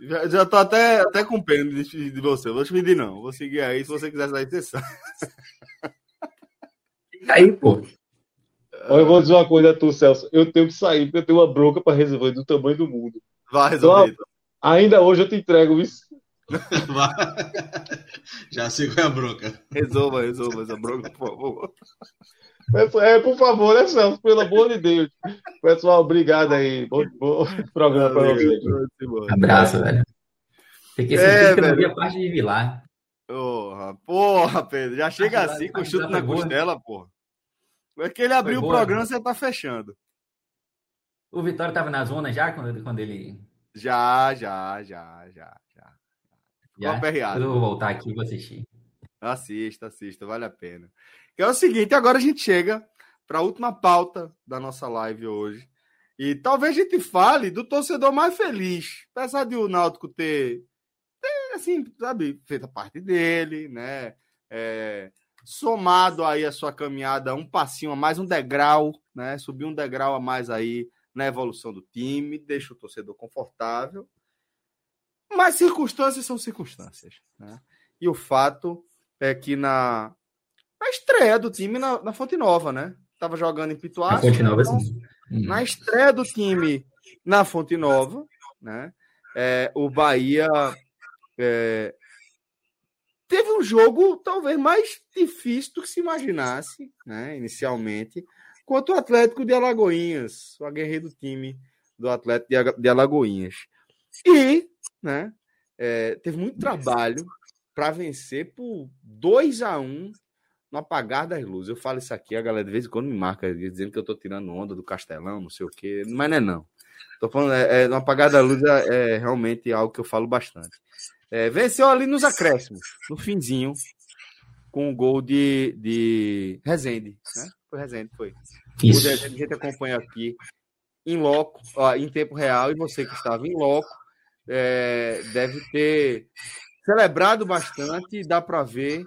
Já, já tô até, até com pena de, de você. Vou te pedir, não. Vou seguir aí. Se você quiser sair, você sai. aí, pô. Eu vou dizer uma coisa a tu, Celso. Eu tenho que sair, porque eu tenho uma bronca para resolver do tamanho do mundo. Vai resolver. Então, ainda hoje eu te entrego isso. Já sei qual é a bronca. Resolva, resolva essa bronca, por favor. É, por favor, né, Celso? Pelo amor de Deus. Pessoal, obrigado aí. Bom, bom programa para vocês. Abraço, velho. Fiquei é, que não via parte de Vilar. Porra, porra, Pedro. Já chega assim com chute na costela, porra. É que ele abriu o programa, né? você tá fechando. O Vitória tava na zona já quando, quando ele. Já, já, já, já, já. já? Eu vou voltar aqui e vou assistir. Assista, assista, vale a pena. Que é o seguinte, agora a gente chega para a última pauta da nossa live hoje. E talvez a gente fale do torcedor mais feliz. Apesar de o Náutico ter, ter assim, sabe, feito a parte dele, né? É, somado aí a sua caminhada, um passinho a mais, um degrau, né? Subir um degrau a mais aí na evolução do time, deixa o torcedor confortável. Mas circunstâncias são circunstâncias, né? E o fato é que na, na estreia do time na, na Fonte Nova, né? Tava jogando em Pituá. Na Fonte Nova, então, sim. Hum. Na estreia do time na Fonte Nova, né? É, o Bahia é, teve um jogo talvez mais difícil do que se imaginasse, né, inicialmente, contra o Atlético de Alagoinhas, o aguerrido time do Atlético de Alagoinhas. E, né, é, teve muito trabalho para vencer por 2 a 1 no apagar das luzes. Eu falo isso aqui, a galera de vez em quando me marca dizendo que eu estou tirando onda do Castelão, não sei o quê, mas não é não. Tô falando, é, é, no apagar da luz é, é realmente algo que eu falo bastante. É, venceu ali nos acréscimos, no finzinho, com o gol de, de Rezende, né? Foi Rezende, foi. Isso. O Rezende a gente acompanha aqui em loco, ó, em tempo real, e você que estava em loco, é, deve ter celebrado bastante, dá para ver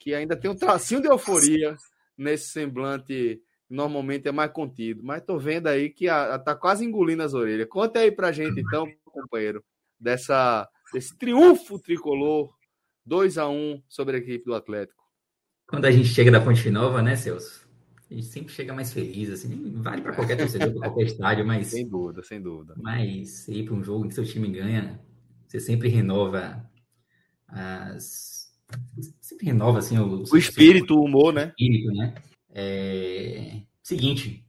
que ainda tem um tracinho de euforia nesse semblante normalmente é mais contido, mas tô vendo aí que a, a, tá quase engolindo as orelhas. Conta aí pra gente então, companheiro, dessa desse triunfo tricolor 2 a 1 sobre a equipe do Atlético. Quando a gente chega da Fonte Nova, né, Celso? A gente sempre chega mais feliz, assim, vale para qualquer torcedor, para qualquer estádio, mas. Sem dúvida, sem dúvida. Mas ir para um jogo em que seu time ganha, você sempre renova as. Sempre renova, assim, o, o espírito, o humor, né? Espírito, né? É... Seguinte,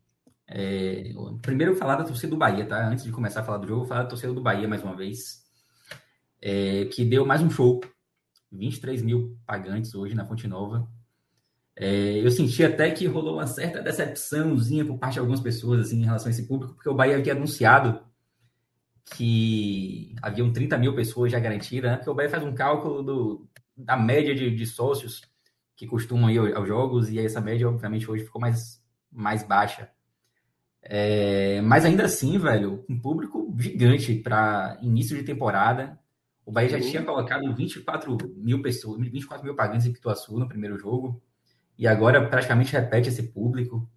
é... primeiro eu vou falar da torcida do Bahia, tá? Antes de começar a falar do jogo, eu vou falar da torcida do Bahia mais uma vez é, que deu mais um show. 23 mil pagantes hoje na Fonte Nova. É, eu senti até que rolou uma certa decepçãozinha por parte de algumas pessoas assim, em relação a esse público, porque o Bahia havia anunciado que haviam 30 mil pessoas já garantidas, né? porque o Bahia faz um cálculo do, da média de, de sócios que costumam ir aos jogos, e essa média, obviamente, hoje ficou mais, mais baixa. É, mas ainda assim, velho, um público gigante para início de temporada. O Bahia já tinha colocado 24 mil pessoas, 24 mil pagantes em Pituaçu no primeiro jogo. E agora praticamente repete esse público.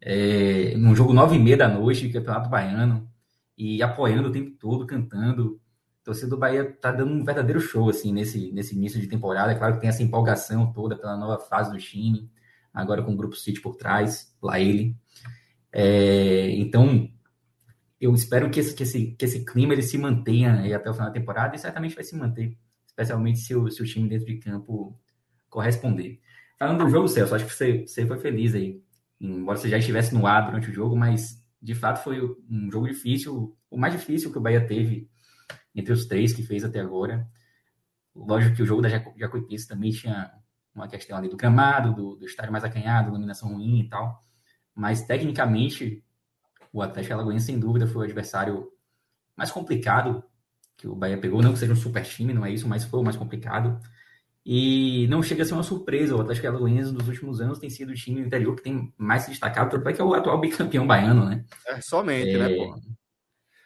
É, num jogo nove e meia da noite, Campeonato Baiano. E apoiando o tempo todo, cantando. torcida do Bahia tá dando um verdadeiro show, assim, nesse, nesse início de temporada. É claro que tem essa empolgação toda pela nova fase do time, agora com o Grupo City por trás, lá ele. É, então, eu espero que esse, que, esse, que esse clima ele se mantenha até o final da temporada e certamente vai se manter, especialmente se o, se o time dentro de campo corresponder. Falando do jogo, Celso, acho que você, você foi feliz aí, embora você já estivesse no ar durante o jogo, mas de fato foi um jogo difícil, o mais difícil que o Bahia teve entre os três que fez até agora. Lógico que o jogo da Jacuipense também tinha uma questão ali do gramado, do, do estádio mais acanhado, iluminação ruim e tal. Mas, tecnicamente, o Atlético Alagoense, sem dúvida, foi o adversário mais complicado que o Bahia pegou. Não que seja um super time, não é isso, mas foi o mais complicado. E não chega a ser uma surpresa. O Atlético Alagoense, nos últimos anos, tem sido o time do interior que tem mais se destacado, tanto é que é o atual bicampeão baiano, né? É, somente, né, é... né, pô?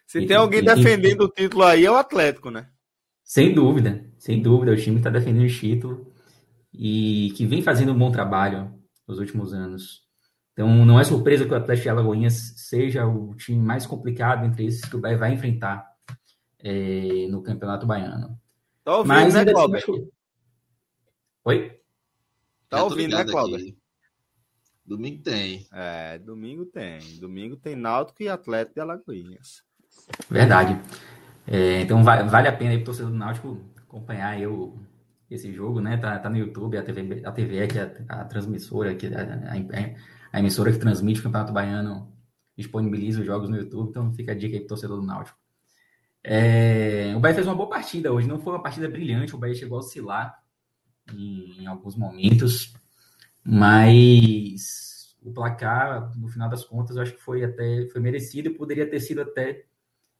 Se e, tem alguém e, defendendo e... o título aí, é o Atlético, né? Sem dúvida, sem dúvida. O time está defendendo o título e que vem fazendo um bom trabalho nos últimos anos. Então, não é surpresa que o Atlético de Alagoinhas seja o time mais complicado entre esses que o Bahia vai enfrentar é, no Campeonato Baiano. Tá ouvindo, Mas, né, Cláudio? Oi? Tá ouvindo, né, Cláudio? Domingo tem. É, domingo tem. Domingo tem Náutico e Atlético de Alagoinhas. Verdade. É, então, vale a pena aí pro torcedor do Náutico acompanhar eu, esse jogo, né? Tá, tá no YouTube, a TV, a TV é que é a, a transmissora, que a, a, a emissora que transmite o Campeonato Baiano disponibiliza os jogos no YouTube, então fica a dica aí pro torcedor do Náutico. É, o Bahia fez uma boa partida hoje, não foi uma partida brilhante, o Bahia chegou a oscilar em, em alguns momentos, mas o placar, no final das contas, eu acho que foi até foi merecido e poderia ter sido até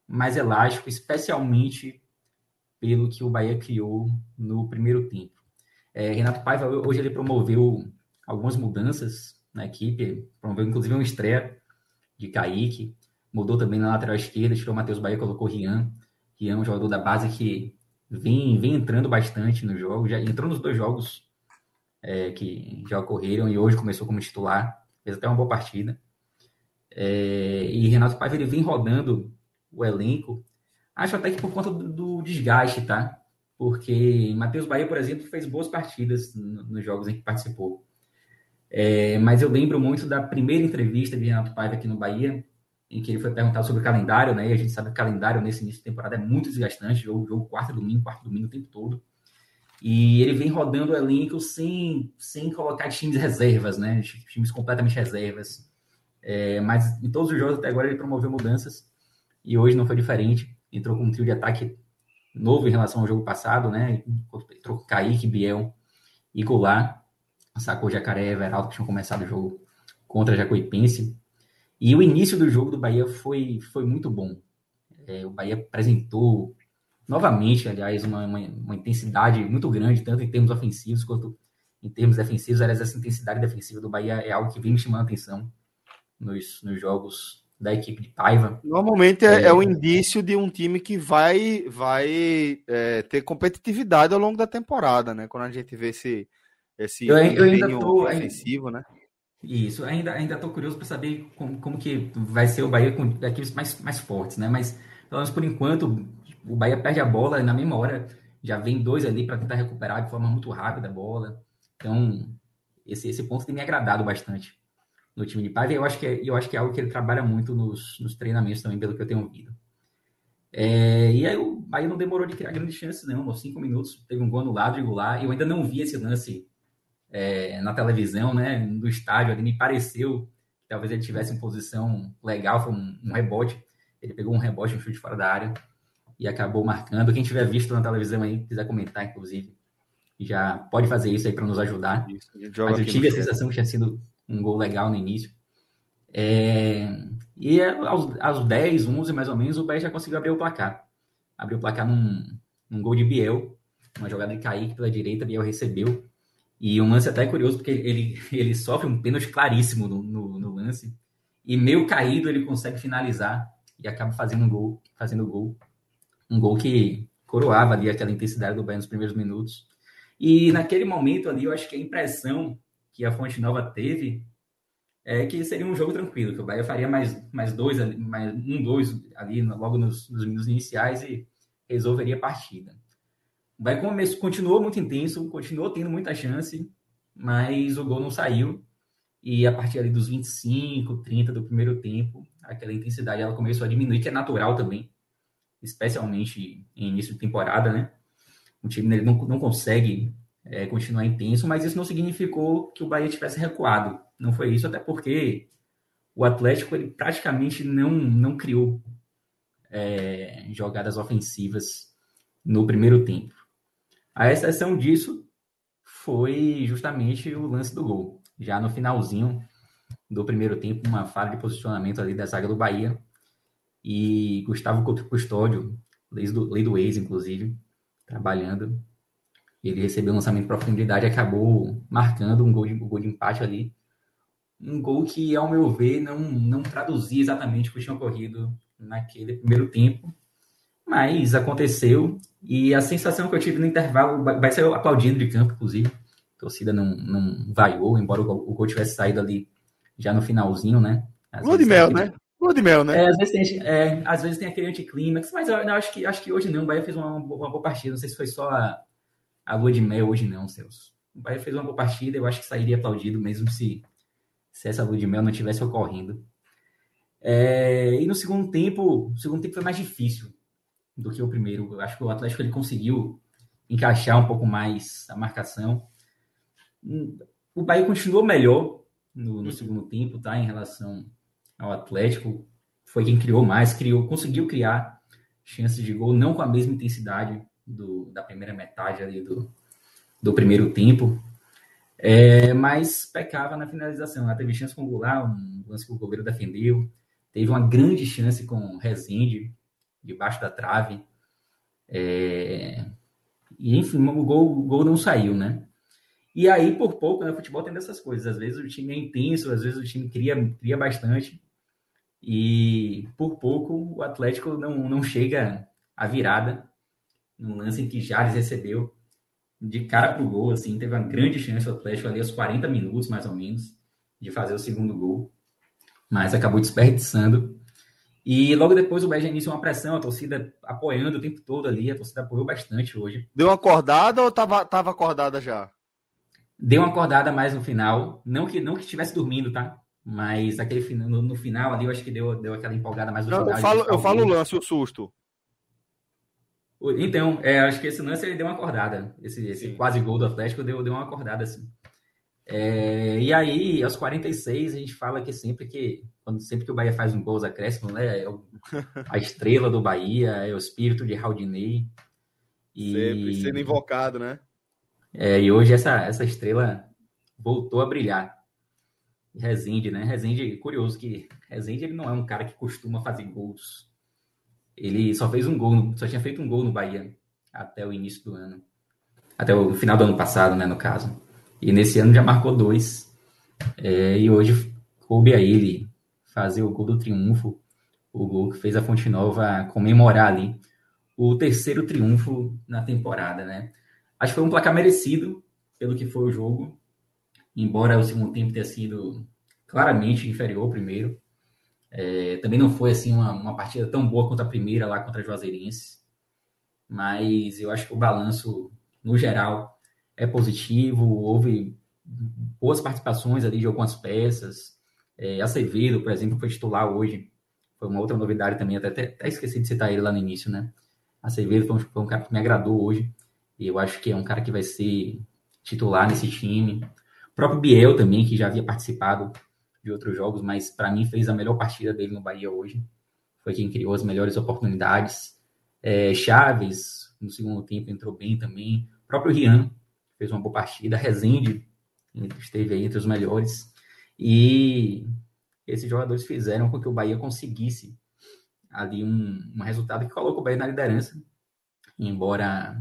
mais elástico, especialmente pelo que o Bahia criou no primeiro tempo. É, Renato Paiva hoje ele promoveu algumas mudanças na equipe, promoveu inclusive uma estreia de Kaique, mudou também na lateral esquerda, tirou o Matheus Bahia, colocou Rian. Rian, um jogador da base que vem, vem entrando bastante no jogo, já entrou nos dois jogos é, que já ocorreram e hoje começou como titular, fez até uma boa partida. É, e Renato Paiva ele vem rodando o elenco, acho até que por conta do, do desgaste, tá? Porque Matheus Bahia, por exemplo, fez boas partidas nos jogos em que participou. É, mas eu lembro muito da primeira entrevista de Renato Paiva aqui no Bahia, em que ele foi perguntado sobre o calendário, né? E a gente sabe que o calendário nesse início de temporada é muito desgastante, jogo, jogo quarto domingo, quarto domingo o tempo todo. E ele vem rodando o elenco sem, sem colocar times reservas, né? Times completamente reservas. É, mas em todos os jogos até agora ele promoveu mudanças e hoje não foi diferente. Entrou com um trio de ataque novo em relação ao jogo passado, né? Entrou com Kaique, Biel e Goulart sacou Jacaré e Everaldo, que tinham começado o jogo contra Jacuipense. E o início do jogo do Bahia foi, foi muito bom. É, o Bahia apresentou novamente, aliás, uma, uma, uma, intensidade muito grande, tanto em termos ofensivos quanto em termos defensivos. Aliás, essa intensidade defensiva do Bahia é algo que vem me chamando a atenção nos, nos jogos da equipe de Paiva. Normalmente é, é, é um indício de um time que vai, vai é, ter competitividade ao longo da temporada, né? Quando a gente vê esse esse eu, eu ainda tô ofensivo, né? Isso, ainda ainda tô curioso para saber como, como que vai ser o Bahia com equipes mais, mais fortes, né? Mas pelo menos por enquanto o Bahia perde a bola na mesma hora, já vem dois ali para tentar recuperar de forma muito rápida a bola. Então, esse, esse ponto tem me agradado bastante no time de Paiva. Eu acho que é, eu acho que é algo que ele trabalha muito nos, nos treinamentos também, pelo que eu tenho ouvido. É, e aí o Bahia não demorou de criar grandes chances. Nos cinco minutos teve um gol no lado regular. Eu ainda não vi esse lance é, na televisão, né, do estádio, ali me pareceu que talvez ele tivesse em posição legal, foi um, um, rebote, ele pegou um rebote, um chute fora da área e acabou marcando. Quem tiver visto na televisão aí, quiser comentar, inclusive, já pode fazer isso aí para nos ajudar. Isso, Mas eu tive a sensação que tinha sido um gol legal no início. É... E aos, aos 10, 11 mais ou menos, o Bahia já conseguiu abrir o placar. Abriu o placar num, num gol de Biel, uma jogada de Kaique pela direita, Biel recebeu e um lance até curioso, porque ele, ele sofre um pênalti claríssimo no, no, no, lance. E meio caído ele consegue finalizar e acaba fazendo um gol, fazendo gol. Um gol que coroava ali aquela intensidade do Bahia nos primeiros minutos. E naquele momento ali, eu acho que a impressão que a Fonte Nova teve é que seria um jogo tranquilo, que o Bahia faria mais, mais dois, mais um, dois ali logo nos, nos minutos iniciais e resolveria a partida. O Bahia continuou muito intenso, continuou tendo muita chance, mas o gol não saiu. E a partir ali dos 25, 30 do primeiro tempo, aquela intensidade ela começou a diminuir, que é natural também, especialmente em início de temporada, né? O time ele não, não consegue é, continuar intenso, mas isso não significou que o Bahia tivesse recuado. Não foi isso, até porque o Atlético ele praticamente não, não criou é, jogadas ofensivas no primeiro tempo. A exceção disso foi justamente o lance do gol. Já no finalzinho do primeiro tempo, uma falha de posicionamento ali da zaga do Bahia. E Gustavo Custódio, lei do, do ex, inclusive, trabalhando. Ele recebeu um lançamento de profundidade e acabou marcando um gol de, um gol de empate ali. Um gol que, ao meu ver, não, não traduzia exatamente o que tinha ocorrido naquele primeiro tempo. Mas aconteceu. E a sensação que eu tive no intervalo, vai ser aplaudindo de campo, inclusive. A torcida não, não vaiou, embora o gol tivesse saído ali já no finalzinho, né? Lua de mel, né? Lua de mel, né? É, às, vezes tem, é, às vezes tem aquele anticlímax, mas eu, eu, acho, que, acho que hoje não. O Bahia fez uma, uma boa partida. Não sei se foi só a, a lua de mel hoje, não, Celso. O Bahia fez uma boa partida. Eu acho que sairia aplaudido, mesmo se, se essa lua de mel não tivesse ocorrendo. É, e no segundo tempo, o segundo tempo foi mais difícil do que o primeiro. Eu acho que o Atlético ele conseguiu encaixar um pouco mais a marcação. O Bahia continuou melhor no, no segundo tempo, tá? Em relação ao Atlético, foi quem criou mais, criou, conseguiu criar chances de gol, não com a mesma intensidade do, da primeira metade ali do, do primeiro tempo, é, mas pecava na finalização. Ela teve chance com o Goulart, um lance que o goleiro defendeu, teve uma grande chance com Rezende, debaixo da trave, é, e enfim, o gol, o gol não saiu, né? E aí, por pouco, né, o futebol tem dessas coisas. Às vezes o time é intenso, às vezes o time cria, cria bastante. E por pouco o Atlético não, não chega à virada. No lance em que Jales recebeu de cara pro gol, assim, teve uma grande chance o Atlético ali aos 40 minutos, mais ou menos, de fazer o segundo gol. Mas acabou desperdiçando. E logo depois o Bahia iniciou uma pressão, a torcida apoiando o tempo todo ali, a torcida apoiou bastante hoje. Deu uma acordada ou tava, tava acordada já? Deu uma acordada mais no final, não que não que estivesse dormindo, tá? Mas aquele no, no, final ali eu acho que deu, deu aquela empolgada mais no não, final. Eu falo, eu falo o lance, o susto. Então, é, acho que esse lance ele deu uma acordada. Esse, esse quase gol do Atlético deu, deu uma acordada assim. É, e aí, aos 46, a gente fala que sempre que quando sempre que o Bahia faz um gol, os acréscimos, né? É o, a estrela do Bahia, é o espírito de Raudinei. E, sempre sendo invocado, né? É, e hoje essa, essa estrela voltou a brilhar. Rezende, né? Rezende, curioso que Rezende ele não é um cara que costuma fazer gols. Ele só fez um gol, só tinha feito um gol no Bahia até o início do ano. Até o final do ano passado, né, no caso. E nesse ano já marcou dois. É, e hoje coube a ele fazer o gol do triunfo, o gol que fez a Fonte Nova comemorar ali o terceiro triunfo na temporada, né? Acho que foi um placar merecido pelo que foi o jogo, embora o segundo tempo tenha sido claramente inferior ao primeiro. É, também não foi assim uma, uma partida tão boa quanto a primeira lá contra a Juazeirense, mas eu acho que o balanço, no geral, é positivo. Houve boas participações ali de algumas peças. É, Acevedo, por exemplo, foi titular hoje. Foi uma outra novidade também, até, até, até esqueci de citar ele lá no início, né? Acevedo foi um, foi um cara que me agradou hoje. E eu acho que é um cara que vai ser titular nesse time. O próprio Biel também, que já havia participado de outros jogos, mas para mim fez a melhor partida dele no Bahia hoje. Foi quem criou as melhores oportunidades. É, Chaves, no segundo tempo, entrou bem também. O próprio Rian fez uma boa partida. Rezende esteve aí entre os melhores. E esses jogadores fizeram com que o Bahia conseguisse ali um, um resultado que colocou o Bahia na liderança. Embora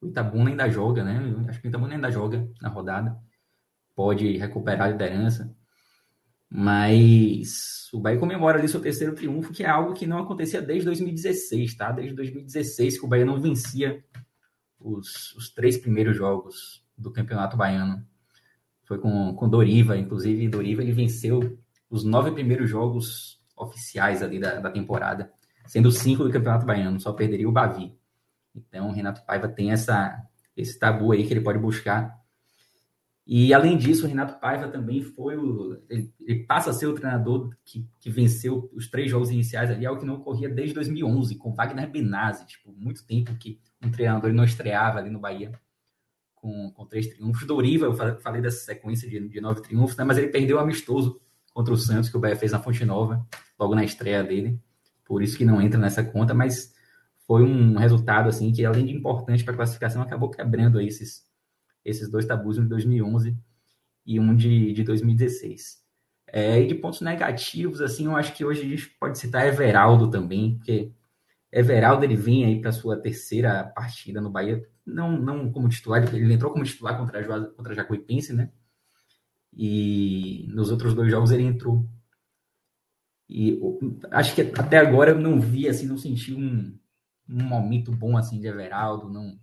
o Itabuna ainda joga, né? Acho que o Itabuna ainda joga na rodada. Pode recuperar a liderança. Mas o Bahia comemora ali seu terceiro triunfo, que é algo que não acontecia desde 2016, tá? Desde 2016 que o Bahia não vencia os, os três primeiros jogos do Campeonato Baiano. Foi com, com Doriva, inclusive Doriva ele venceu os nove primeiros jogos oficiais ali da, da temporada, sendo cinco do Campeonato Baiano, só perderia o Bavi. Então, o Renato Paiva tem essa, esse tabu aí que ele pode buscar. E, além disso, o Renato Paiva também foi o. Ele, ele passa a ser o treinador que, que venceu os três jogos iniciais ali, algo que não ocorria desde 2011, com Wagner Benazzi. Tipo, muito tempo que um treinador não estreava ali no Bahia com, com três triunfos. Doriva, eu falei dessa sequência de, de nove triunfos, né? mas ele perdeu o amistoso contra o Santos, que o Bahia fez na Fonte Nova, logo na estreia dele. Por isso que não entra nessa conta, mas foi um resultado assim que, além de importante para a classificação, acabou quebrando aí esses, esses dois tabus, um de 2011 e um de, de 2016. É, e de pontos negativos, assim, eu acho que hoje a gente pode citar Everaldo também, porque Everaldo ele vem aí para sua terceira partida no Bahia, não, não como titular, ele entrou como titular contra a, contra a Jacuipense, né? E nos outros dois jogos ele entrou e acho que até agora eu não vi, assim, não senti um, um momento bom, assim, de Everaldo, não...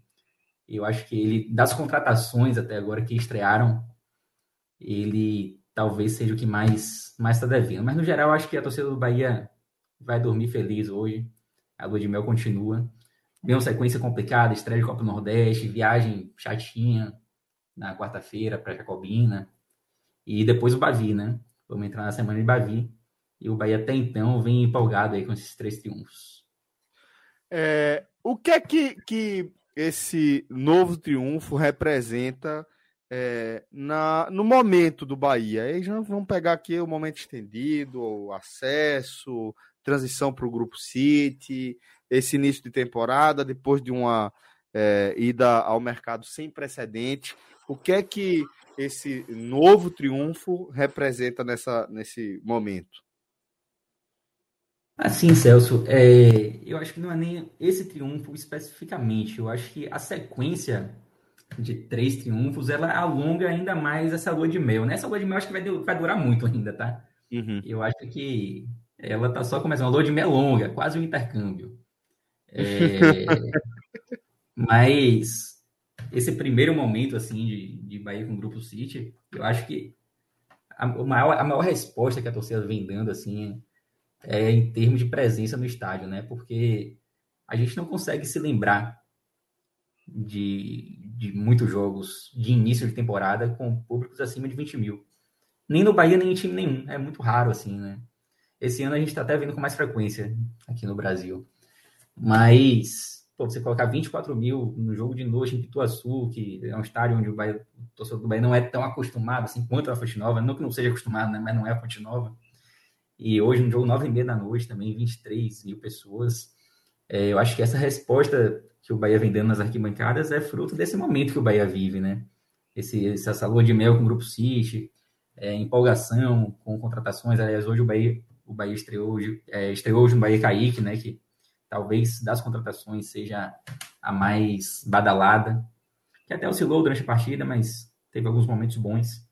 Eu acho que ele, das contratações até agora que estrearam, ele talvez seja o que mais mais está devendo. Mas, no geral, acho que a torcida do Bahia vai dormir feliz hoje. A lua de mel continua. Mesmo sequência complicada, estreia de Copa do Nordeste, viagem chatinha na quarta-feira para Jacobina. E depois o Bavi, né? Vamos entrar na semana de Bavi. E o Bahia até então vem empolgado aí com esses três triunfos. É, o que é que, que esse novo triunfo representa é, na, no momento do Bahia? Aí já vamos pegar aqui o momento estendido, o acesso, transição para o Grupo City, esse início de temporada, depois de uma é, ida ao mercado sem precedente. O que é que esse novo triunfo representa nessa, nesse momento? Assim, Celso, é, eu acho que não é nem esse triunfo especificamente. Eu acho que a sequência de três triunfos ela alonga ainda mais essa lua de mel. Né? Essa lua de mel acho que vai, vai durar muito ainda, tá? Uhum. Eu acho que ela tá só começando. A lua de mel é longa, quase um intercâmbio. É, mas esse primeiro momento assim de, de Bahia com o Grupo City, eu acho que a, maior, a maior resposta que a torcida vem dando assim é, em termos de presença no estádio, né? Porque a gente não consegue se lembrar de, de muitos jogos de início de temporada com públicos acima de 20 mil. Nem no Bahia, nem em time nenhum. É muito raro, assim, né? Esse ano a gente está até vendo com mais frequência aqui no Brasil. Mas, pô, você colocar 24 mil no jogo de noite em Pituaçu, que é um estádio onde o, Bahia, o torcedor do Bahia não é tão acostumado assim quanto a Fonte Nova, não que não seja acostumado, né? Mas não é a Fonte Nova. E hoje, no jogo 9 e meia da noite, também 23 mil pessoas. É, eu acho que essa resposta que o Bahia vem dando nas arquibancadas é fruto desse momento que o Bahia vive, né? Esse, essa lua de mel com o Grupo City, é, empolgação com contratações. Aliás, hoje o Bahia, o Bahia estreou, hoje, é, estreou hoje no Bahia Kaique, né? Que talvez das contratações seja a mais badalada, que até oscilou durante a partida, mas teve alguns momentos bons.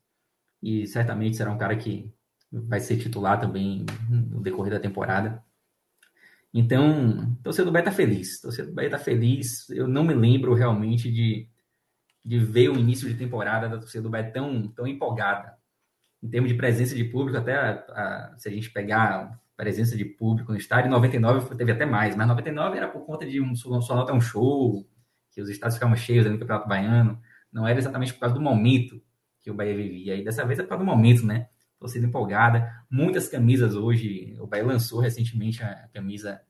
E certamente será um cara que vai ser titular também no decorrer da temporada. Então, torcedor do Bahia está feliz. Torcedor do Bahia está feliz. Eu não me lembro realmente de, de ver o início de temporada da torcida do Bahia tão, tão empolgada. Em termos de presença de público, até a, a, se a gente pegar presença de público no estádio, em 99 teve até mais, mas 99 era por conta de um só nota um show, que os estádios ficavam cheios no Campeonato Baiano. Não era exatamente por causa do momento que o Bahia vivia. E dessa vez é por causa do momento, né? Torcida empolgada. Muitas camisas hoje. O Bahia lançou recentemente a camisa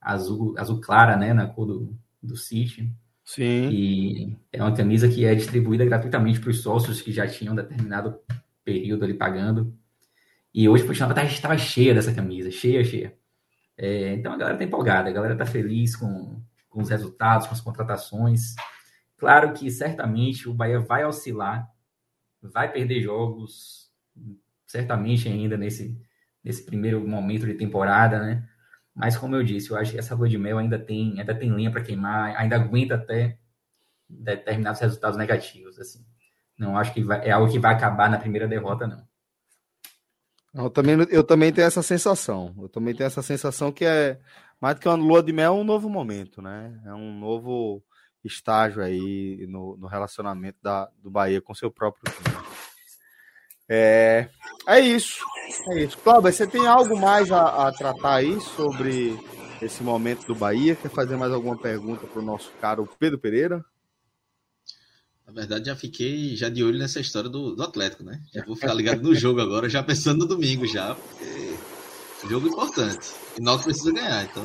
azul, azul clara, né? Na cor do, do City. Sim. E é uma camisa que é distribuída gratuitamente para os sócios que já tinham determinado período ali pagando. E hoje, por sinal, estava cheia dessa camisa, cheia, cheia. É, então a galera tá empolgada, a galera tá feliz com, com os resultados, com as contratações. Claro que certamente o Bahia vai oscilar, vai perder jogos, certamente ainda nesse, nesse primeiro momento de temporada, né? Mas como eu disse, eu acho que essa lua de mel ainda tem, ainda tem lenha para queimar, ainda aguenta até determinados resultados negativos, assim. Não acho que vai, é algo que vai acabar na primeira derrota, não. Eu também, eu também tenho essa sensação. Eu também tenho essa sensação que é mais do que uma lua de mel, é um novo momento, né? É um novo estágio aí no, no relacionamento da, do Bahia com seu próprio time. É, é isso. É isso. Cláudio, você tem algo mais a, a, tratar aí sobre esse momento do Bahia. Quer fazer mais alguma pergunta para o nosso caro Pedro Pereira? Na verdade, já fiquei já de olho nessa história do, do Atlético, né? Já vou ficar ligado no jogo agora, já pensando no domingo já, porque jogo importante. E nós precisa ganhar, então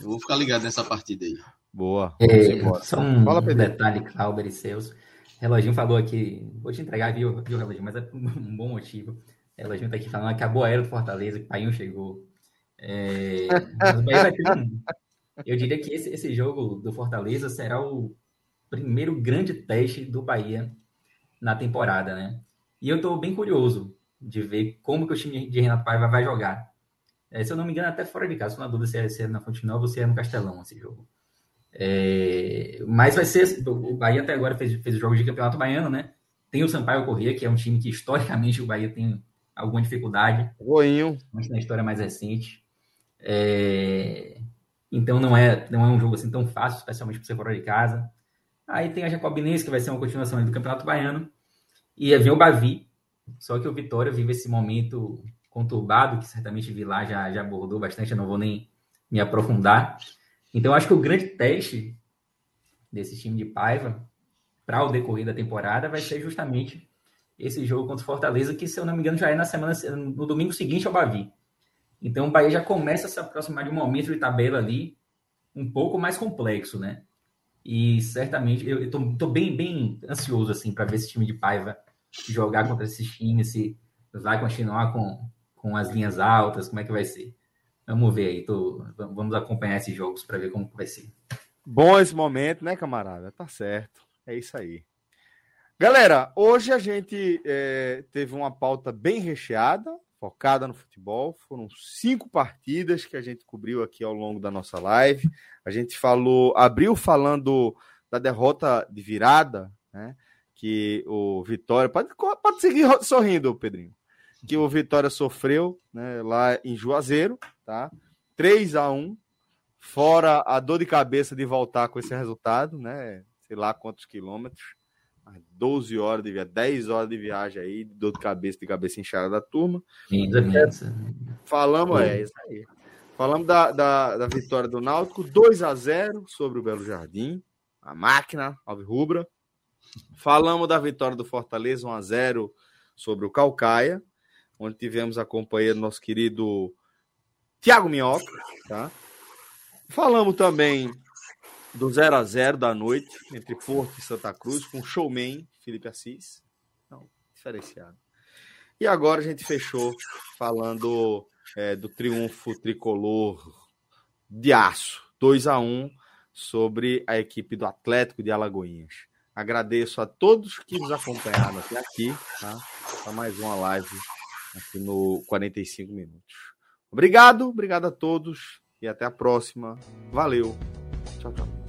eu vou ficar ligado nessa partida aí. Boa. É, só um Fala, detalhe, Clauber e seus. Reloginho falou aqui, vou te entregar, viu, viu Reloginho, mas é um bom motivo. Reloginho tá aqui falando, acabou a era do Fortaleza, que o Painho chegou. É, um, eu diria que esse, esse jogo do Fortaleza será o primeiro grande teste do Bahia na temporada, né? E eu estou bem curioso de ver como que o time de Renato Paiva vai jogar. É, se eu não me engano, até fora de casa, estou na dúvida se é, se é na Fonte Nova ou se é no Castelão esse jogo. É, mas vai ser. O Bahia até agora fez, fez jogos de campeonato baiano, né? Tem o Sampaio Corrêa, que é um time que historicamente o Bahia tem alguma dificuldade. Roinho. Na história mais recente. É, então não é, não é um jogo assim tão fácil, especialmente por ser fora de casa. Aí tem a Jacobinense, que vai ser uma continuação do Campeonato Baiano. E vem o Bavi. Só que o Vitória vive esse momento conturbado, que certamente vi lá já, já abordou bastante, eu não vou nem me aprofundar. Então, acho que o grande teste desse time de Paiva para o decorrer da temporada vai ser justamente esse jogo contra o Fortaleza, que, se eu não me engano, já é na semana no domingo seguinte ao Bavi. Então, o Bahia já começa a se aproximar de um momento de tabela ali um pouco mais complexo, né? E certamente eu estou bem, bem ansioso assim para ver esse time de Paiva jogar contra esse time, se vai continuar com, com as linhas altas, como é que vai ser. Vamos ver aí, tô, vamos acompanhar esses jogos para ver como vai ser. Bom esse momento, né, camarada? Tá certo. É isso aí. Galera, hoje a gente é, teve uma pauta bem recheada, focada no futebol. Foram cinco partidas que a gente cobriu aqui ao longo da nossa live. A gente falou, abriu falando da derrota de virada, né? Que o Vitória. Pode, pode seguir sorrindo, Pedrinho. Que o Vitória sofreu né, lá em Juazeiro, tá? 3 a 1 fora a dor de cabeça de voltar com esse resultado, né? Sei lá quantos quilômetros. 12 horas de viagem, 10 horas de viagem aí, dor de cabeça, de cabeça inchada da turma. Falamos, é, isso aí. Falamos da, da, da, vitória do Náutico, 2 a 0 sobre o Belo Jardim, a máquina, Rubra. Falamos da vitória do Fortaleza, 1 a 0 sobre o Calcaia, onde tivemos a companhia do nosso querido Thiago Minhoca, tá? Falamos também do 0 a 0 da noite entre Porto e Santa Cruz com showman Felipe Assis. Não, diferenciado. E agora a gente fechou falando é, do triunfo tricolor de aço, 2 a 1 sobre a equipe do Atlético de Alagoinhas. Agradeço a todos que nos acompanharam até aqui, tá? Para mais uma live aqui no 45 minutos. Obrigado, obrigado a todos e até a próxima. Valeu. Tchau, tchau.